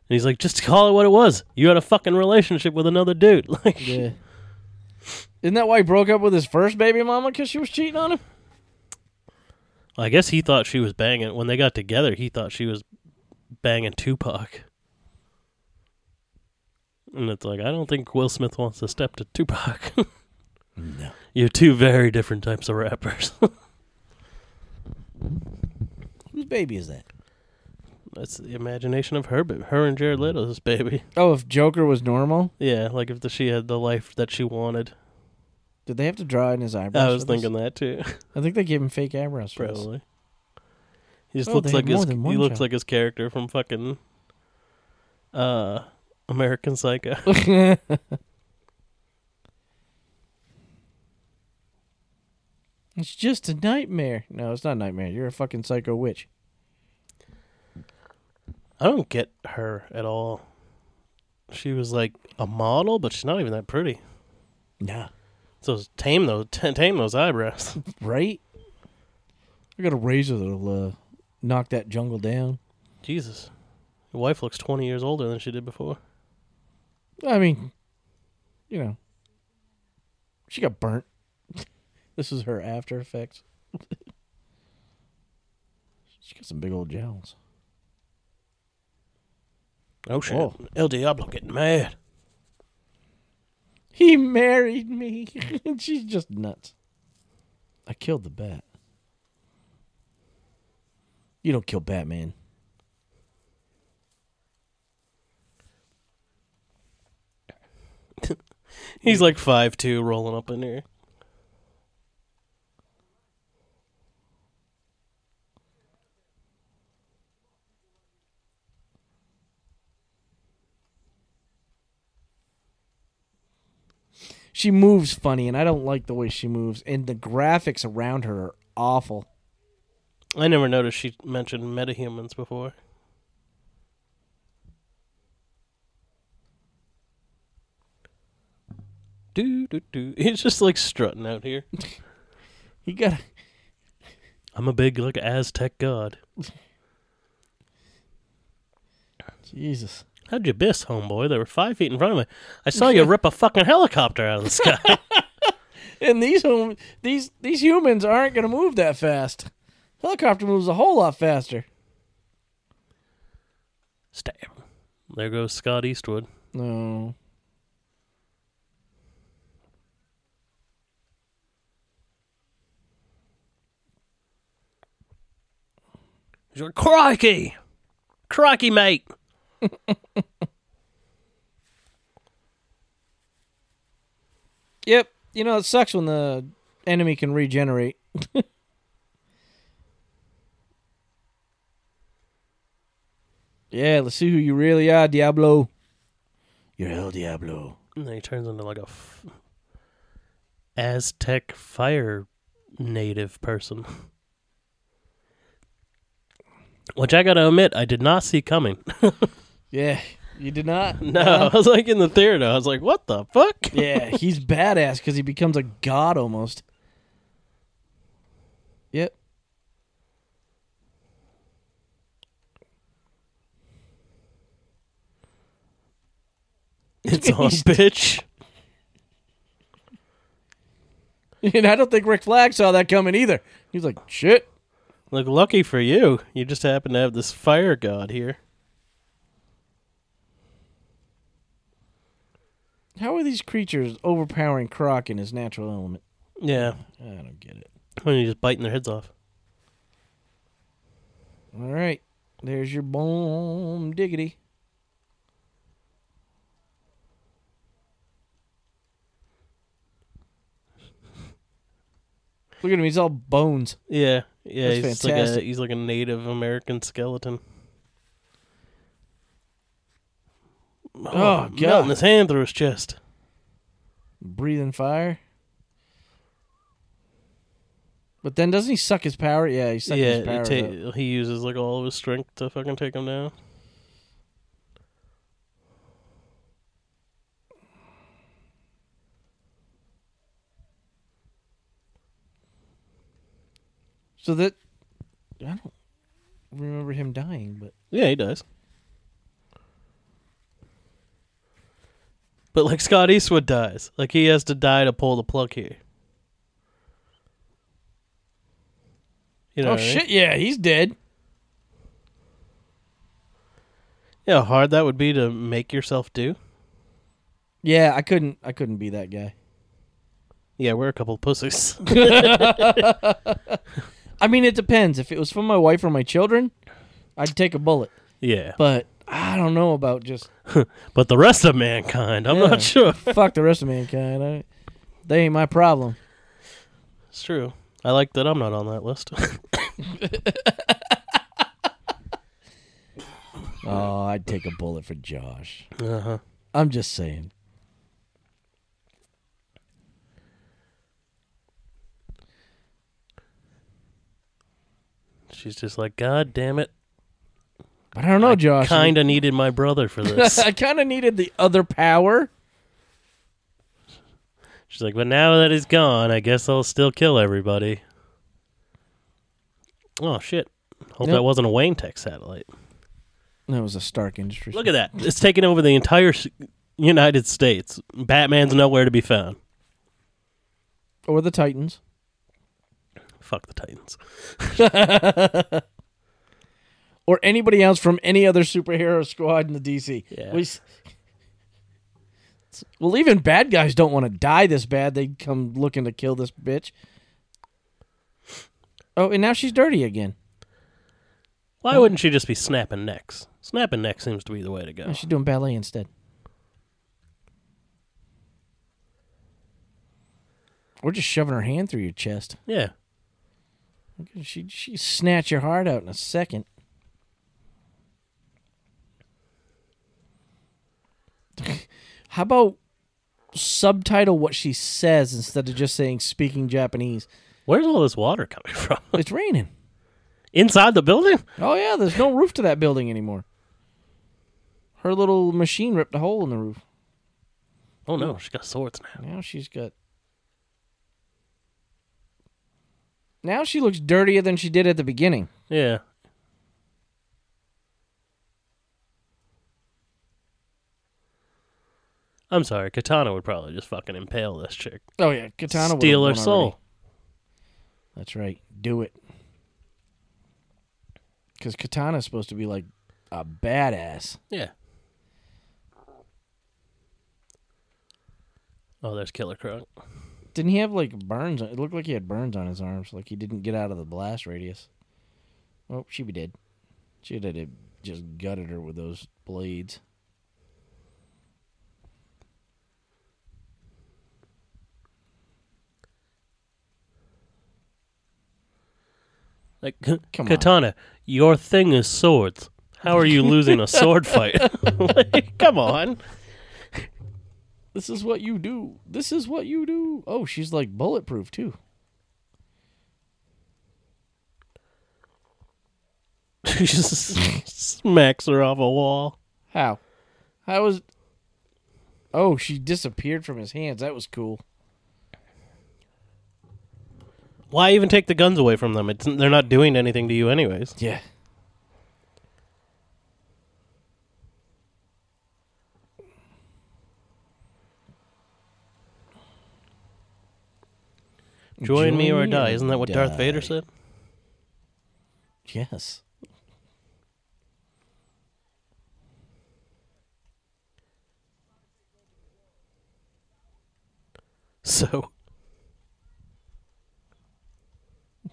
And he's like, just call it what it was. You had a fucking relationship with another dude. (laughs) Like, yeah. Isn't that why he broke up with his first baby mama? Because she was cheating on him. I guess he thought she was banging. When they got together, he thought she was banging Tupac. And it's like, I don't think Will Smith wants to step to Tupac. (laughs) No. You're two very different types of rappers. (laughs) Whose baby is that? That's the imagination of her, ba- her and Jared Leto's baby. Oh, if Joker was normal, Yeah, like if the, she had the life that she wanted. Did they have to draw in his eyebrows? I was for this? thinking that too, I think they gave him fake eyebrows probably. He just Oh, looks like his. He one looks like his character from fucking Uh, American Psycho. (laughs) It's just a nightmare. No, it's not a nightmare. You're a fucking psycho witch. I don't get her at all. She was like a model, but she's not even that pretty. Nah. So tame those, (laughs) t- tame those eyebrows. (laughs) Right? I got a razor that'll uh, knock that jungle down. Jesus, your wife looks twenty years older than she did before. I mean, you know, she got burnt. (laughs) this is her after effects. she got some big old jowls. Oh shit, Whoa. El Diablo getting mad. He married me. (laughs) She's just nuts. I killed the bat. You don't kill Batman. (laughs) He's like five two, rolling up in here. She moves funny, and I don't like the way she moves. And the graphics around her are awful. I never noticed she mentioned metahumans before. Do do do. (laughs) He's just like strutting out here. (laughs) He got I'm a big like Aztec god. (laughs) Jesus. How'd you miss, homeboy? They were five feet in front of me. I saw you (laughs) rip a fucking helicopter out of the sky. (laughs) And these hum- these these humans aren't going to move that fast. Helicopter moves a whole lot faster. Stab. There goes Scott Eastwood. No. He's like, crikey! Crikey, mate! (laughs) Yep. You know it sucks when the enemy can regenerate. (laughs) yeah, let's see who you really are, Diablo. You're El Diablo. And then he turns into like a f- Aztec fire native person. (laughs) Which I gotta admit, I did not see coming. Yeah, you did not. (laughs) no, I was like in the theater. I was like, "What the fuck?" yeah, (laughs) he's badass because he becomes a god almost. Yep. It's (laughs) on, bitch. And I don't think Rick Flag saw that coming either. He's like, shit. Look, lucky for you, you just happen to have this fire god here. How are these creatures overpowering Croc in his natural element? Yeah, I don't get it. when you just biting their heads off. All right. There's your boom diggity. Look at him. He's all bones. Yeah, yeah, That's he's like a he's like a Native American skeleton. Oh, oh, melting God. his hand through his chest. Breathing fire. But then doesn't he suck his power? Yeah, he sucks yeah, his power. he, ta- he uses like all of his strength to fucking take him down. So that I don't remember him dying, but Yeah, he does. But like Scott Eastwood dies, like he has to die to pull the plug here. You know oh what I mean? shit, yeah, he's dead. Yeah, how hard that would be to make yourself do. Yeah, I couldn't. I couldn't be that guy. Yeah, we're a couple of pussies. (laughs) (laughs) I mean, it depends. If it was for my wife or my children, I'd take a bullet. yeah, But I don't know about just (laughs) but the rest of mankind, I'm Yeah. not sure. (laughs) fuck the rest of mankind. I, they ain't my problem. It's true. I like that I'm not on that list. (laughs) Oh, I'd take a bullet for Josh. Uh huh. I'm just saying. She's just like, God damn it! But I don't know, Josh. Kind of needed my brother for this. (laughs) I kind of needed the other power. She's like, but now that he's gone, I guess I'll still kill everybody. Oh shit! Hope Yep. that wasn't a Wayne Tech satellite. That was a Stark Industries. Look at that! It's taking over the entire United States. Batman's nowhere to be found. Or the Titans. Fuck the Titans. (laughs) Or anybody else from any other superhero squad in the DC. Yeah. We well, even bad guys don't want to die this bad. They come looking to kill this bitch. Oh, and now she's dirty again. Why wouldn't she just be snapping necks? Snapping necks seems to be the way to go. Oh, she's doing ballet instead. Or just shoving her hand through your chest. Yeah. She she snatch your heart out in a second. (laughs) How about subtitle what she says instead of just saying speaking Japanese? Where's all this water coming (laughs) from? It's raining. Inside the building? Oh yeah, there's no roof to that building anymore. Her little machine ripped a hole in the roof. Oh no, she's got swords now. Now she's got. Now she looks dirtier than she did at the beginning. Yeah. I'm sorry, Katana would probably just fucking impale this chick. Oh yeah, Katana Steal her soul. already. That's right. Do it. Because Katana's supposed to be like a badass. Yeah. Oh, there's Killer Croc. Didn't he have like burns? on- It looked like he had burns on his arms, like he didn't get out of the blast radius. Oh, she'd be dead. She'd have just gutted her with those blades. Like, (laughs) Come on. Katana, your thing is swords. How are you losing a (laughs) sword fight? (laughs) Like, come on. This is what you do. This is what you do. Oh, she's like bulletproof too. She just smacks her off a wall. How? How was? Oh, she disappeared from his hands. That was cool. Why even take the guns away from them? It's, they're not doing anything to you, anyways. Yeah. Join me or die. Isn't that what Darth. Vader said? Yes. (laughs) So,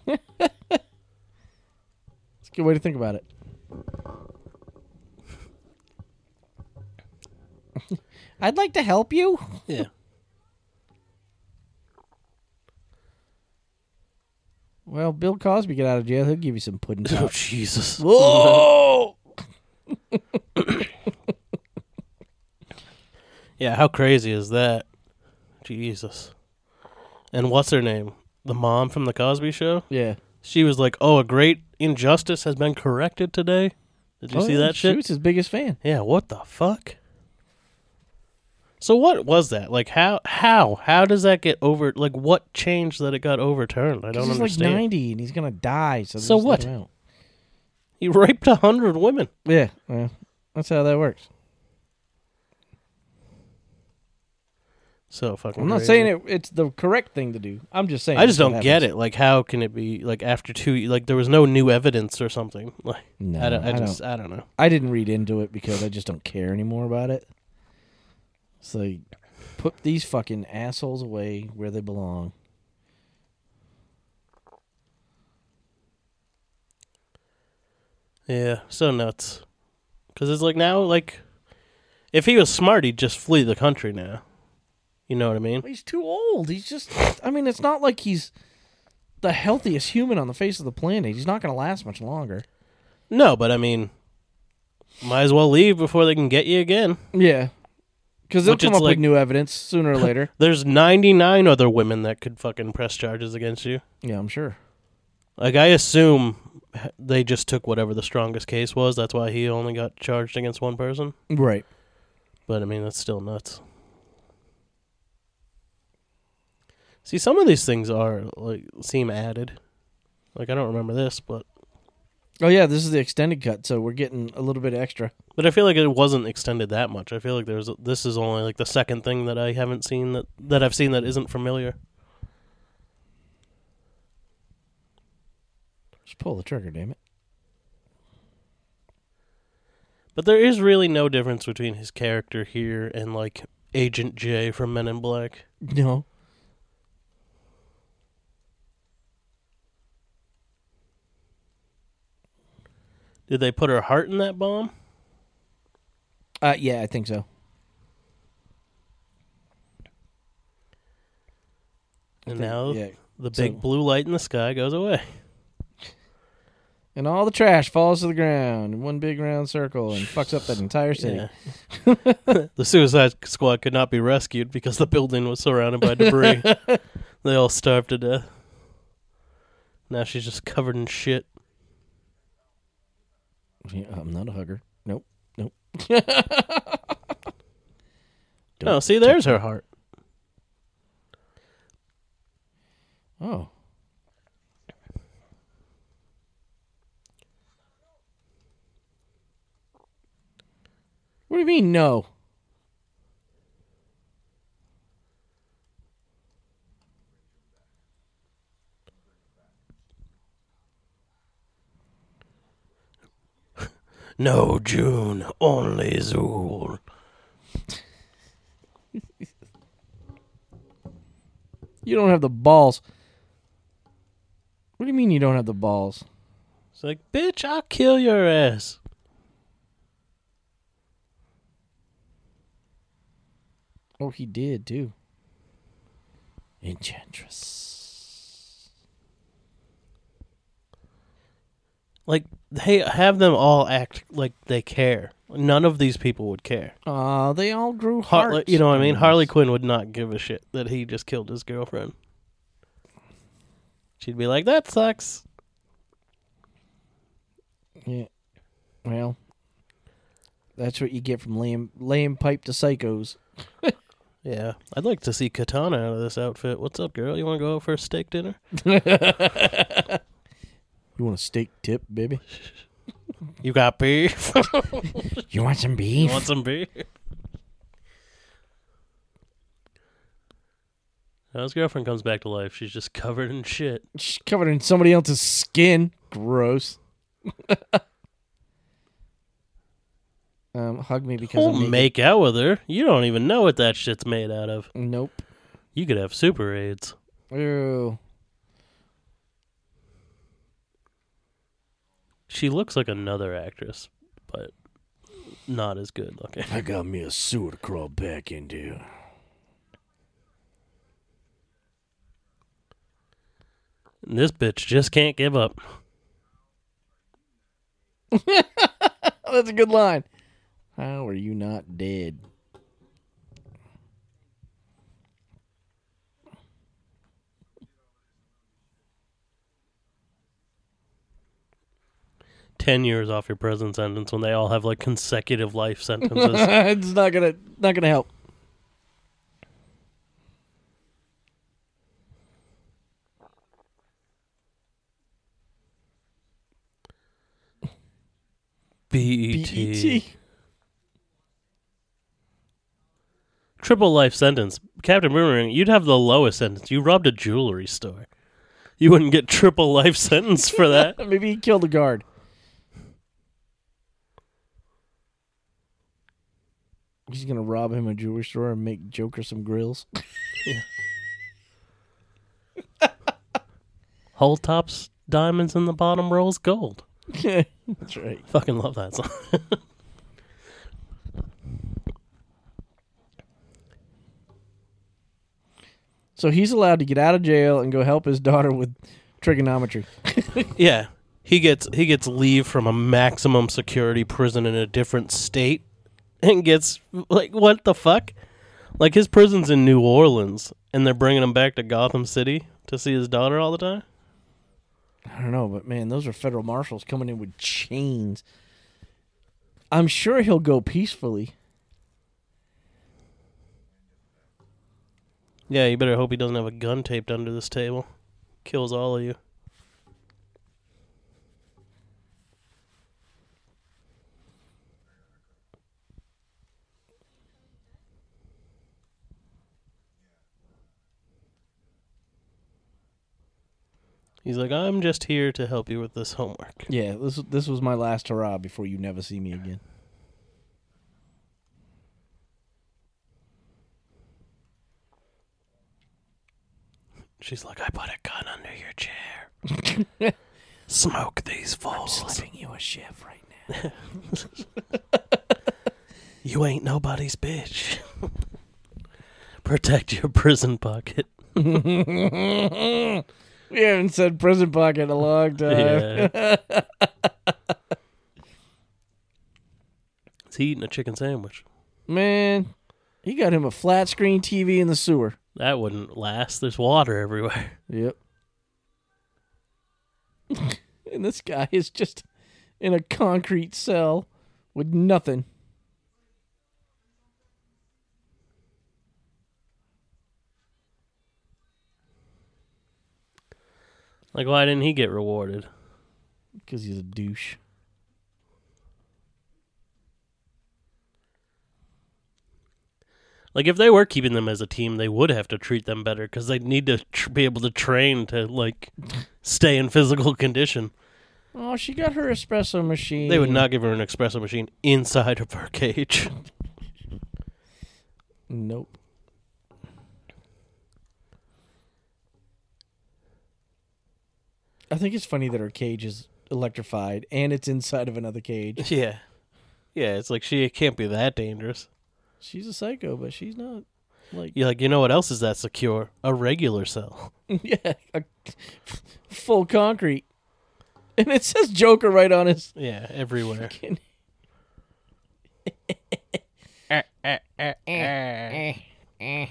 It's a good way to think about it. (laughs) I'd like to help you. (laughs) yeah. Well, Bill Cosby get out of jail, he'll give you some pudding. (laughs) Oh, pop. Jesus. Whoa! Yeah, how crazy is that? Jesus. And what's her name? The mom from the Cosby Show? Yeah. She was like, "Oh, a great injustice has been corrected today." Did you Oh, see yeah, that She shit? was his biggest fan. Yeah, what the fuck? So what was that? Like how how how does that get over like what changed that it got overturned? I don't he's understand. like 90 and he's going to die. So, So what? He raped a hundred women. Yeah. Well, that's how that works. So fucking I'm not crazy. saying it, it's the correct thing to do. I'm just saying. I just don't get it. Like how can it be like after two like there was no new evidence or something? (laughs) Like No, I, don't, I, I just I don't know. I didn't read into it because I just don't care anymore about it. It's like, put these fucking assholes away where they belong. Yeah, so nuts. Because it's like now, like, if he was smart, he'd just flee the country now. You know what I mean? He's too old. He's just. I mean, it's not like he's the healthiest human on the face of the planet. He's not going to last much longer. No, but I mean, might as well leave before they can get you again. Yeah. Because they'll Which come it's up like- with new evidence sooner or (laughs) later. There's 99 other women that could fucking press charges against you. yeah, I'm sure. Like I assume they just took whatever the strongest case was. That's why he only got charged against one person. Right. But I mean, that's still nuts. See, some of these things are like seem added. Like I don't remember this, but Oh yeah, this is the extended cut, so we're getting a little bit extra. but I feel like it wasn't extended that much. I feel like there's this is only like the second thing that I haven't seen that that I've seen that isn't familiar. Just pull the trigger, damn it. But there is really no difference between his character here and like Agent J from Men in Black. No. Did they put her heart in that bomb? Uh yeah, I think so. And think- now yeah. the So- big blue light in the sky goes away. And all the trash falls to the ground in one big round circle and fucks up that entire (laughs) city. Yeah. (laughs) the Suicide Squad could not be rescued because the building was surrounded by debris. (laughs) they all starved to death. Now she's just covered in shit. Yeah, I'm not a hugger. Nope. Nope. (laughs) Oh, see, there's her heart. Oh. What do you mean no? No, June, only Zool. You don't have the balls. What do you mean you don't have the balls? It's like, bitch, I'll kill your ass. Oh, he did too. Enchantress. Like, hey, have them all act like they care. None of these people would care. Aw, they all grew hearts. you know what I mean? Harley Quinn would not give a shit that he just killed his girlfriend. She'd be like, that sucks. Yeah. Well, that's what you get from laying laying pipe to psychos. (laughs) Yeah. I'd like to see Katana out of this outfit. What's up, girl? You want to go out for a steak dinner? (laughs) You want a steak tip, baby? You got beef? (laughs) You want some beef? you want some beef? Now his girlfriend comes back to life. She's just covered in shit. She's covered in somebody else's skin. Gross. (laughs) um, hug me because I'm Don't naked. make out with her. You don't even know what that shit's made out of. Nope. You could have super AIDS. Ew. She looks like another actress, but not as good looking. I got me a sewer to crawl back into. And this bitch just can't give up. (laughs) That's a good line. How are you not dead? Ten years off your prison sentence when they all have like consecutive life sentences. (laughs) it's not gonna not gonna help. BET. Triple life sentence. Captain Boomerang, you'd have the lowest sentence. You robbed a jewelry store. You wouldn't get triple life sentence for that. (laughs) Maybe he killed a guard. He's gonna rob him a jewelry store and make Joker some grills. (laughs) (laughs) Hull tops diamonds and the bottom rolls gold. Yeah, (laughs) That's right. Fucking love that song. So he's allowed to get out of jail and go help his daughter with trigonometry. yeah. he gets he gets leave from a maximum security prison in a different state and gets like what the fuck? Like his prison's in New Orleans and they're bringing him back to Gotham City to see his daughter all the time. I don't know, but man, those are federal marshals coming in with chains. I'm sure he'll go peacefully. Yeah, you better hope he doesn't have a gun taped under this table. Kills all of you. He's like, I'm just here to help you with this homework. Yeah, this this was my last hurrah before you never see me again. She's like, I put a gun under your chair. (laughs) Smoke these fools. I'm Slipping you a shiv right now. (laughs) You ain't nobody's bitch. (laughs) Protect your prison pocket. We haven't said prison pocket in a long (laughs) time. (laughs) Yeah. Is he eating a chicken sandwich? Man, he got him a flat screen TV in the sewer. That wouldn't last. There's water everywhere. (laughs) Yep. and this guy is just in a concrete cell with nothing. Like, why didn't he get rewarded? Because he's a douche. Like, if they were keeping them as a team, they would have to treat them better because they'd need to tr- be able to train to, like, stay in physical condition. Oh, she got her espresso machine. They would not give her an espresso machine inside of her cage. Nope. I think it's funny that her cage is electrified and it's inside of another cage. (laughs) yeah. Yeah, it's like she can't be that dangerous. She's a psycho, but she's not like You're like, you know what else is that secure? A regular cell. (laughs) yeah, a, (laughs) full concrete. And it says Joker right on his Yeah, everywhere. fucking eh, eh, eh,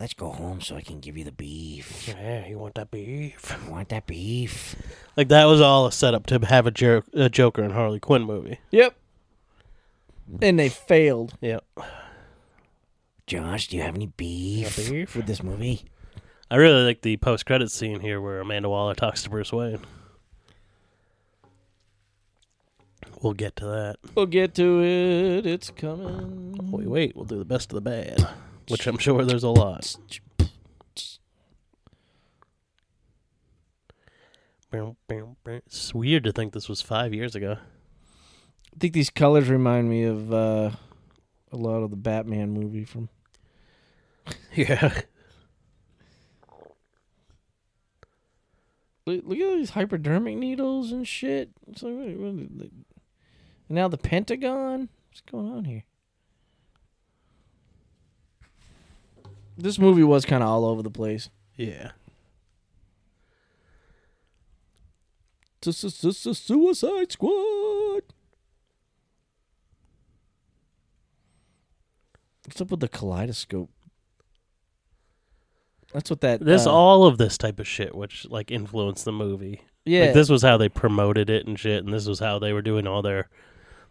Let's go home so I can give you the beef. Yeah, you want that beef? I want that beef. Like that was all a setup to have a, jo- a Joker and Harley Quinn movie. Yep. And they failed. Yep. Josh, do you have any beef, beef? with this movie? I really like the post credit scene here where Amanda Waller talks to Bruce Wayne. We'll get to that. We'll get to it. It's coming. Oh, wait, wait, we'll do the best of the bad, which I'm sure there's a lot. It's weird to think this was five years ago. I think these colors remind me of uh, a lot of the Batman movie from. (laughs) Yeah. Look, look at these hypodermic needles and shit. It's like, what- what- and now the Pentagon. What's going on here? This movie was kind of all over the place. Yeah. Suicide Squad. What's up with the kaleidoscope? That's what that. This uh, all of this type of shit, which like influenced the movie. Yeah. Like, this was how they promoted it and shit, and this was how they were doing all their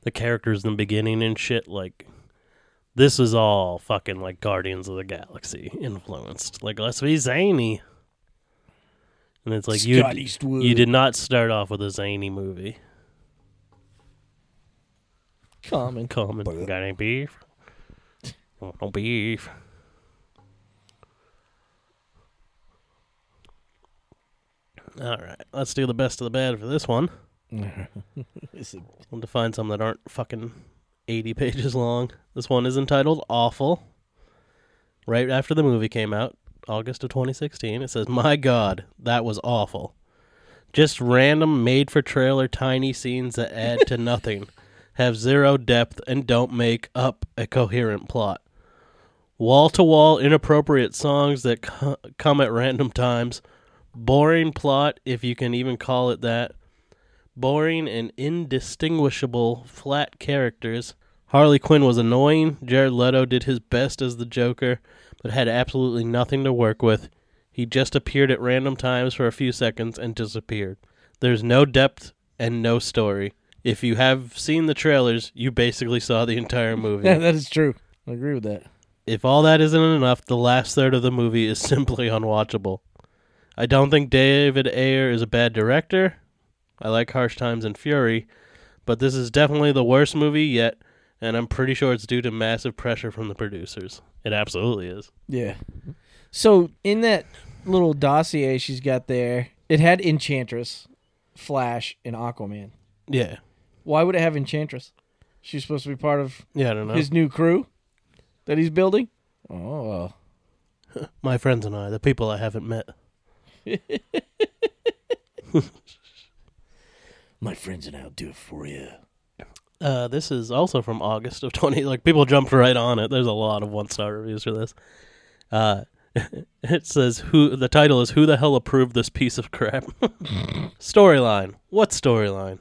the characters in the beginning and shit. Like this was all fucking like Guardians of the Galaxy influenced. Like let's be zany. And it's like you Scott Eastwood. you did not start off with a zany movie. common. Common. Uh, Got any beef? Want No beef. All right, let's do the best of the bad for this one. (laughs) Is it- We'll define some that aren't fucking 80 (laughs) pages long. This one is entitled Awful. Right after the movie came out, August of 2016, it says, My God, that was awful. Just random made for trailer tiny scenes that add to nothing, (laughs) have zero depth, and don't make up a coherent plot. Wall to wall inappropriate songs that co- come at random times, Boring plot, if you can even call it that. Boring and indistinguishable flat characters. Harley Quinn was annoying. Jared Leto did his best as the Joker, but had absolutely nothing to work with. He just appeared at random times for a few seconds and disappeared. There's no depth and no story. If you have seen the trailers, you basically saw the entire (laughs) movie. Yeah, that is true. I agree with that. if all that isn't enough, the last third of the movie is (laughs) simply unwatchable. I don't think David Ayer is a bad director. I like Harsh Times and Fury, but this is definitely the worst movie yet, and I'm pretty sure it's due to massive pressure from the producers. It absolutely is. Yeah. So in that little dossier she's got there, it had Enchantress, Flash, and Aquaman. Yeah. Why would it have Enchantress? She's supposed to be part of Yeah, I don't know. his new crew that he's building. Oh, (laughs) My friends and I, the people I haven't met. (laughs) My friends and I'll do it for you. Uh, this is also from August of 20. Like, people jumped right on it. There's a lot of one star reviews for this. Uh, (laughs) it says, "Who?" The title is "Who the hell approved this piece of crap?" (laughs) storyline. What storyline?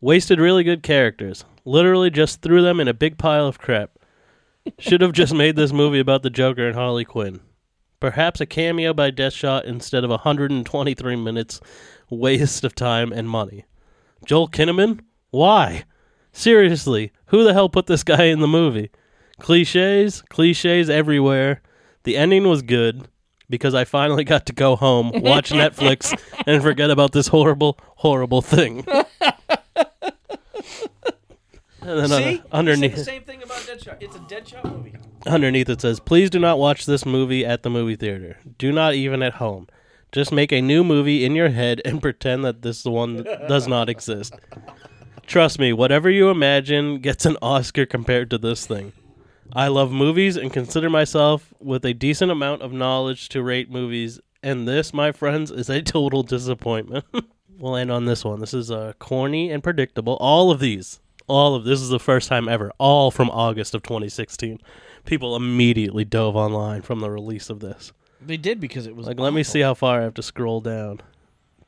Wasted really good characters. Literally just threw them in a big pile of crap. Should have just made this movie about the Joker and Harley Quinn. Perhaps a cameo by Deadshot instead of 123 minutes waste of time and money. Joel Kinnaman? Why? Seriously, who the hell put this (laughs) guy in the movie? Cliches, cliches everywhere. The ending was good because I finally got to go home, watch (laughs) Netflix, and forget about this horrible, horrible thing. (laughs) And then see, un- underneath, the same thing about Deadshot. It's a Deadshot movie. underneath it says, "Please do not watch this movie at the movie theater. Do not even at home. Just make a new movie in your head and pretend that this one does not exist. Trust me, whatever you imagine gets an Oscar compared to this thing. I love movies and consider myself with a decent amount of knowledge to rate movies, and this, my friends, is a total disappointment. (laughs) we'll end on this one. This is uh, corny and predictable. All of these, all of this is the first time ever. All from August of 2016. People immediately dove online from the release of this. They did because it was Like, let me see how far I have to scroll down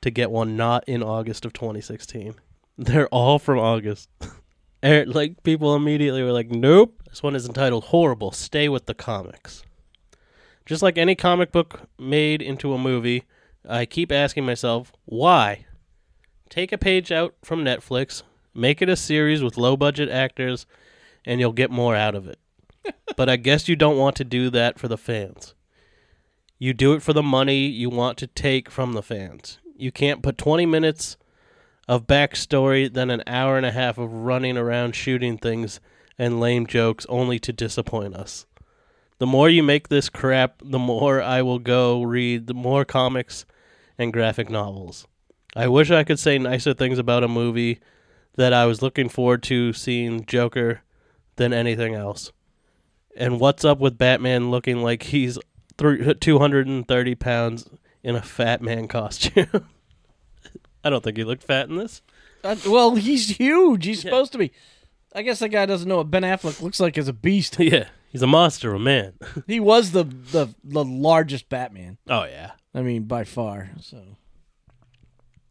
to get one not in August of 2016. (laughs) They're all from August. (laughs) Er, like, people immediately were like, nope. This one is entitled Horrible Stay with the Comics. Just like any comic book made into a movie, I keep asking myself, why? Take a page out from Netflix, make it a series with low budget actors, and you'll get more out of it. (laughs) but I guess you don't want to do that for the fans. You do it for the money you want to take from the fans. You can't put 20 minutes of backstory, then an hour and a half of running around shooting things and lame jokes only to disappoint us. The more you make this crap, the more I will go read the more comics and graphic novels. I wish I could say nicer things about a movie that I was looking forward to seeing Joker than anything else. And what's up with Batman looking like he's three, 230 pounds in a fat man costume? (laughs) I don't think he looked fat in this. Uh, well, he's huge. He's supposed to be. I guess that guy doesn't know what Ben Affleck looks like as a beast. (laughs) yeah, he's a monster of a man. (laughs) He was the the the largest Batman. oh yeah, I mean, by far. So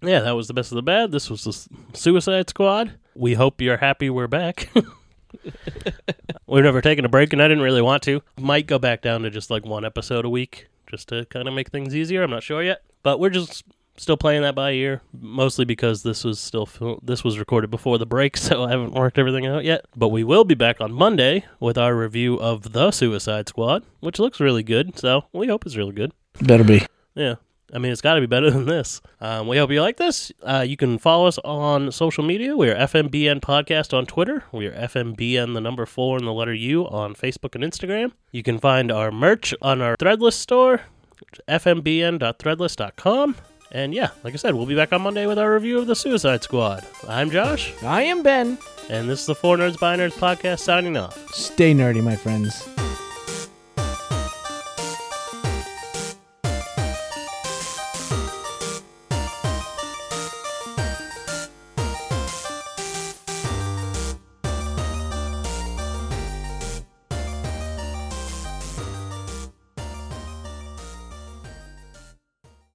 yeah. That was the best of the bad. This was the S- Suicide Squad. We hope you're happy we're back. (laughs) We've never taken a break, and I didn't really want to. Might go back down to just like one episode a week, just to kind of make things easier. I'm not sure yet, but we're just still playing that by ear, mostly because this was still fil- this was recorded before the break, (laughs) so I haven't worked everything out yet. But we will be back on Monday with our review of the Suicide Squad, which looks really good. So we hope it's really good. better be. Yeah. I mean, it's got to be better (laughs) than this. Um, we hope you like this. Uh, you can follow us on social media. We are FMBN Podcast on Twitter. We are FMBN, the number four and the letter U on Facebook and Instagram. You can find our merch on our Threadless store, fmbn.threadless.com. And yeah, like I said, we'll be back on Monday with our review of The Suicide Squad. I'm Josh, I am Ben. and this is the Four Nerds by Nerds podcast signing off. Stay nerdy, my friends.